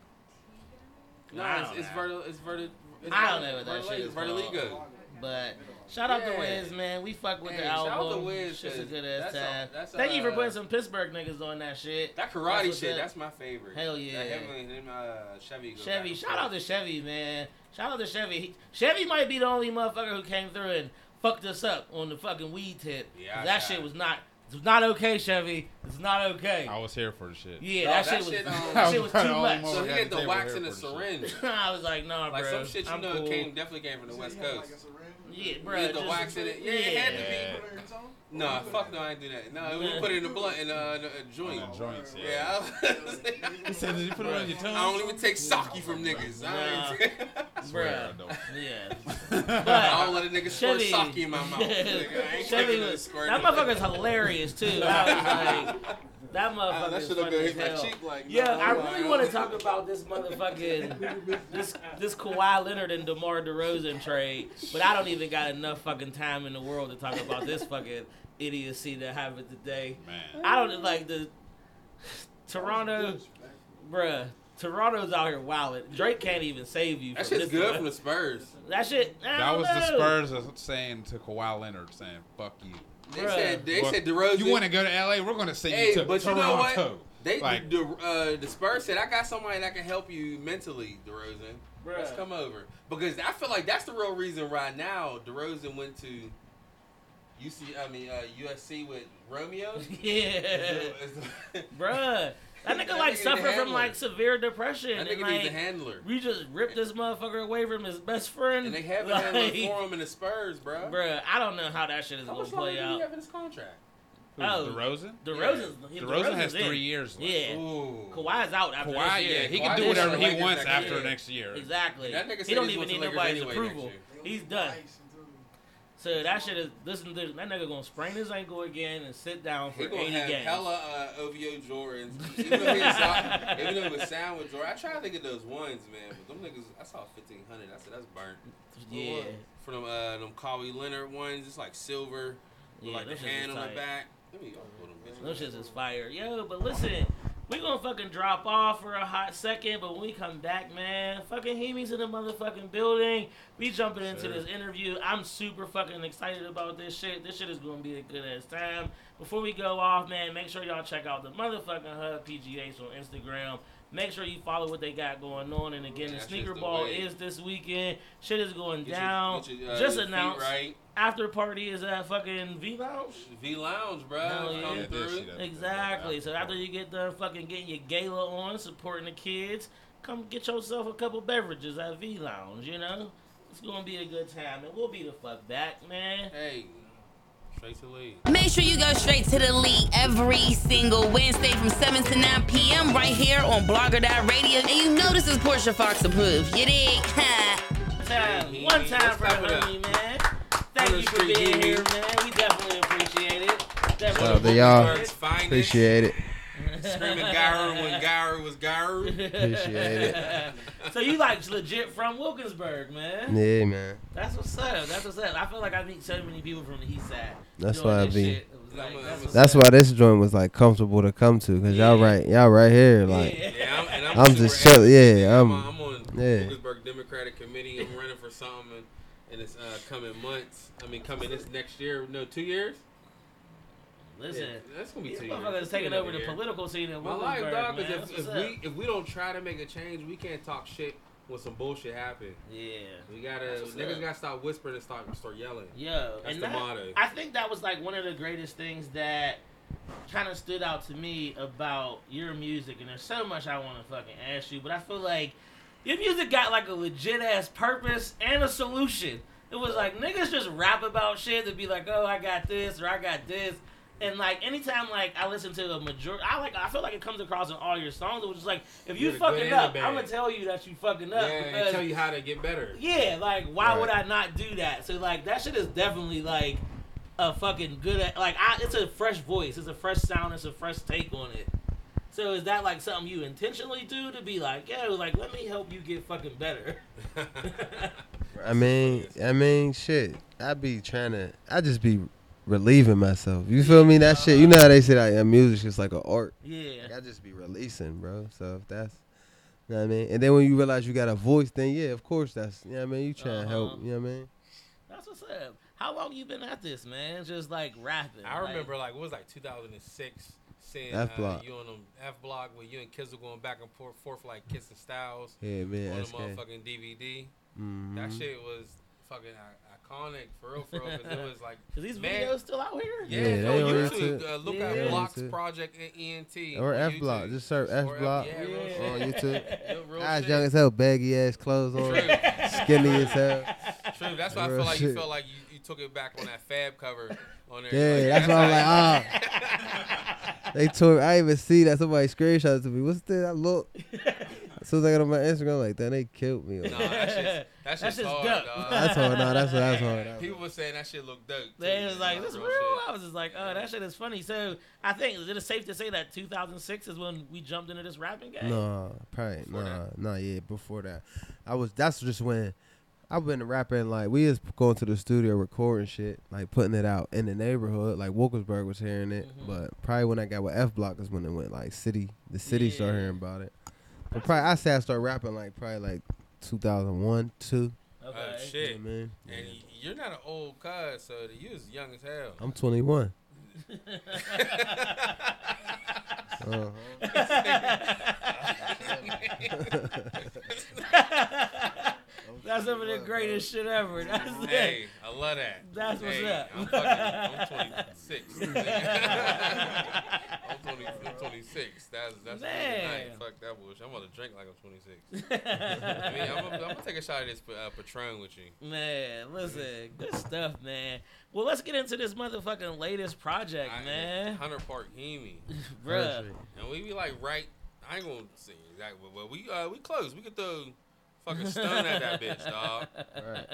No, I it's don't it's know. vertil. It's vertil. I don't know what that vertiligo. shit is Vertiligo. But shout out to Yeah. Wiz, man. We fuck with Hey, the shout out to album. Wiz, Shit's a 'cause good ass that's a- time. that's a, Thank you for putting some Pittsburgh niggas on that shit. That karate what's shit. up. That's my favorite. Hell yeah. That him and uh, Chevy. Chevy, shout and out to. Chevy, man. Shout out to Chevy. He, Chevy might be the only motherfucker who came through and fucked us up on the fucking weed tip. Yeah, that shit it. was not. It was not okay, Chevy. It's not okay. I was here for the shit. Yeah, No, that, that shit was. um, that shit was too much. So he Got had the the wax here in the for the shit. syringe. I was like, nah, Like bro. some shit you I'm know cool. came definitely came from the So West you had, Coast. like, a syringe? Yeah, You bro. had the wax in it. Yeah, it had to be. Yeah. Put it in your? No, fuck no, I ain't do that. No, we put it in the blunt in uh, the, a joint. On joints, yeah. Yeah, He said, "Did you put it on your tongue?" I, I don't even take sake from niggas. I, ain't I swear I don't. Yeah. I don't let a nigga squirt sake in my mouth. Nigga, I ain't Chevy was, that motherfucker's hilarious too. I was like, that Ah, motherfucker that is should have been as hit my cheek like. Yeah, no, I really God. want to talk about this motherfucking this this Kawhi Leonard and DeMar DeRozan trade, but I don't even got enough fucking time in the world to talk about this fucking idiocy that happened today. Man, I don't like the Toronto, bruh. Toronto's out here wilding. Drake can't even save you. That from shit's good one. from the Spurs. That shit. I that don't was the. Spurs saying to Kawhi Leonard, saying "fuck you." They Bruh. said they Fuck- said DeRozan. You want to go to LA? We're going to send Hey, you to but you Toronto. know what? They Like- the uh, the Spurs said I got somebody that can help you mentally, DeRozan. Bruh. Let's come over because I feel like that's the real reason right now DeRozan went to UC. I mean uh, USC with Romeo. Yeah, bruh. That nigga That like nigga suffer from like severe depression. That and nigga like, needs a handler, we just ripped this motherfucker away from his best friend. and they have a like, handler for him in the Spurs, bro. Bruh, I don't know how that shit is How gonna play out. How much longer do he out. have in his contract? Who's Oh. DeRozan? DeRozan's, yeah. DeRozan has in. three years left. Yeah, Ooh. Kawhi's out after Kawhi, this year. yeah, he Kawhi can do whatever he wants after year. next year. Exactly. That nigga he don't even need nobody's approval. He's done. So that shit is listen to that nigga gonna sprain his ankle again and sit down for He gonna 80 have games. hella uh, OVO Jordans. Even though, sound, even though it was sound with Jordan, I tried to get those ones, man. But them niggas, I saw fifteen hundred. I said that's burnt. yeah, For them, uh, them Kawhi Leonard ones, it's like silver with yeah, like the hand on the back. Let me them bitches. Those shits is fire. Yo, but listen, we gonna fucking drop off for a hot second, but when we come back, man, fucking Heemi's in the motherfucking building. We jumping into Sure. this interview. I'm super fucking excited about this shit. This shit is gonna be a good ass time. Before we go off, man, make sure y'all check out the motherfucking Hub PGH on Instagram. Make sure you follow what they got going on. And again, Yeah, the sneaker ball way. is this weekend. Shit is going Get down. get your, uh, Just announced. right. After party is at fucking V Lounge. V Lounge, bro. Hell yeah. Come Yeah, through. Exactly. So after you get done fucking getting your gala on, supporting the kids, come get yourself a couple beverages at V Lounge. You know, it's gonna be a good time, and we'll be the fuck back, man. Hey, straight to lead. Make sure you go straight to the league every single Wednesday from 7 to 9 p.m. right here on Blogger Radio. And you know this is Portia Fox approved. You dig? Time, Hey, one time let's for clap it man. Thank you for Street being Heemi. here, man. We definitely appreciate it. Definitely Shout out to y'all. Wilkinsburg's finest. Appreciate it. Screaming Gyru when Gyru was Gyru. Appreciate it. so you like legit from Wilkinsburg, man? Yeah, man. That's what's up. That's what's up. I feel like I meet so many people from the east side. That's why I be. shit. Like, that's I'm a- what's That's why this joint was like comfortable to come to because y'all right y'all right here, like. Yeah. Yeah, I'm, and I'm, I'm just chill- active. yeah, I'm, I'm- I'm on yeah. Wilkinsburg Democratic Committee. I'm running for something, and, and it's uh, coming months. I mean, coming this next year. No, two years. Listen, Yeah, that's gonna be these two years. motherfuckers taking over the year. political scene in My life, dog, That's if, if we if we don't try to make a change, we can't talk shit when some bullshit happen. Yeah. We gotta niggas up. gotta stop whispering and start start yelling. Yeah, That's and the that, motto. I think that was like one of the greatest things that kind of stood out to me about your music. And there's so much I want to fucking ask you, but I feel like your music got like a legit ass purpose and a solution. It was like niggas just rap about shit to be like, oh, I got this or I got this. And like anytime like I listen to a majority, I like I feel like it comes across in all your songs. It was just like if you Yeah, the fucking up. I'm gonna tell you that you fucking up yeah, and because tell you how to get better. yeah, like why Right. would I not do that? So like that shit is definitely like a fucking good like I it's a fresh voice, it's a fresh sound, it's a fresh take on it. So is that like something you intentionally do to be like, yo, like let me help you get fucking better? I mean, I mean, shit. I be trying to. I just be relieving myself. You feel me? That shit. You know how they say like uh, music's just like an art. yeah. Like, I just be releasing, bro. So if that's, you know what I mean. And then when you realize you got a voice, then yeah, of course that's, you know what I mean. You trying to help. Uh-huh. You know what I mean. That's what's up. How long you been at this, man? Just like rapping. I remember like what was like 2006 seeing F uh, Block. you on them F block where you and Kizzle going back and forth, forth like kissing styles Yeah, man. on the SK. motherfucking DVD. Mhm. That shit was fucking iconic for real, for real. Cause it was like Is these Man. videos still out here? yeah, Yeah, no, they on YouTube. YouTube. Uh, look Yeah. at Blocks YouTube. Project and ENT Or F Block. Just search F Or Block. Yeah, real Yeah. shit. on YouTube. Real- real I was young as hell, baggy ass clothes on, skinny as hell. True. That's why I Real feel like you shit. felt like you, you took it back on that Fab cover on there. Yeah, You're that's why I'm like, ah. They tore. I even see that somebody screenshot it to me. What's that? I look. As soon as I got on my Instagram, like, then they killed me. Nah, that shit's, that That shit's shit's hard, dope. dog. That's hard. No, that's that's hard. That's People were saying that shit looked dope. They was like, That's "This real." shit. I was just like, "Oh, that shit is funny." So I think is it safe to say that 2006 is when we jumped into this rapping game? No, probably Before nah, that? not yet. Before that, I was. That's just when I've been rapping. Like we was going to the studio recording shit, like putting it out in the neighborhood. Like Wilkinsburg was hearing it, Mhm. but probably when I got with F Block is when it went like city. The city started hearing about it. But probably I say I started rapping like probably like 2001, two. Okay. Oh shit! what I mean? And y- you're not an old cuz, so you was young as hell. I'm 21. Uh-huh. That's some of the greatest shit ever. That's it. hey, I love that. That's what's hey, up. I'm, fucking, I'm 26. I'm, 20, I'm 26. That's that's Man. nice. Fuck that bullshit. I'm gonna drink like I'm 26. I mean, I'm, gonna- I'm gonna take a shot of this uh, Patron with you. Man, listen, good stuff, man. Well, let's get into this motherfucking latest project, I- man. Hunter Park Heemi. Bruh. And we be like right. I ain't gonna say exactly, but we uh we close. We could throw fucking stun at that bitch, dog. Right.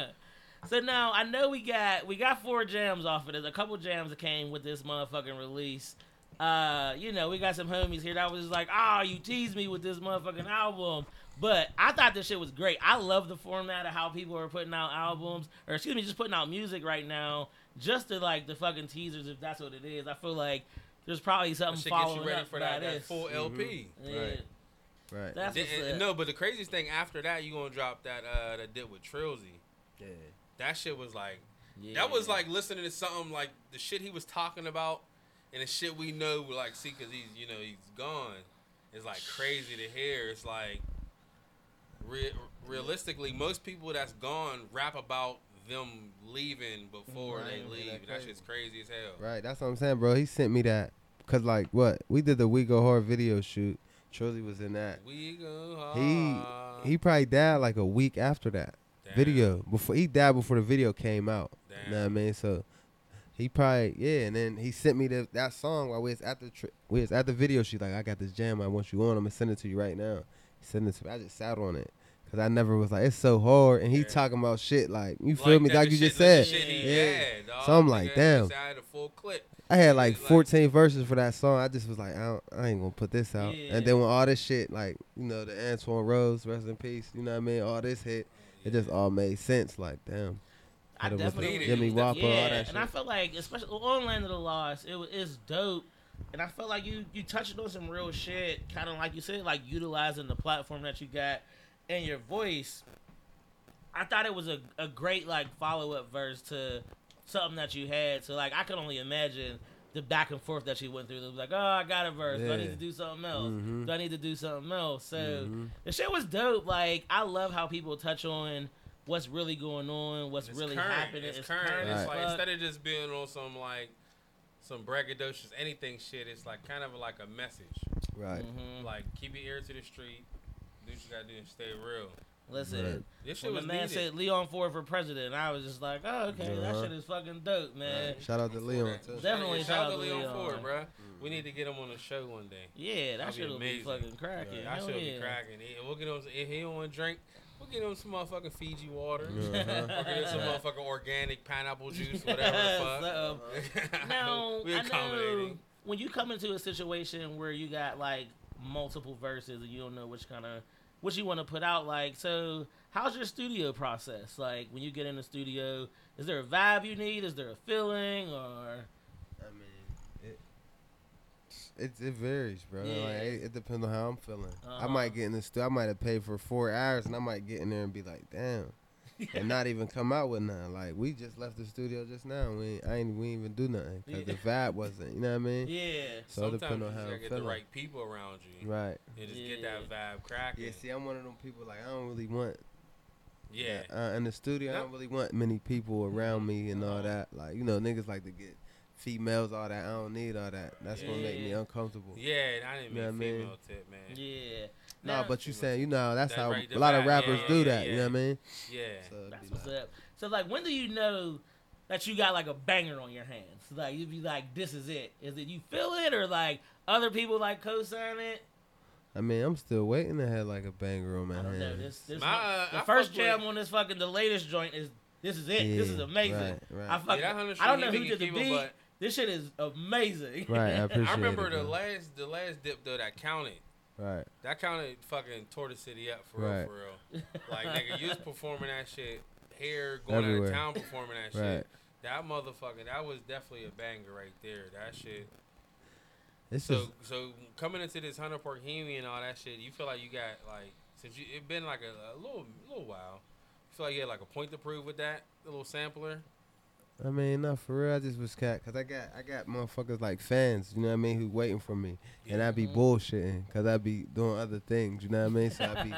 So now I know we got we got four jams off of this. A couple jams that came with this motherfucking release. Uh, you know, we got some homies here that was like, "Oh, you teased me with this motherfucking album." But I thought this shit was great. I love the format of how people are putting out albums, or excuse me, just putting out music right now, just to like the fucking teasers, if that's what it is. I feel like there's probably That something shit gets following you ready up for that, that this. full LP. Yeah, Right. Right. that's Then- what's and- up. no, but the craziest thing after that, you gonna drop that uh that did with Trilzy. yeah. That shit was like Yeah. that was like listening to something like the shit he was talking about and the shit we know like see because he's you know he's gone is like crazy to hear. It's like re- realistically most people that's gone rap about them leaving before Right. they leave. that That crazy. shit's crazy as hell. Right, that's what I'm saying, bro. He sent me that because like what we did the We Go Hard video shoot. Trilly was in that. He he probably died like a week after that Damn. video. Before he died before the video came out. Damn. You know what I mean? So he probably yeah, and then he sent me the, that song while we was at the tri- we was at the video. She's like, I got this jam. I want you on. I'm gonna send it to you right now. He sent it to me. I just sat on it because I never was like it's so hard. And he Yeah. talking about shit like you feel me, like you just said. shit Yeah. had. So I'm like, Nigga, damn. just had a full clip. I had like It's like- 14 verses for that song. I just was like, I, don't, I ain't gonna put this out. Yeah. And then when all this shit, like you know, the Antwon Rose, rest in peace. You know what I mean? All this hit, it just all made sense. Like damn. I Could've definitely Jimmy It was Whopper, all yeah, that and I felt like, especially on Land of the Lost, it was it's dope. And I felt like you you touched on some real shit, kind of like you said, like utilizing the platform that you got and your voice. I thought it was a, a great like follow up verse to something that you had. So like I can only imagine the back and forth that she went through. It was like, oh, I got a verse. Do I need to do something else? Mhm. Do I need to do something else? So Mhm. the shit was dope. Like I love how people touch on what's really going on, what's It's really current. happening. It's, current. as It's like instead of just being on some like some braggadocious anything shit, it's like kind of like a message. Right. Mhm. Like keep your ear to the street, do what you gotta do and stay real. Listen, Right. This shit when the was man needed. said Leon Ford for president, I was just like, oh, okay, that Uh-huh. shit is fucking dope, man. Shout out to Leon too. Definitely shout, shout out to Leon Leon. Ford, bruh. We need to get him on the show one day. Yeah, that That'd be shit will be fucking cracking. That Hell shit yeah. be cracking. He- We'll get him. If he don't want to drink, we'll get him some motherfucking Fiji water. Uh-huh. We'll get him some motherfucking organic pineapple juice, whatever the fuck. So, now, we I know accommodating. when you come into a situation where you got like multiple verses and you don't know which kind of what you want to put out, like, so how's your studio process? Like, when you get in the studio, is there a vibe you need? Is there a feeling, or I mean, it it, it varies, bro. Yeah. Like, it, it depends on how I'm feeling. I Uh-huh. might get in the studio. I might have paid for four hours, and I might get in there and be like, damn. and not even come out with nothing. Like we just left the studio just now. We ain't, I ain't we ain't even do nothing because the vibe wasn't. You know what I mean? yeah? So it Sometimes depends you on just how gotta I'm get the right people around you Right. and just Yeah. get that vibe cracking. Yeah. See, I'm one of them people. Like I don't really want. Yeah. Uh, in the studio, I don't really want many people around me and all Uh-huh. that. Like you know, niggas like to get females, all that. I don't need all that. That's gonna make me uncomfortable. Yeah, and I didn't You know mean I mean? tip, man. Yeah. No, Now- but you saying you know that's That how right, a lot of rappers Yeah, do yeah, that. You know what I mean? Yeah. So That's what's like- up. So like, when do you know that you got like a banger on your hands? Like you be like, this is it. Is it you feel it or like other people like co-sign it? I mean, I'm still waiting to have like a banger on my I don't know. hand. This, this My, uh, the I first jam with- on this fucking the latest joint is this is it. this is amazing. right, right. I fucking, Yeah, I don't know who Hit did the Kiva, beat. but- This shit is amazing. Right, I appreciate I remember it, the bro. last the last dip though that counted. Right. That of fucking tore the city up for Right. real, for real. Like nigga, you was performing that shit here, going out Everywhere. of town performing that Right. shit. That motherfucker, that was definitely a banger right there. That shit. It's So just so coming into this Hunter Park Heemi and all that shit, you feel like you got like since you it been like a, a little little while. You feel like you had like a point to prove with that little sampler. I mean, not for real. I just was cat because I got I got motherfuckers like fans. You know what I mean? Who waiting for me, and I be bullshitting because I be doing other things. You know what I mean? So I be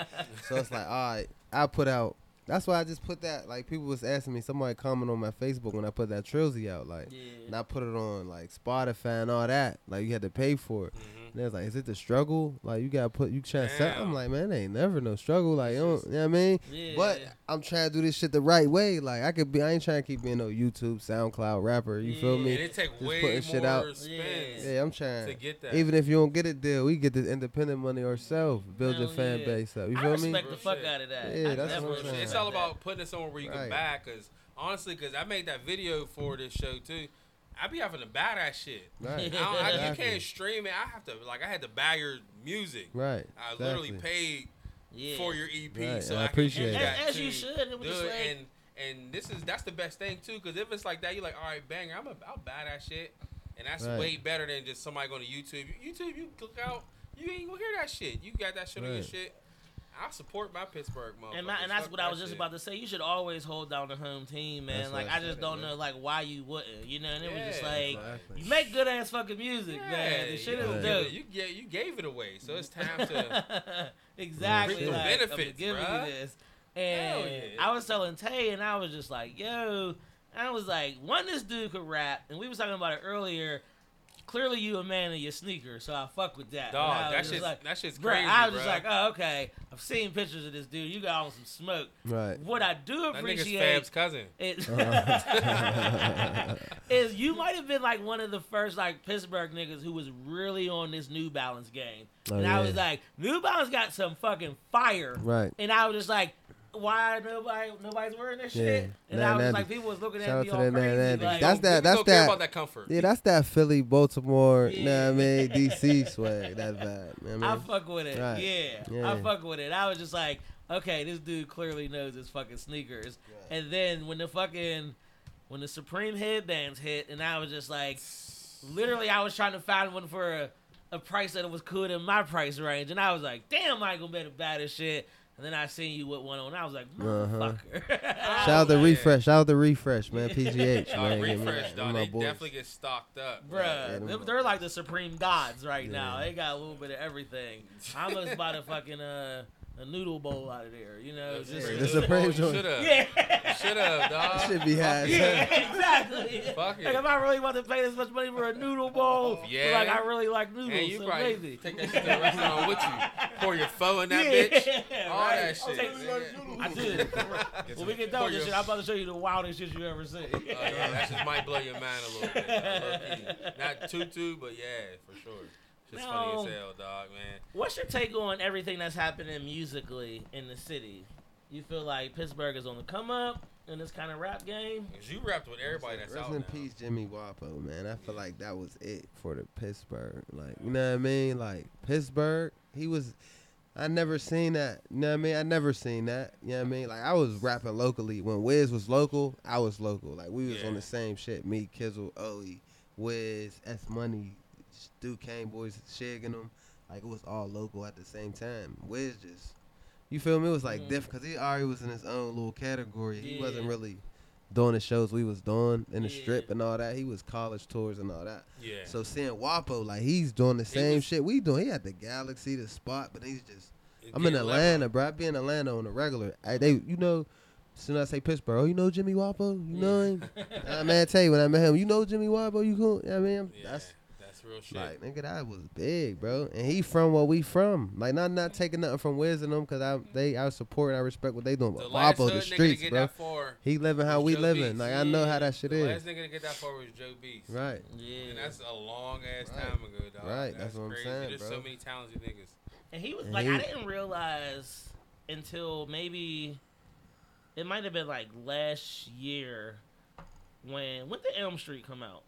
so it's like all right. I put out. That's why I just put that. Like people was asking me. Somebody comment on my Facebook when I put that Trilzy out. Like, Yeah. and I put it on like Spotify and all that. Like you had to pay for it. Mm-hmm. And they was like, "Is it the struggle? Like you gotta put you trying to sell?" Damn. I'm like, "Man, it ain't never no struggle. Like you, don't, you know what I mean?" Yeah. But I'm trying to do this shit the right way. Like I could be, I ain't trying to keep being no YouTube, SoundCloud rapper. You feel me? And it take Just way putting more shit out. spins Yeah, I'm trying. to get that. Even if you don't get a deal, we get the independent money ourselves. Build your fan yeah. base up. You I feel respect the fuck shit. out of that. Yeah, I that's what I'm saying. It's all about putting it somewhere where you can buy. Cause honestly, cause I made that video for this show too. I be having to buy that shit. Right. I don't, I, you can't stream it. I have to like I had to buy your music. Right. I literally paid Yeah. for your EP, Right, so and I I, appreciate can it. As, as you should. It was just like, and and this is that's the best thing too, because if it's like that, you're like, all right, banger, I'm a, I'll buy that shit, and that's Right. way better than just somebody going to YouTube. YouTube, you click out, you ain't gonna hear that shit. You got that shit on your shit. I support my Pittsburgh motherfuckers. and, my, and that's Fuck what I that was just shit. about to say. You should always hold down the home team, man. That's like I I just don't man. know like why you wouldn't, you know. And it was just like Exactly. you make good ass fucking music, Yeah, man. The shit you is give dope. it- You, yeah, you gave it away, so it's time to. exactly. Reap the like, benefits, I'm giving bruh. you this. And yeah. I was telling Tay, and I was just like, yo, I was like, one, this dude could rap, and we was talking about it earlier. Clearly, you a man of your sneakers, so I fuck with that. Dog, that just shit's like, that shit's Bruh, crazy, I was just like, oh, okay. I've seen pictures of this dude. You got on some smoke. Right. What I do appreciate. that nigga's appreciate Fab's cousin. is, Uh-huh. is you might have been like one of the first like Pittsburgh niggas who was really on this New Balance game. Oh, and I was like, New Balance got some fucking fire. Right. And I was just like, why nobody nobody's wearing this Yeah. shit? And Nan I was Nandy. like, people was looking Shout at me all that Nan crazy. Like, That's that- that's don't care that- about that comfort. Yeah, that's that Philly, Baltimore, you know what I mean? DC swag, that vibe. You know I what I fuck with it. Right. Yeah, I fuck with it. I was just like, okay, this dude clearly knows his fucking sneakers. And then when the fucking when the Supreme headbands hit, and I was just like, literally, I was trying to find one for a, a price that was cool in my price range, and I was like, damn, Michael better buy this shit. And then I seen you with one on, and I was like, Uh-huh. Shout out to Oh, Refresh. Shout out to Refresh, man. PGH, Dog, man. Give me- refresh, give dog. my They boys. definitely get stocked up. Bruh, Yeah, they- them- they're like the supreme gods right now. They got a little bit of everything. I'm just bought a fucking uh, a noodle bowl out of there. You know, That's just great. The Shoulda- joint. Should have. yeah, Should have, dog. Should be had. yeah, exactly. Fuck it. Like if I really want to pay this much money for a noodle bowl, Yeah. like I really like noodles, And you so probably maybe. take that shit to the restaurant with you. Pour your pho in that yeah, bitch. All right. that shit. Take- nigga. I did. Get When we get pour done with this shit, I'm about to show you the wildest shit you ever seen. Oh, yeah, that just might blow your mind a little bit. Not too too, but yeah, for sure. Just funny as hell, oh, dog, man. What's your take on everything that's happening musically in the city? You feel like Pittsburgh is on the come up in this kind of rap game? Cause you rapped with everybody that's Rest out in now. peace, Jimmy Wopo, man. I feel like that was it for the Pittsburgh. Like, you know what I mean? Like Pittsburgh, he was. I never seen that. You know what I mean? I never seen that. You know what I mean? Like I was rapping locally when Wiz was local. I was local. Like we was Yeah. on the same shit. Me, Kizzle, Oe, Wiz, S Money, Kane boys, shagging them. Like it was all local at the same time. Wiz just, you feel me? It was like Mhm. different because he already was in his own little category. He wasn't really doing the shows we was doing in the Yeah. strip and all that. He was college tours and all that. Yeah. So seeing Wopo like he's doing the same was- shit we doing. He had the Galaxy, the spot, but he's just. I'm in Atlanta, bro. I be in Atlanta on a regular. I, they, you know, as soon as I say Pittsburgh, oh, you know Jimmy Wopo? You know him? I, man, I tell you when I met him, you know Jimmy Wopo? You cool? I mean, Yeah, that's that's real shit. like nigga, that was big, bro. And he from where we from. Like not not taking nothing from Wiz and them because I they I support and I respect what they doing. the But last Wopo, hood the nigga to streets, get bro. that. He living how we Joe living. Beast. Like I know how that shit The is. last nigga to get that far was Joe Beast. Right. Yeah. And that's a long ass Right. time ago, dog. Right, That's, that's what I'm crazy. saying, There's bro. so many talented niggas. And he was And like, he- I didn't realize until maybe it might have been like last year when when did Elm Street come out?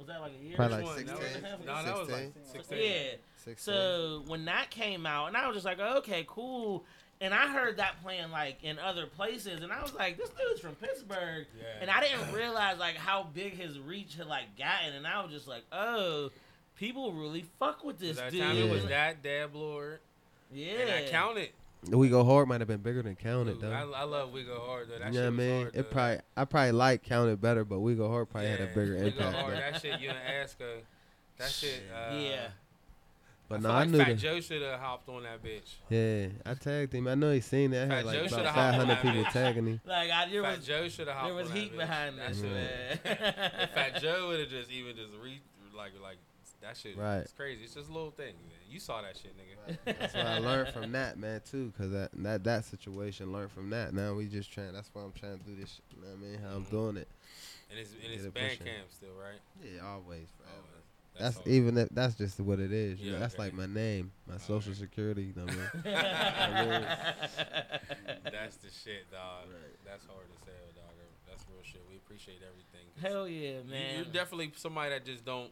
Was that like a year? Probably or like Which one? That 16. was- No, that was like 16. 16. Yeah. Six, So when that came out, and I was just like, oh, okay, cool. And I heard that playing like in other places, and I was like, this dude's from Pittsburgh. Yeah. And I didn't realize like how big his reach had like gotten, and I was just like, oh, people really fuck with this that dude. time it was that Dab Lord. yeah. And I counted. We go hard might have been bigger than counted Dude, though. I, I love We Go Hard though. That you know shit what I mean? hard. it probably I probably like counted better, but we go hard probably had a bigger We Go impact. Hard. though. That shit you and Aska. That shit. Uh, yeah. But I no, feel I knew Fat that. Joe should have hopped on that bitch. Yeah, I tagged him. I know he seen that. I had Joe like shoulda about hopped 500 people bitch. tagging him. Like I there Fat was Joe should have hopped there was on heat that behind that shit. man. If Fat Joe would have just even just re like like that shit. Right. It's crazy. It's just a little thing. Man. You saw that shit, nigga. That's what I learned from that, man, too. Cause that that that situation learned from that. Now we just trying. That's why I'm trying to do this. Shit, you know what I mean? How I'm Mhm. doing it. And it's and Get it's band camp still, right? Yeah, always, forever. Oh, That's, hard. even if that's just what it is. You Yeah, know, that's okay. like my name, my social Alright. security number. That's the shit, dog. Right. That's hard to hell, dog. That's real shit. We appreciate everything. Hell yeah, you- man. You, are definitely somebody that just don't.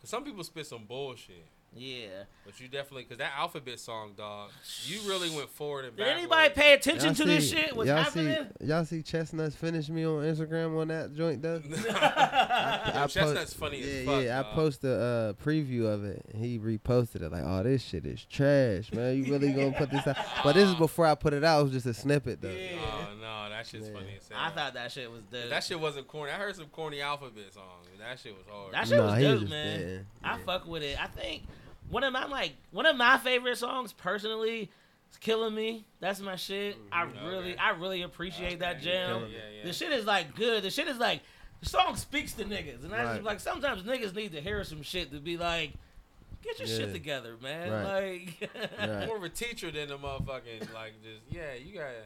Cause some people spit some bullshit, yeah. but you definitely cause that alphabet song, dog. You really went forward and Did backwards. anybody pay attention Y'all to this shit? What's y'all happening? see, y'all see Chestnuts finish me on Instagram on that joint though. Yo, I Chestnut's post- funny yeah, as fuck. yeah. I dog. posted a uh, preview of it. and He reposted it like, "Oh, this shit is trash, man. You really gonna put this out?" But this is before I put it out. It was just a snippet though. Yeah. Oh no, that shit's Yeah. funny as hell. I thought that shit was dope. that shit wasn't corny. I heard some corny alphabet songs. That shit was hard. That shit Nah, was he was dope, man. there. I Yeah. fuck with it. I think one of my like one of my favorite songs personally It's killing me. That's my shit. I Mhm. really, Okay. I really appreciate that Okay. jam. Yeah, yeah. The shit is like good. The shit is like the song speaks to niggas, and I Right. just like sometimes niggas need to hear some shit to be like, get your Yeah. shit together, man. Right. Like, Right. more of a teacher than a motherfucking like just yeah. You got to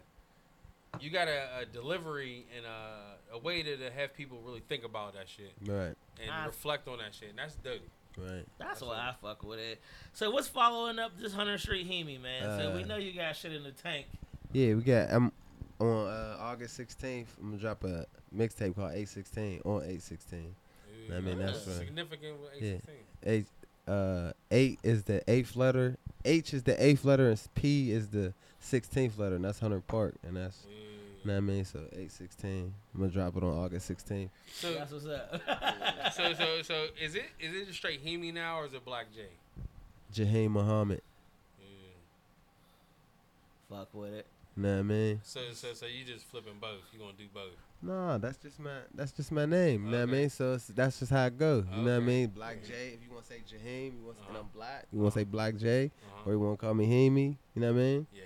you got a, a delivery and a, a way to, to have people really think about that shit Right. and I- reflect on that shit. And that's dope. Right. That's That's why it. I fuck with it. So what's following up this Hunter Street Heemi, man? so we Uh, know you got shit in the tank. Yeah, we got. I'm on uh, August 16th. I'm gonna drop a mixtape called 816 on 816. I mean, that's right. significant with Yeah. A16. Eight, uh, eight is the eighth letter. H is the eighth letter, and P is the 16th letter, and that's Hunter Park, and that's. Yeah. Know what I mean? So 816. I'm gonna drop it on August 16th. So, That's what's up. so, so, so, is it is it just straight Heemi now, or is it Black Jay? Jaheim Muhammad. Yeah. fuck with it. Know what I mean? So, so, so you just flipping both? You gonna do both? Nah, that's just my that's just my name. You know what I mean? So it's, that's just how it go. You know what I mean? Black Jay. If you want to say Jaheim, you want to say Uh-huh. I'm black. You want to say Black Jay, Uh-huh. or you want to call me Heemi. You know what I mean? Yeah.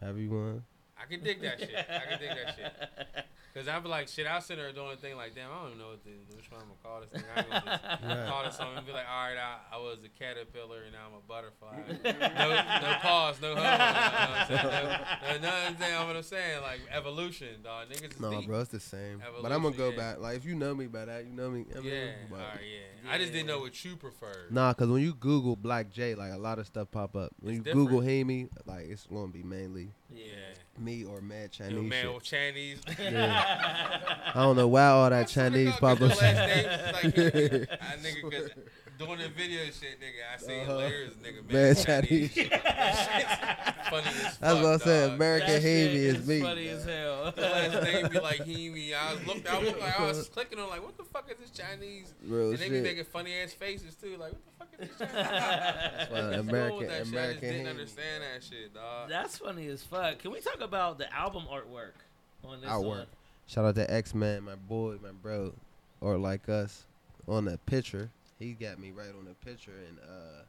However you want. I can dig that shit. I can dig that shit. Cause I be like, shit, I'll sit there doing a thing like, damn, I don't even know what the, which one I'm gonna call this thing. I ain't gonna just Right. call this something and be like, all right, I, I was a caterpillar and now I'm a butterfly. no, no pause, no hold. You know what I'm saying? No, no, nothing what I'm saying, like evolution, dog. Niggas is No, deep. bro, it's the same. But I'm gonna go yeah. back. Like if you know me by that, you know me. I mean, Yeah, all right, yeah. I just didn't know what you preferred. Nah, cause when you Google Black Jay, like a lot of stuff pop up. When It's you Google different. Heemi, like it's gonna be mainly Yeah. me or Mad Chinese know, man, shit. Chinese. Yeah. I don't know why all that Chinese pop up. like, I nigga, cause doing the video shit, nigga, I seen Uh-huh. hilarious nigga, man, Mad Chinese. Chinese. shit. funny as fuck. That's what I'm saying. American That shit Heemi is me. funny as hell. The last name be like Heemi. I was looked, I was like, I was clicking on like, what the fuck is this Chinese? Real and they be making funny ass faces too. Like, what the fuck is this Chinese? That's why What's wrong American with shit? I just didn't Heemi. understand that shit, dog. That's funny as fuck. Can we talk about the album artwork on this Artwork. one? Shout out to X Man, my boy, my bro, or like us, on that picture. He got me right on the picture, and uh,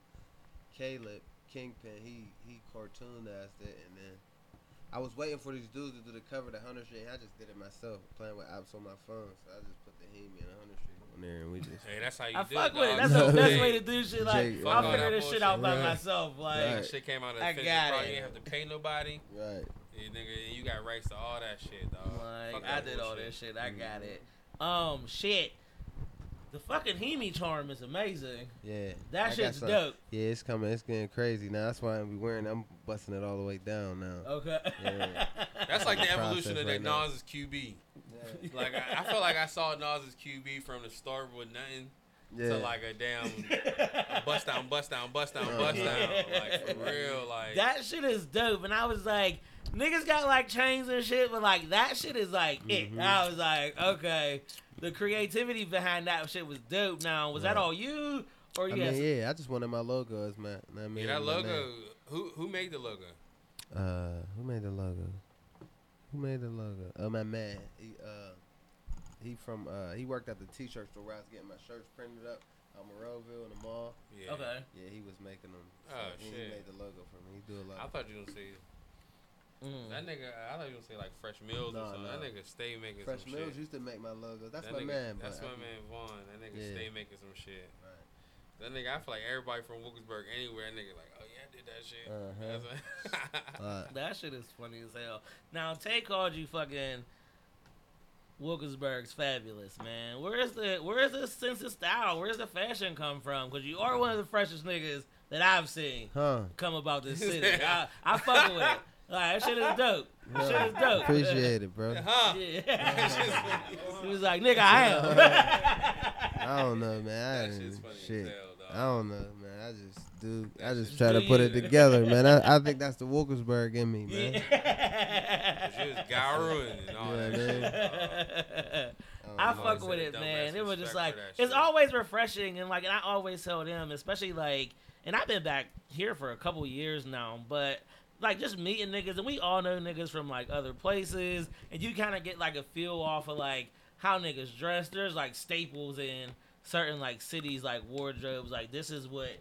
Caleb Kingpin, he he cartoonized it, and then I was waiting for these dudes to do the cover of the Hunter Street. I just did it myself, playing with apps on my phone. So I just put the Heemi and the Hunter Street on there, and we just. Hey, that's how you I do fuck it, with it. That's the best way to do shit. Like Jake- I'll figure that this shit out by bullshit. myself. Like Right. That shit came out of I the physics, got bro. it. You didn't have to pay nobody. Right. Yeah, nigga, you got rights to all that shit, dog. Like Fuck I that did all bullshit. this shit. I got it. Um, shit. The fucking Heemi charm is amazing. Yeah. That I shit's some- dope. Yeah, it's coming. It's getting crazy now. That's why I'm be wearing. I'm busting it all the way down now. Okay. Yeah. That's like the Process evolution of right that now. Nas' QB. Like I, I felt like I saw Nas' QB from the start with nothing Yeah. to like a damn bust down, bust down, bust down, bust down. Like for real, like That shit is dope, and I was like, niggas got like chains and shit, but like that shit is like it. Mhm. I was like, okay, the creativity behind that shit was dope. Now, was that all you, or I mean, yeah, I just wanted my logo as my. know I mean, yeah, that logo. name. Who who made the logo? Uh, who made the logo? Who made the logo? Oh, my man. He uh, he from uh, he worked at the T-shirt store where I was getting my shirts printed up on Monroeville in the mall. Yeah. Okay. Yeah, he was making them. So Oh, he shit. made the logo for me. He do a lot. I thought you were gonna say Mm. that nigga. I thought you were say like Fresh Mills or something. nah. That nigga stay making Fresh some Mills shit. used to make my logo. That's That my nigga- man. That's but my I- man Vaughn. That nigga Yeah. stay making some shit. Right. That nigga, I feel like everybody from Wilkinsburg anywhere. That nigga like, oh yeah, I did that shit. Uh-huh. That's- Uh, That shit is funny as hell. Now Tay called you fucking Wilkinsburg's fabulous, man. Where's the where's the sense of style? Where's the fashion come from? Because you are one of the freshest niggas that I've seen huh? come about this city. I, I fuck with it. Like that shit is dope. That shit is dope. Appreciate it, bro. huh? Yeah. he was like, nigga, I am. I don't know, man. I That shit's funny as shit. hell, dog. I don't know, man. I just do. I just shit's try to put it together, man. I, I think that's the Wilkinsburg in me, man. She was Garu and all Yeah, that man. shit. dog. I fuck with it, man. It was just like it's shit. always refreshing and like, and I always tell them, especially like, and I've been back here for a couple years now, but like just meeting niggas, and we all know niggas from like other places, and you kind of get like a feel off of like how niggas dress. There's like staples in certain like cities, like wardrobes. Like this is what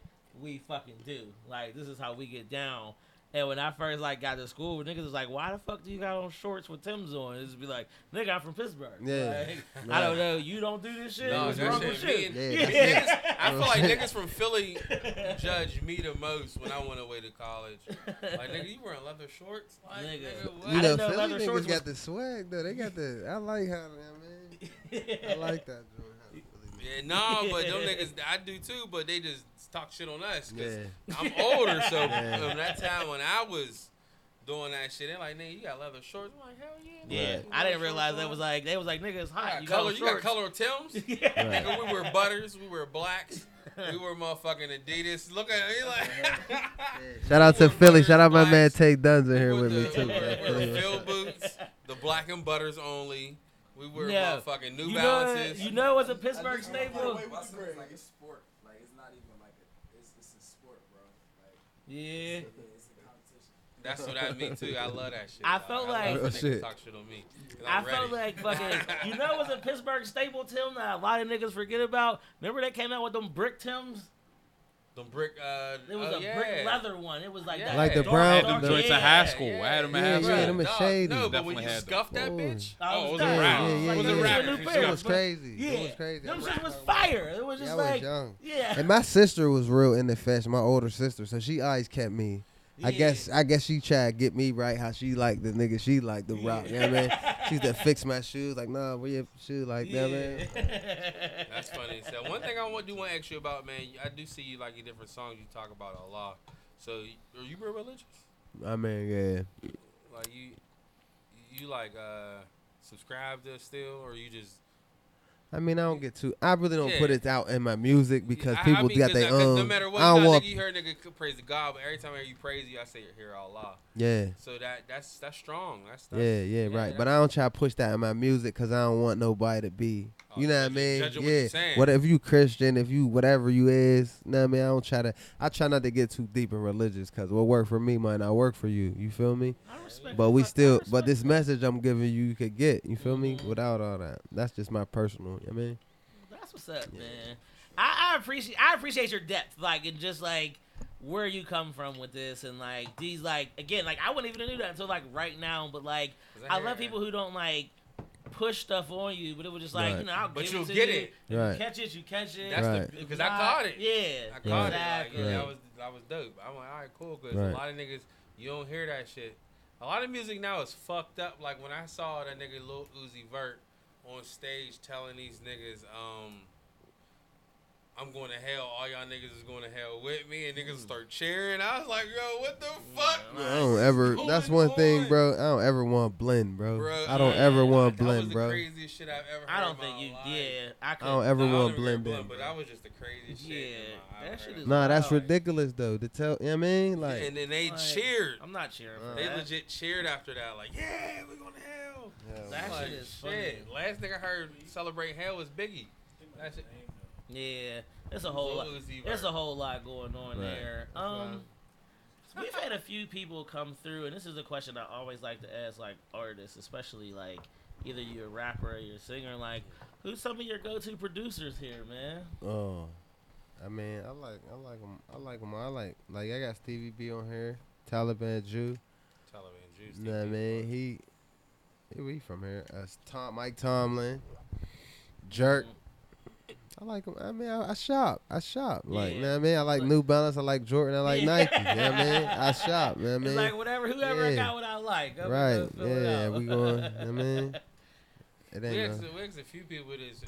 we fucking do. Like this is how we get down. And when I first like got to school, niggas was like, "Why the fuck do you got on shorts with Tim's on?" It's be like, "Nigga, I'm from Pittsburgh." Yeah. Like, I don't know. You don't do this shit. No, What's wrong shit- with you? and- Yeah. Niggas, I feel like niggas from Philly judge me the most when I went away to college. Like, nigga, you wearing leather shorts? Like, Nigga. nigga. You know, didn't know Philly niggas shorts got the swag though. They got the. I like how man. I like that joint. how Yeah, no, but them niggas, I do too, but they just talk shit on us. Cause Yeah. I'm older, so Yeah. from that time when I was doing that shit, they're like, nigga, you got leather shorts. I'm like, hell yeah. Yeah, nigga, I didn't realize that was like they was like nigga it's hot." You hot. got You color, got you got color Tim's. yeah. Right. Nigga, we were butters, we were blacks, we were motherfucking Adidas. Look at me like. Shout out to Philly. butters, Shout out my man blacks. Take Duns in here We with wear me too. we man. wear Phil boots, the black and butters only. We were Yeah. motherfucking New You know, Balances. you know, it's a I Pittsburgh staple. Wait, My what's son the is grade? like it's sport. Like it's not even like a, it's it's a sport, bro. Like Yeah. yeah, it's a competition. That's what I mean too. I love that shit. I dog. felt love like- shit. talk shit on me. I felt like fucking. You know, it was a Pittsburgh staple Tim that a lot of niggas forget about. Remember they came out with them brick Tims. Them brick. Uh, It was oh, a yeah. brick leather one. It was like Yeah. that. Like the brown- I had dark- them joints yeah. in high school. I had them in Yeah, high yeah, school. them is Dog, shady. No, but when you had scuff that bitch, I Oh, it was done. a wrap. Yeah, yeah, yeah, it was yeah. a new It was crazy. Yeah, It was crazy. Them shit was fire. It was Yeah, just I was like, young. yeah. And my sister was real into fashion. My older sister, so she always kept me. I guess I guess she tried to get me right how she like the nigga she like the rock. You know what I mean? She used to fix my shoes like, nah, where your shoes like that, man? that's funny. So one thing I want do want to ask you about, man. I do see you like in different songs. You talk about Allah. So are you real religious? I mean, yeah. Like you, you like uh subscribe to still, or you just I mean, I don't get too. I really don't Yeah. put it out in my music because I- I people mean, got 'cause their I- 'cause own. No matter what, I don't nah, want. nigga, you heard nigga praise the God, but every time I hear you praise you, I say hear Allah. Yeah, So that that's that's strong. That's, that's yeah, yeah, right. But I don't try to push that in my music because I don't want nobody to be. Oh, You know what I mean? judging what yeah. you're saying. What if you Christian? If you whatever you is, know what I mean? I don't try to. I try not to get too deep in religious because what work for me might not work for you. You feel me? I respect But we I- I still. But this message I'm giving you, you could get. You feel me? Mhm. Without all that. That's just my personal. You know what I mean? That's what's up, man. I, I appreciate I appreciate your depth, like and just like where you come from with this, and like these like again, like I wouldn't even do that until like right now, but like I hear love that. people who don't like push stuff on you, but it was just like Right. you know I'll But give you'll it to get you. it. Right. you catch it, you catch it. That's Right. the because I caught it. Yeah, I caught exactly. it. Like, Right. That was I was dope. I'm like, all right, cool. Because Right. a lot of niggas, you don't hear that shit. A lot of music now is fucked up. Like when I saw that nigga Lil Uzi Vert on stage telling these niggas, um, I'm going to hell. All y'all niggas is going to hell with me, and niggas start cheering. I was like, yo, what the fuck? Man, I don't ever. That's going one thing, bro. I don't ever want to blend, bro. Bro, I don't man, ever want to blend, was bro. craziest shit I've ever heard. I don't in think my you. life. Yeah, I could. I don't ever Nah, I want don't to even blend blunt, in. But that was just the craziest shit. Yeah, in my- I've that shit is Nah, that's ridiculous though. To tell, you know what I mean? Like, and then they Like, cheered. I'm not cheering for They that. legit cheered after that. Like, yeah, we're going to hell. That Like, shit is shit. funny. Last thing I heard celebrate hell was Biggie. That shit. Yeah, it's a whole lot. There's a whole lot going on Right. there. Um, we've had a few people come through, and this is a question I always like to ask, like artists, especially like either you're a rapper or you're a singer. Like, who's some of your go-to producers here, man? oh, I mean, I like, I like them. I like them. I like, like, I got Stevie B on here, Taliban Jew. Taliban Juice. You know what I mean? He, he, we from here. Uh, Tom, Mike Tomlin, Jerk. I like him. I mean, I, I shop. I shop. Like, you know what I mean? I like New Balance. I like Jordan. I like Yeah. Nike. You know what I mean? I shop. You know what I It's like whatever, whoever Yeah. got what I like. I'm right. gonna it Yeah. We going. You know what I mean? It We ain't. asked, No, we asked a few people this.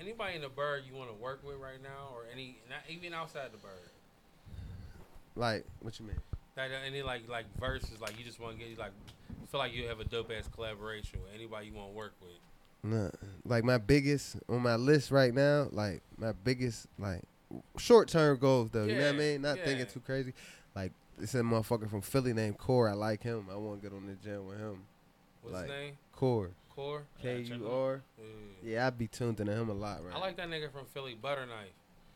Anybody in the bird you want to work with right now, or any, not even outside the bird? like, what you mean? Like any like like verses, like you just want to get like feel like you have a dope ass collaboration with anybody you want to work with. Nah, like my biggest on my list right now, like my biggest like short term goals though. you know what I mean? Not thinking too crazy. Like it's a motherfucker from Philly named Kur. I like him. I want to get on the gym with him. What's Like, his name? Kur. Kur. K check him U R. Yeah. Yeah, I be tuned into him a lot, right? I like that nigga from Philly, Butter Knife.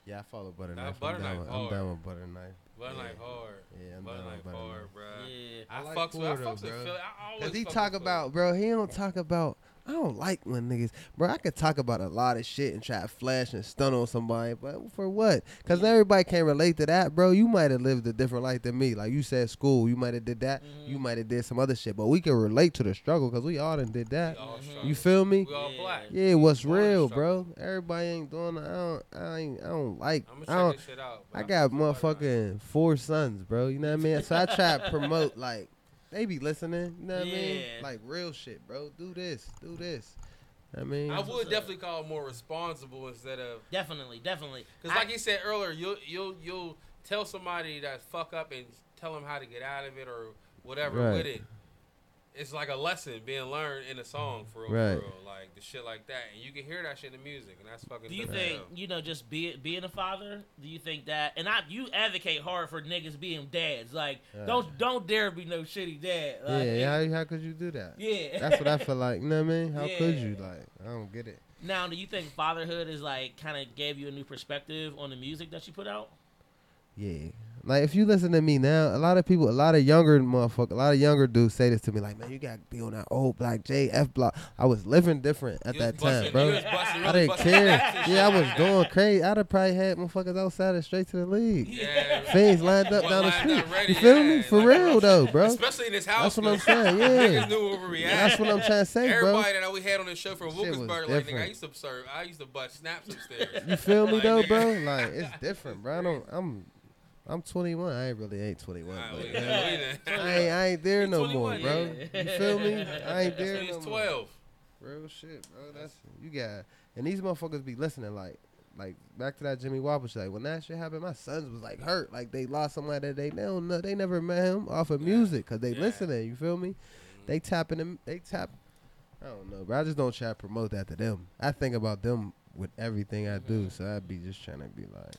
Yeah, I follow Butter Nah, Knife. Butter I'm, down Knife with, I'm down with Butter Knife. Butter Yeah. Knife hard. Yeah, I'm Butter down Knife with Butter hard, bro. Yeah. I, I like fucks with, I fucks though, with bro. Philly. I always Cause he talk about, bro. He don't talk about I don't like when niggas, bro. I could talk about a lot of shit and try to flash and stun on somebody, but for what? Because everybody can't relate to that, bro. You might have lived a different life than me. Like you said, school. You might have did that. Mm-hmm. You might have did some other shit, but we can relate to the struggle because we all done did that. All. You feel me? We all Yeah. black. Yeah, what's Born real, bro? Everybody ain't doing. I don't. I ain't. I don't like. I'm I gonna don't. check this shit out. I got fucking with motherfucking four sons, bro. You know what I mean? So I try to promote like they be listening. You know what I mean? Like real shit, bro. Do this, do this. I mean, I would definitely call it more responsible instead of Definitely, definitely. because, I- like you said earlier, you'll you'll you'll tell somebody that fuck up and tell them how to get out of it or whatever Right. with it. It's like a lesson being learned in a song mm-hmm. for real, Right. for real, like the shit like that, and you can hear that shit in the music, and that's fucking. Do you dope. think you know just be, being a father? Do you think that? And I you advocate hard for niggas being dads. Like Yeah. don't don't dare be no shitty dad. yeah. Like, How, how could you do that? yeah. That's what I feel like. You know what I mean? How could you? Like, I don't get it. Now, do you think fatherhood is like kind of gave you a new perspective on the music that you put out? Yeah. Like if you listen to me now, a lot of people, a lot of younger motherfucker, a lot of younger dudes say this to me, like, man, you gotta be on that old black J F block. I was living different at You that busting- time, bro. you was busting- I didn't care. Yeah, I was going crazy. I'd have probably had motherfuckers outside and straight to the league. Yeah. Fiends lined up Well, down the street. ready, you feel yeah, me? For like real though, bro. Especially in this house. That's what I'm saying. Yeah. Niggas knew where we at. That's what I'm trying to say, bro. Everybody that we had on the show from Wilkinsburg, like nigga, I used to serve, I used to bust snaps upstairs. You feel me Like, though, nigga. bro? Like it's different, bro. I don't. I'm. I'm 21. I ain't really ain't 21, Nah, but yeah. I ain't, I ain't there no more, bro. yeah. You feel me? I ain't there no more. 12. Real shit, bro. That's you got. And these motherfuckers be listening, like, like back to that Jimmy Wopo shit. Like when that shit happened, my sons was like hurt, like they lost somebody that they they don't know, they never met him off of music, cause they Yeah. listening. You feel me? They tapping them. They tap. I don't know, but I just don't try to promote that to them. I think about them with everything I do, so I'd be just trying to be like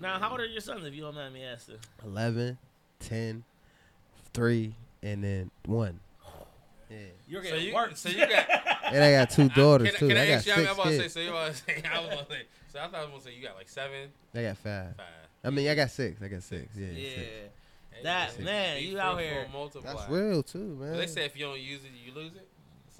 Now, how old are your sons, if you don't mind me asking? 11, 10, 3, and then one. Yeah. You're So getting you, work. so you got. And I got two daughters can, too. Can I, I got ask you? I was six about to say. So you about to say? I was about to say. So I thought I was gonna say you got like seven, I got five. five. I mean, I got six. I got six. Yeah. yeah. six. That- be- man, you out here. multiply. That's real too, But man. They say if you don't use it, you lose it.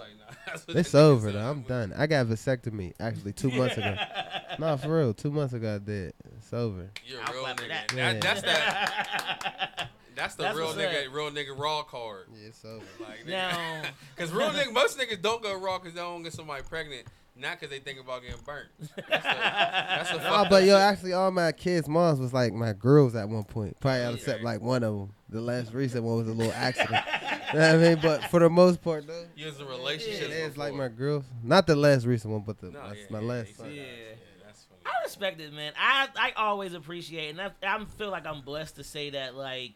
It's like nah. That's what It's over though. I'm done. I got vasectomy actually two months ago. no, for real. Two months ago I did. It's over. You're a I'll real nigga. that. That, That's that. That's the That's real nigga. up. Real nigga raw card. Yeah, it's over. Like Now- because real nigga, most niggas don't go raw because they don't get somebody pregnant. Not because they think about getting burnt. That's the, that's the Nah, but yo, actually, all my kids' moms was like my girls at one point. Probably Yeah. except like one of them. The last recent one was a little accident. you know what I mean? But for the most part, though, You was in it relationships. is like my girls. Not the last recent one, but the No, my, yeah, my yeah, last. you son. said that. Yeah. Yeah, that's funny. I respect it, man. I I always appreciate, and I, I feel like I'm blessed to say that. Like,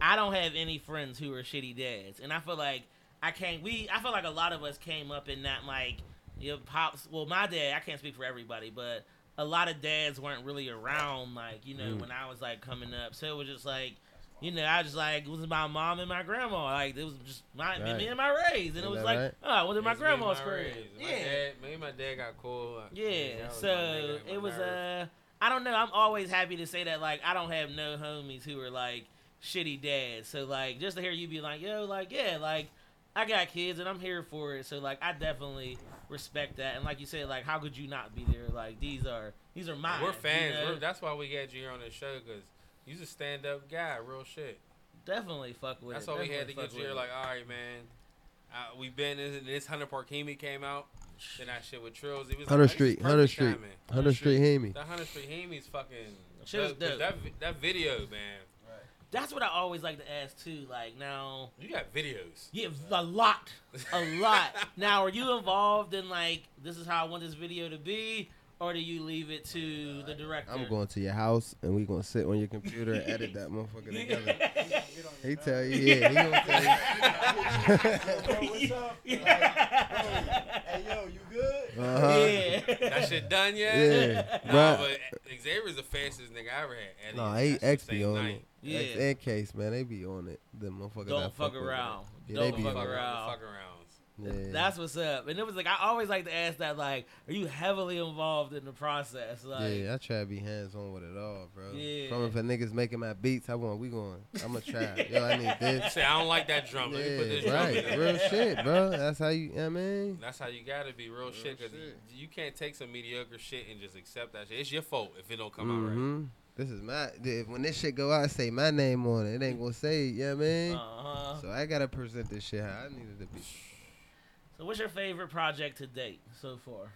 I don't have any friends who are shitty dads, and I feel like I can't. We I feel like a lot of us came up in that like your pops. Well, my dad. I can't speak for everybody, but a lot of dads weren't really around. Like you know Mm. when I was like coming up, so it was just like. You know, I just like it was my mom and my grandma. Like it was just my Right. me and my raised, and it was like, right? oh, I went to my It's me and grandma's my crib. Yeah, dad, me and my dad got cool. like, yeah, that so my nigga, my it was nerve. uh I don't know, I'm always happy to say that like I don't have no homies who are like shitty dads. So like just to hear you be like, yo, like yeah, like I got kids and I'm here for it. So like I definitely respect that. And like you said, like how could you not be there? Like these are these are mine. We're you fans. know? We're, that's why we had you here on the show because you's a stand up guy, real shit. definitely fuck with That's it. why we had to Definitely get you here. Like, all right, man. Uh, we been in this Hunter Park Heemi came out. Then that shit with Trills. It was Hundred like, Street, perfect Hundred Street, timing. Hundred Street, Heemi. That Hunter Street Heemi's fucking. Shit was dope. That that video, man. That's what I always like to ask too. Like now You got videos. Yeah, a lot, a lot. now, are you involved in like this is how I want this video to be, or do you leave it to the director? I'm going to your house and we gonna sit on your computer and edit that motherfucker together. He tell you, yeah, he gonna tell you. Bro, what's up? Like, hey, yo, you good? Uh-huh. Yeah. That shit done yet? Yeah, Nah, bro. but Xavier's the fastest nigga I ever had. Eddie. No, he That shit X be same on night. it. Yeah. X and case, man, they be on it. Them motherfuckers. Don't that fuck with around. Yeah, Don't they be fuck on around. Fuck arounds. Yeah. That's what's up. And it was like I always like to ask that like, are you heavily involved in the process? Like yeah, I try to be hands on with it all, bro. Yeah. From if a nigga's making my beats, I want we going. I'm gonna try. Yo, I need You this. say I don't like that drum. Let me put this Yeah, drum right. in. Real shit, bro. That's how you. I mean, That's how you gotta be real, shit. Cause shit. You, you can't take some mediocre shit and just accept that shit. It's your fault if it don't come out right. Mm-hmm. This is my. If, when this shit go out, say my name on it. It ain't gonna say. You know what I mean? Uh-huh. So I gotta present this shit how I needed to be. So what's your favorite project to date so far?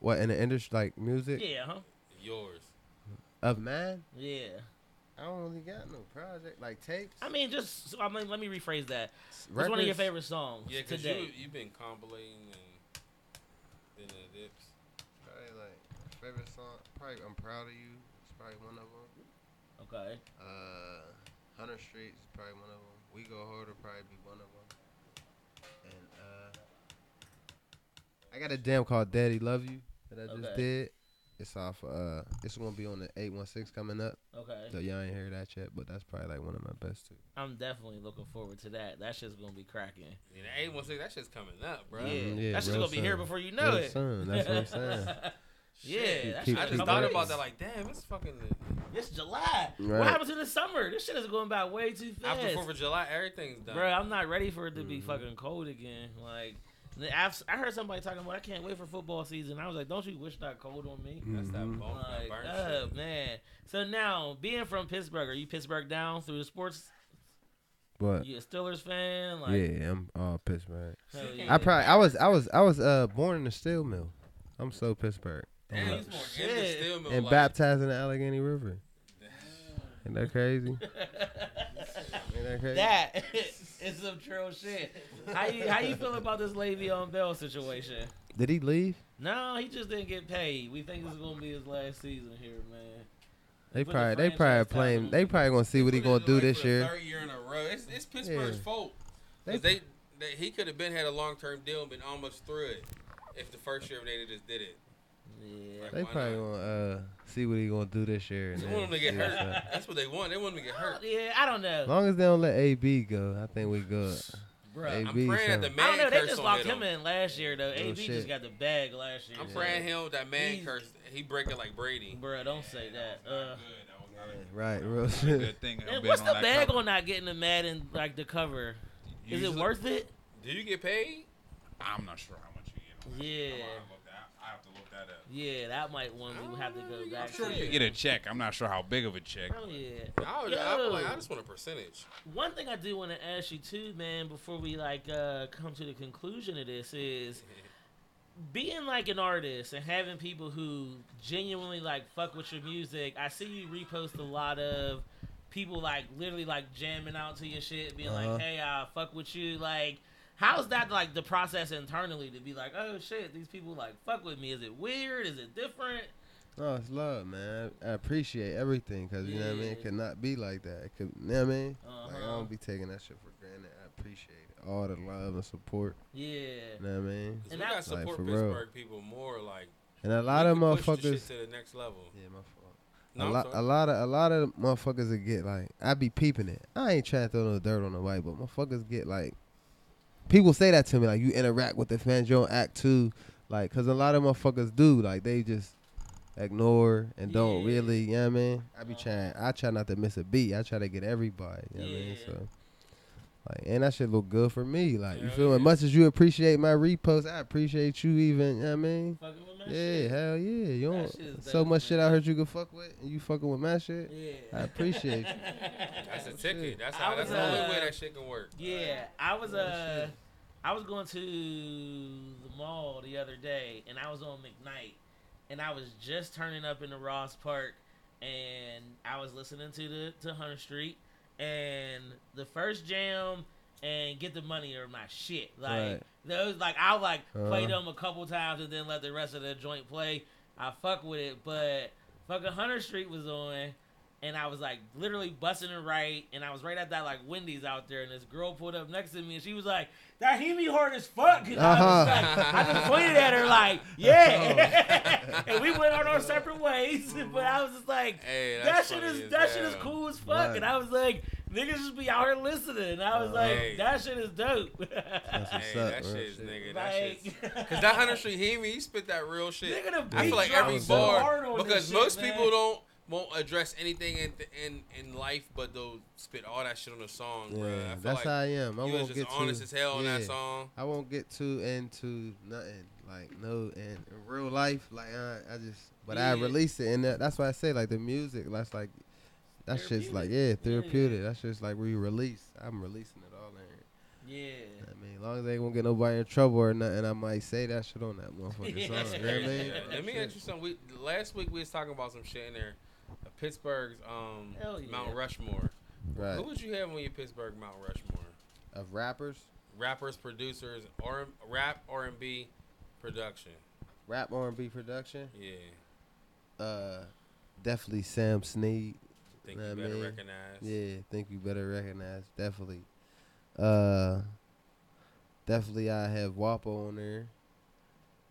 What in the industry, like music Yeah, huh? Yours. of mine? Yeah. I don't really got no project like tapes. I mean, just so, I mean, let me rephrase that. What's one of your favorite songs Yeah, to cause you date? you've been compilating and then the dips. Probably like favorite song. Probably I'm proud of you. It's probably one of them. Okay. Uh, Hunter Street is probably one of them. We Go Hard will probably be one of them. And uh, I got a damn called Daddy Love You that I just did. It's off. Uh, it's gonna be on the eight one six coming up. Okay. So y'all ain't heard that yet, but that's probably like one of my best too. I'm definitely looking forward to that. That shit's gonna be cracking. Yeah, the eight one six. That shit's coming up, bro. Yeah. Mhm, yeah, that shit's gonna be here before you know Real it. soon, that's what I'm saying. yeah, Shit. that Keep- I just thought about that. Like, damn, it's fucking It's July. What Right. happened to the summer? This shit is going by way too fast. after Fourth of July. Everything's done. Bro, I'm not ready for it to be Mhm. fucking cold again. Like, the- I've- I heard somebody talking about I can't wait for football season. I was like, don't you wish that cold on me? That's that Mhm. bone, that Like, burn oh man. So now, being from Pittsburgh, are you Pittsburgh down through the sports? But You a Steelers fan? Like, yeah, I'm all Pittsburgh. hell yeah. I probably I was I was I was uh born in the steel mill. I'm so Pittsburgh. Damn, he's like- more Shit. in the steel mill. and like, baptized in the Allegheny River. Ain't that crazy? Ain't that crazy? that is some true shit. How you how you feel about this Le'Veon Bell situation? Did he leave? No, he just didn't get paid. We think this is gonna be his last season here, man. They Put the probably they probably playing. They probably gonna see what he gonna do like this year. Third year in a row. It's, it's Pittsburgh's Yeah. fault. They- They, they, he could have been had a long term deal and been almost through it if the first year they just did it. Yeah. They probably not? gonna uh see what he gonna do this year. And They want him to get hurt. up. That's what they want. They want him to get hurt. Yeah, I don't know. As long as they don't let AB go, I think we good. Bruh. AB I'm praying that the something. man I don't know. They just locked hit him in last year though. Real AB shit. just got the bag last year. I'm praying him that man He's- curse. He break it like Brady. Bruh, don't say that. Uh, Right, real shit. good thing. what's the bag cover. on not getting the Madden like the cover? Is it worth it? Do you get paid? I'm not sure how much you get. on that. Yeah. I'm gonna look that- I have to look that up. Yeah, that might one we would have to go back I'm sure to. you get a check. I'm not sure how big of a check. Oh yeah. I, would, Yo. I, would like, I just want a percentage. One thing I do want to ask you too, man, before we like uh come to the conclusion of this is being like an artist and having people who genuinely like fuck with your music. I see you repost a lot of people like literally like jamming out to your shit, being Uh-huh. like, "Hey, I fuck with you." Like, how's that like the process internally to be like, "Oh shit, these people like fuck with me"? Is it weird? Is it different? No, it's love, man. I appreciate everything because you know what I mean. It Yeah. could not be like that. It could, you know what I mean. Like I Uh-huh. don't be taking that shit for granted. I appreciate it. all the love and support. Yeah. You know what I mean. And we gotta support Like, Pittsburgh real. people more. Like And a lot of can push the motherfuckers. shit to the next level. Yeah, my fault. No, a I'm lot, a lot of, a lot of motherfuckers that get like, I be peeping it. I ain't trying to throw no dirt on the white, but motherfuckers get like, people say that to me, like you interact with the fans, you don't act too, like, cause a lot of motherfuckers do, like they just ignore and don't Yeah. really, you know what I mean? I be trying, I try not to miss a beat. I try to get everybody, you know what I mean? So. Like, and that shit look good for me. Like, you Hell feel yeah. As much as you appreciate my repost, I appreciate you even, you know what I mean? Fucking with my Yeah, shit. hell yeah. You That don't so much shit. I heard you could fuck with, and you fucking with my shit. Yeah. I appreciate you. That's a Oh, ticket. That's how. was, That's the only uh, way that shit can work. Yeah, I was Real uh, shit. I was going to the mall the other day, and I was on McKnight, and I was just turning up in the Ross Park, and I was listening to the to Hunter Street, and the first jam and Get the Money or my shit. Like Right. those, like I'll like play Uh-huh. them a couple times and then let the rest of the joint play. I fuck with it, but fucking Hunter Street was on and I was like literally busting it right, and I was right at that like Wendy's out there, and this girl pulled up next to me, and she was like, "That hit me hard as fuck." And I, was Uh-huh. like, I just pointed at her like, "Yeah," and we went on our separate ways. But I was just like, Hey, "That shit is that shit is cool as fuck," Right. and I was like, niggas just be out here listening. And I was Uh, like, Hey. that shit is dope. That's what's Hey, up, that bro. shit is nigga. That like, shit's Cause that Hundred Street Heemi, he spit that real shit. Nigga, the I beat feel like every so hard bar on because this shit, most man. people don't won't address anything in in in life, but they'll spit all that shit on the song, Yeah, bro. I that's like how I am. I won't was just get honest too, as hell on yeah. that song. I won't get too into nothing like no in, in real life. Like uh, I just, but I release it, and that, that's why I say like the music. That's like that shit's like yeah, therapeutic. That's just like we release. I'm releasing it all in. Yeah. I mean, as long as they won't get nobody in trouble or nothing, I might say that shit on that motherfucking Yeah. song. You know what I mean? Yeah. Let me ask you something. We last week we was talking about some shit in there. Pittsburgh's um Hell yeah. Mount Rushmore. Right. Who would you have on your Pittsburgh Mount Rushmore? Of rappers, Rappers, producers, or rap R and B production. rap R&B production. Yeah. Uh, definitely Sam Snead. Think Know you I better mean? recognize. Yeah, think you better recognize. Definitely. Uh definitely I have Wopo on there.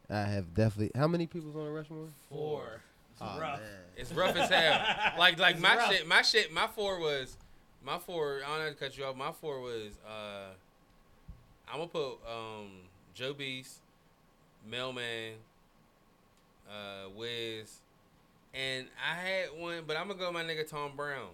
I have definitely how many people's on the Rushmore? Four. It's Aw, rough. man. It's rough as hell. Like like It's my rough. shit, my shit, my four was my four. I don't have to cut you off. My four was uh, I'm gonna put um Joe Beast, Mailman, uh, Wiz, and I had one, but I'm gonna go with my nigga Tom Brown.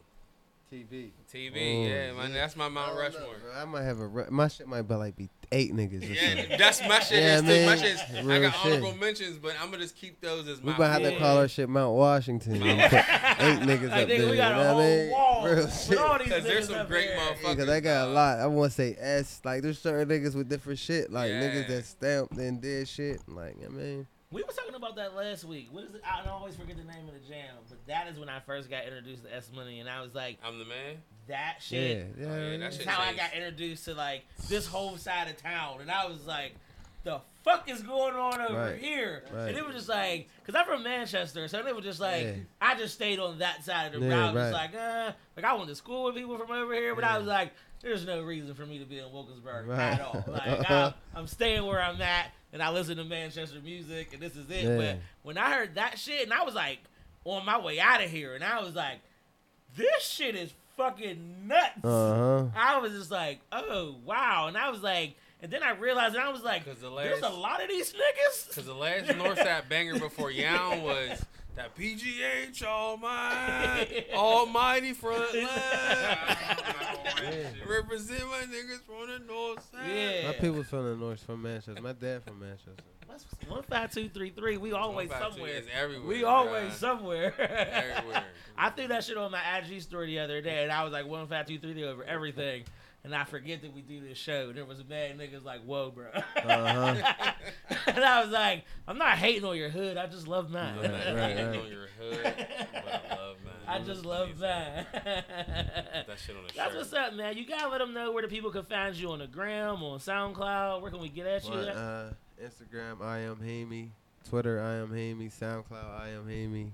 TV. TV, Oh, mm. yeah, man, that's my Mount I know, Rushmore. bro. I might have a ru- my shit might be like be eight niggas or. Yeah, that's my shit. Yeah, is too. My man. shit's, I Real got shit. honorable mentions, but I'm gonna just keep those as We my. gonna have to Yeah. call our shit Mount Washington. Mount and put eight niggas Like, up there. we got you a know whole what I mean? wall Real shit. Because there's some great there. motherfuckers. Yeah, cause I got a lot. I want to say S. Like there's certain niggas with different shit. Like Yeah. niggas that stamped and did shit. Like I mean, We were talking about that last week. What is it? I always forget the name of the jam, but that is when I first got introduced to S Money, and I was like, I'm the man. that shit. yeah. Oh, yeah, that That's shit how I got introduced to like this whole side of town, and I was like, "The fuck is going on over Right. here?" Right. And it was just like, cause I'm from Manchester, so it was just like Yeah. I just stayed on that side of the Yeah, route. It's right. like, uh, like I went to school with people from over here, but I was like, "There's no reason for me to be in Wilkinsburg Right. at all." Like I, I'm staying where I'm at, and I listen to Manchester music, and this is it. Yeah. But when I heard that shit, and I was like on my way out of here, and I was like, "This shit is fucking nuts." Uh huh. I was just like, oh wow, and I was like, and then I realized, and I was like, 'Cause the there's a lot of these niggas. Because the last Northside banger before Young was that PGH All Mine, Almighty Front Line. Represent my niggas from the North Side. Yeah. My people's from the north, from Manchester. My dad from Manchester. What's one five two three three? We always One, five, two, somewhere. It's everywhere. We bruh. always somewhere. Everywhere. I threw that shit on my IG story the other day, and I was like one five two three three over everything. And I forget that we do this show. And there was a bad niggas like, whoa, bro. Uh-huh. and I was like, I'm not hating on your hood. I just love mine. Right, right, right. on your hood, but I love man. I just love mine. That shit on the That's shirt. what's up, man. You gotta let them know where the people can find you on the gram, on SoundCloud. Where can we get at you? But, uh, Instagram, I am Heemi. Twitter, I am Heemi. SoundCloud, I am Heemi.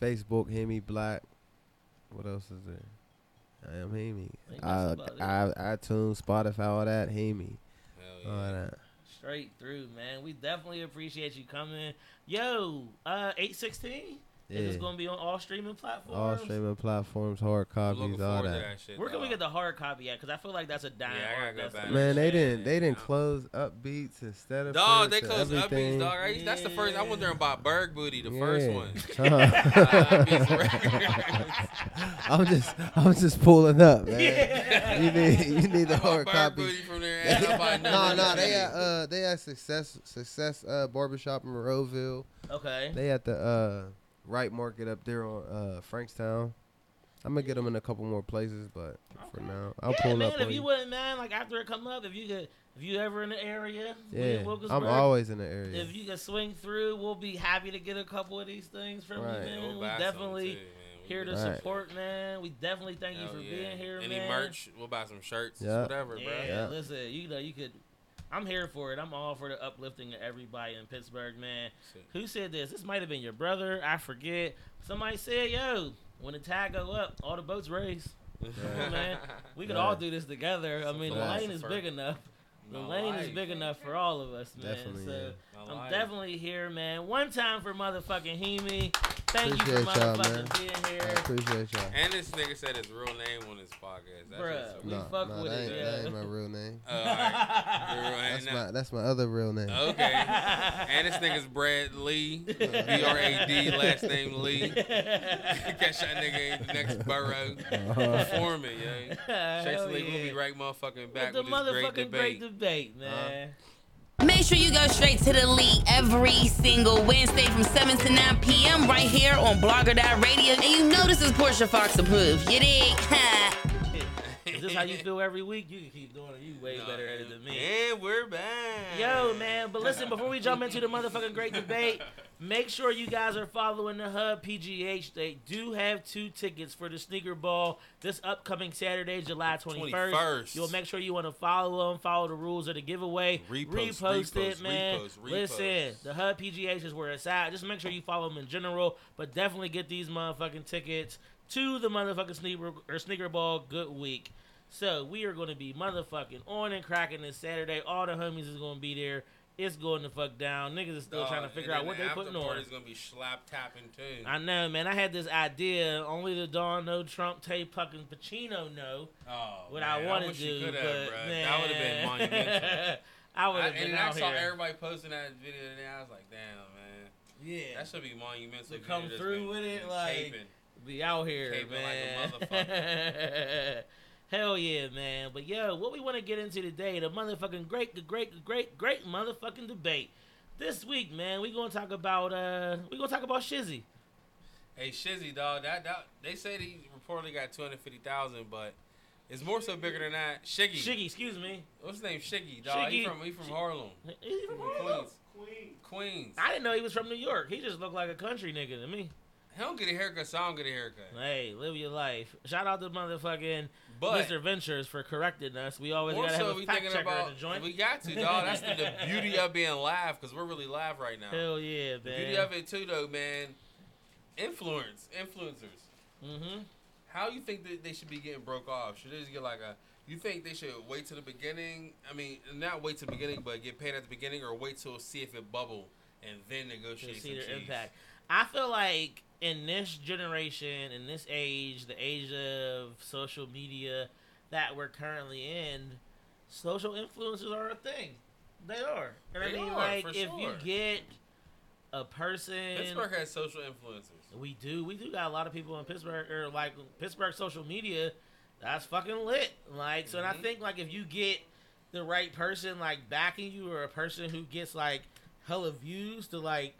Facebook, Heemi Black. What else is there? I am Heemi. think Uh, that's I, iTunes, Spotify, all that. Heemi. Hell All that. Straight through, man. We definitely appreciate you coming. Yo, uh, eight sixteen. Yeah. Is this gonna be on all streaming platforms? All streaming platforms, hard copies, all that. that shit. Where can we get the hard copy at? Because I feel like that's a dime. Yeah, I art gotta go back. Man, they Yeah, didn't. They didn't close up beats instead of. Dog, they first closed everything. Upbeats, dog. I, that's the first. I went there and bought Berg Booty, the Yeah. first one. I'm just, I'm just pulling up, man. Yeah. You need, you need the hard copy. Booty from there. and I bought no, no, they had, uh, they had success, success, uh, barbershop in Monroeville. Okay. They at the uh, right market up there on uh, Frankstown. I'm gonna get them in a couple more places, but for now, I'll yeah, pull man. up if on you you. wouldn't mind, like after it come up, if you could, if you ever in the area, Yeah, I'm always in the area. If you can swing through, we'll be happy to get a couple of these things from Right. you, man. We'll we definitely too, man. We here to Right. support, man. We definitely thank you for yeah. being here, Any man. merch? We'll buy some shirts, Yeah. whatever, Yeah, bro. Yeah. listen, you know, you could. I'm here for it. I'm all for the uplifting of everybody in Pittsburgh, man. Shit. Who said this? This might have been your brother. I forget. Somebody said, "Yo, when the tide go up, all the boats raise." Come on, man. We could Yeah. all do this together. I It's a mean, the lane is big enough. The My lane is big enough for all of us, man. Definitely, so My I'm life. definitely here, man. One time for motherfucking Heemi. Thank Appreciate you for y'all, man. being I appreciate y'all. And this nigga said his real name on his podcast. That's Bruh, just- we Nah, fuck nah, with that it, ain't, yeah. that ain't my real name. Uh, all right. Real That's name my that's my other real name. Okay. and this nigga's Brad Lee. B R A D, last name Lee. Catch that nigga in the next borough. Performing, yo. Chase Hell Lee will be right motherfucking back With with, the this great motherfucking debate. great debate, man. Make sure you go straight to the league every single Wednesday from 7 to 9 p.m. right here on Blogger Radio. And you know this is Portia Fox approved. You dig? Is this how you feel every week? You can keep doing it. You way Nah, better at it than me. And we're back. Yo, man, but listen, before we jump into the motherfucking great debate, make sure you guys are following the Hub PGH. They do have two tickets for the Sneaker Ball this upcoming Saturday, July 21st. 21st. You'll make sure you want to follow them, follow the rules of the giveaway. Repost, it, repost, man. repost, repost. Listen, the Hub PGH is where it's at. Just make sure you follow them in general, but definitely get these motherfucking tickets to the motherfucking Sneaker, or Sneaker Ball Good Week. So we are going to be motherfucking on and cracking this Saturday. All the homies is going to be there. It's going to fuck down. Niggas is still Dog, trying to figure out what then they the putting on. It's gonna be slap tapping too. I know, man. I had this idea. Only the Don know Trump, Tay, fucking Pacino know oh, what man, I want to do. But have, man, That would have been monumental. I would have been and I saw here. everybody posting that video today. I was like, damn, man, yeah, that should be monumental. To come through with it, like- be out here, Caping like a man. Hell yeah, man. But yo, what we want to get into today, the motherfucking great, the great, great, great motherfucking debate. This week, man, we gonna talk about uh we gonna talk about Shizzy. Hey, Shizzy, dog. That, that they said he reportedly got two hundred fifty thousand, but it's more so bigger than that. Shiggy. Shiggy, excuse me. What's his name? Shiggy, dog. He from he from Harlem, he from Harlem? Queens. Queens. I didn't know he was from New York. He just looked like a country nigga to me. He don't get a haircut, so I don't get a haircut. Hey, live your life. Shout out to motherfucking But Mr. Ventures for correcting us. We always gotta have a fact checker about in the joint. we got to, dog. That's the, the beauty of being live because we're really live right now. Hell yeah, The man. beauty of it too, though, man. Influence, influencers. Mm-hmm. How you think that they should be getting broke off? Should they just get like a? You think they should wait to the beginning? I mean, not wait to the beginning, but get paid at the beginning, or wait till see if it bubble and then to negotiate see some their cheese? impact. I feel like in this generation, in this age, the age of social media that we're currently in, social influencers are a thing. They are. And I They mean, are, like, if you get a person. Pittsburgh has social influencers. We do. We do got a lot of people in Pittsburgh or like Pittsburgh social media. That's fucking lit. Like so, and I Mhm. think like if you get the right person like backing you, or a person who gets like hella views to like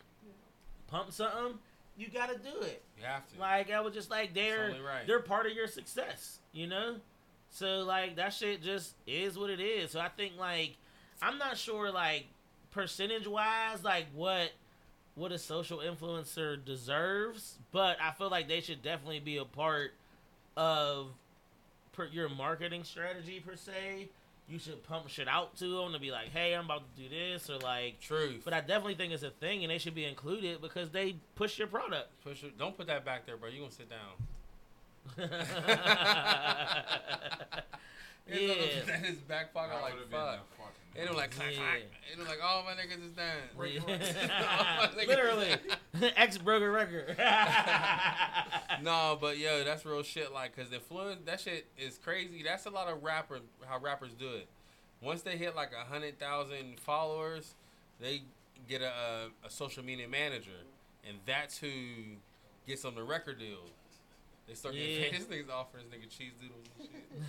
pump something, you gotta do it. You have to. Like I was just like they're right. they're part of your success, you know. So like that shit just is what it is. So I think like I'm not sure like percentage wise like what what a social influencer deserves, but I feel like they should definitely be a part of per, your marketing strategy per se. You should pump shit out to them to be like, "Hey, I'm about to do this," or like. Truth. But I definitely think it's a thing, and they should be included because they push your product. Push it. Don't put that back there, bro. You gonna sit down. Yeah. put that in his back pocket like would've fuck. And I'm like, clack, Yeah. clack. And I'm like, all my niggas is done. Yeah. Literally, ex broker record. no, but yo, that's real shit. Like, cause the influence, that shit is crazy. That's a lot of rapper, how rappers do it. Once they hit like a hundred thousand followers, they get a, a, a social media manager, and that's who gets them the record deal. They start getting Yeah. paid. This nigga's offering this nigga cheese doodles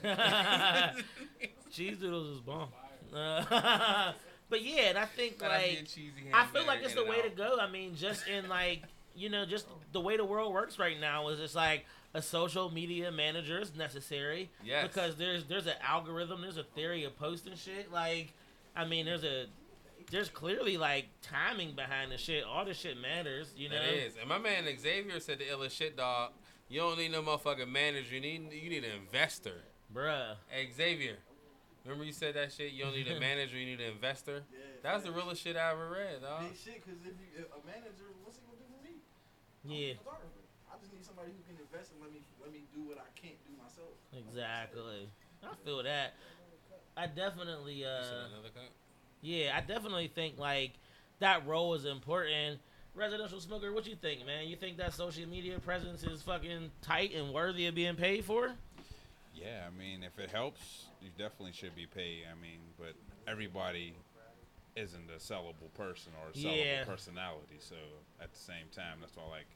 and shit. Cheese doodles is bomb. Uh, but yeah, and I think Gotta be a like I feel like it's the way to go. I mean, just in like you know, just the way the world works right now is just like a social media manager is necessary. Yes. Because there's there's an algorithm, there's a theory of posting shit. Like, I mean, there's a there's clearly like timing behind the shit. All the shit matters, you know. It is. And my man Xavier said the illest shit, dog. You don't need no motherfucking manager. You need you need an investor. Bruh. Hey Xavier, remember you said that shit? You don't need a manager. You need an investor. Yeah, That was the realest shit I ever read, dog. big shit. Because if you if a manager, what's he gonna do for me? I'm Yeah. I just need somebody who can invest and let me let me do what I can't do myself. Exactly. I feel that. I definitely You uh another cup? Yeah, I definitely think like that role is important. Residential smoker, what you think, man? You think that social media presence is fucking tight and worthy of being paid for? Yeah, I mean, if it helps, you definitely should be paid. I mean, but everybody isn't a sellable person or a sellable Yeah. personality. So at the same time, that's why like,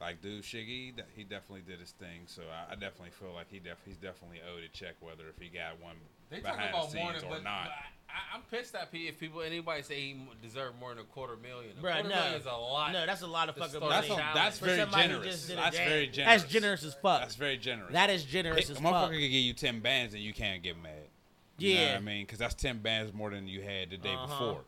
like dude Shiggy, that- he definitely did his thing. So I, I definitely feel like he def he's definitely owed a check, whether if he got one They talking about the more than, or but, not. but I, I'm pissed at people if people anybody say he deserved more than a quarter million. A Bruh, quarter no. million is a lot. No, that's a lot of fucking money. That's, a, that's For very generous. just did a That's dance. very generous. That's generous as fuck. That's very generous. That is generous Hey, as a motherfucker fuck. could give you ten bands and you can't get mad. You know Yeah. what I mean? Because that's ten bands more than you had the day Uh-huh. before.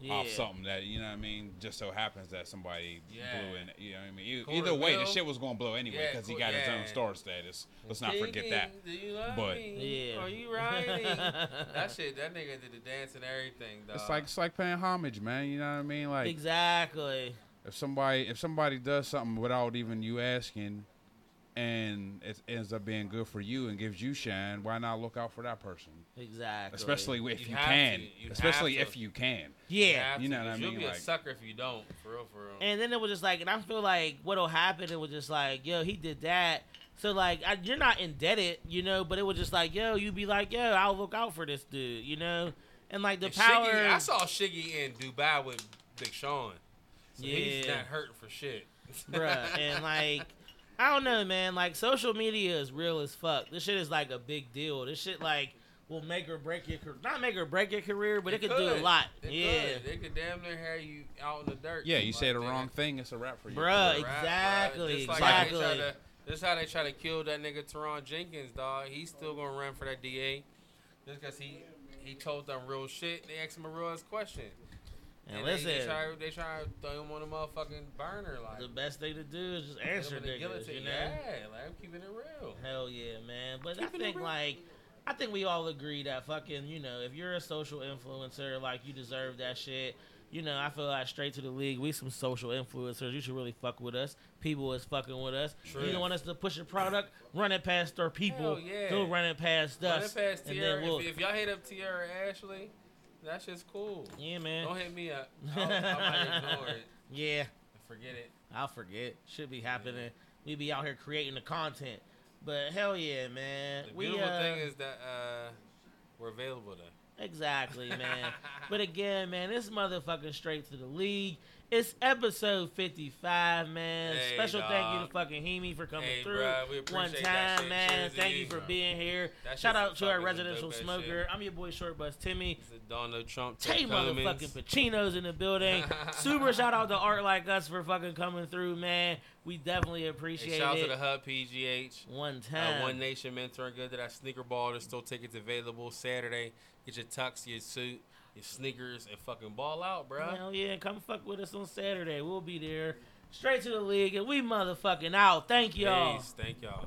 Yeah. Yeah. Off something that you know what I mean, just so happens that somebody Yeah. blew in. You know what I mean? Quarter Either way, the shit was gonna blow anyway Yeah, because he qu- got his own star status. Let's not forget Thinking, that. Do you love But- me? Yeah. Are you riding? that shit, that nigga did the dance and everything, dog. It's like it's like paying homage, man. You know what I mean? Like exactly. if somebody if somebody does something without even you asking, and it ends up being good for you and gives you shine, why not look out for that person? Exactly. Especially if You you, can. You especially if you can. yeah. have you to, know what I 'cause You'll mean? be a sucker if you don't. For real, for real. And then it was just like, and I feel like what'll happen, it was just like, yo, he did that. So like, I, you're not indebted, you know, but it was just like, yo, you'd be like, yo, I'll look out for this dude, you know, and like the And power. Shiggy, I saw Shiggy in Dubai with Big Sean. So he's not hurting for shit. bruh. And like, I don't know, man. Like, social media is real as fuck. This shit is like a big deal. This shit like will make or break your career. Not make or break your career, but it, could, do a lot. It yeah, could. It could damn near have you out in the dirt. Yeah, you say the nigga. wrong thing, it's a rap for you. Bruh, Rap, bruh. exactly, Just like how exactly. to- This is how they try to kill that nigga Turahn Jenkins, dog. He's still gonna run for that DA, just cause he he told them real shit. They asked him a real ass question. and, they- listen, they, try they try to throw him on the motherfucking burner like. the best thing to do is just answer in the niggas, guillotine. you know. Yeah, like I'm keeping it real. Hell yeah, man. But Keeping I think like I think we all agree that fucking, you know, if you're a social influencer, like you deserve that shit. You know, I feel like straight to the league, we some social influencers. You should really fuck with us. People is fucking with us. True. You don't want us to push a product, run it past our people. Hell yeah. Go run it past Run us. it past and Tierra. then we'll, If, if y'all hit up Tierra Ashley, that shit's cool. yeah, man. Don't hit me up. I might ignore it. Yeah, Forget it. I'll forget. Should be happening. We be out here creating the content. But hell yeah, man. The we beautiful uh, thing is that uh, we're available though. Exactly, man. but again, man, this motherfucking straight to the league. It's episode 55, man. Hey, Special thank you to fucking Heemi for coming Hey, through we one appreciate that time, man. Thank you you, for being here. That Shout out to our residential smoker. I'm your boy Short Bus Timmy. Donald Trump. Tay motherfucking Pacino's in the building. Super shout out to Art Like Us for fucking coming through, man. We definitely Hey, appreciate shout out to the Hub PGH. One Uh, time. One Nation mentoring good. to That sneaker ball. There's still tickets available Saturday. Get your tux, your suit, your sneakers, and fucking ball out, bro. Hell yeah, come fuck with us on Saturday. We'll be there. Straight to the league, and we motherfucking out. Thank y'all. Peace. Thank y'all.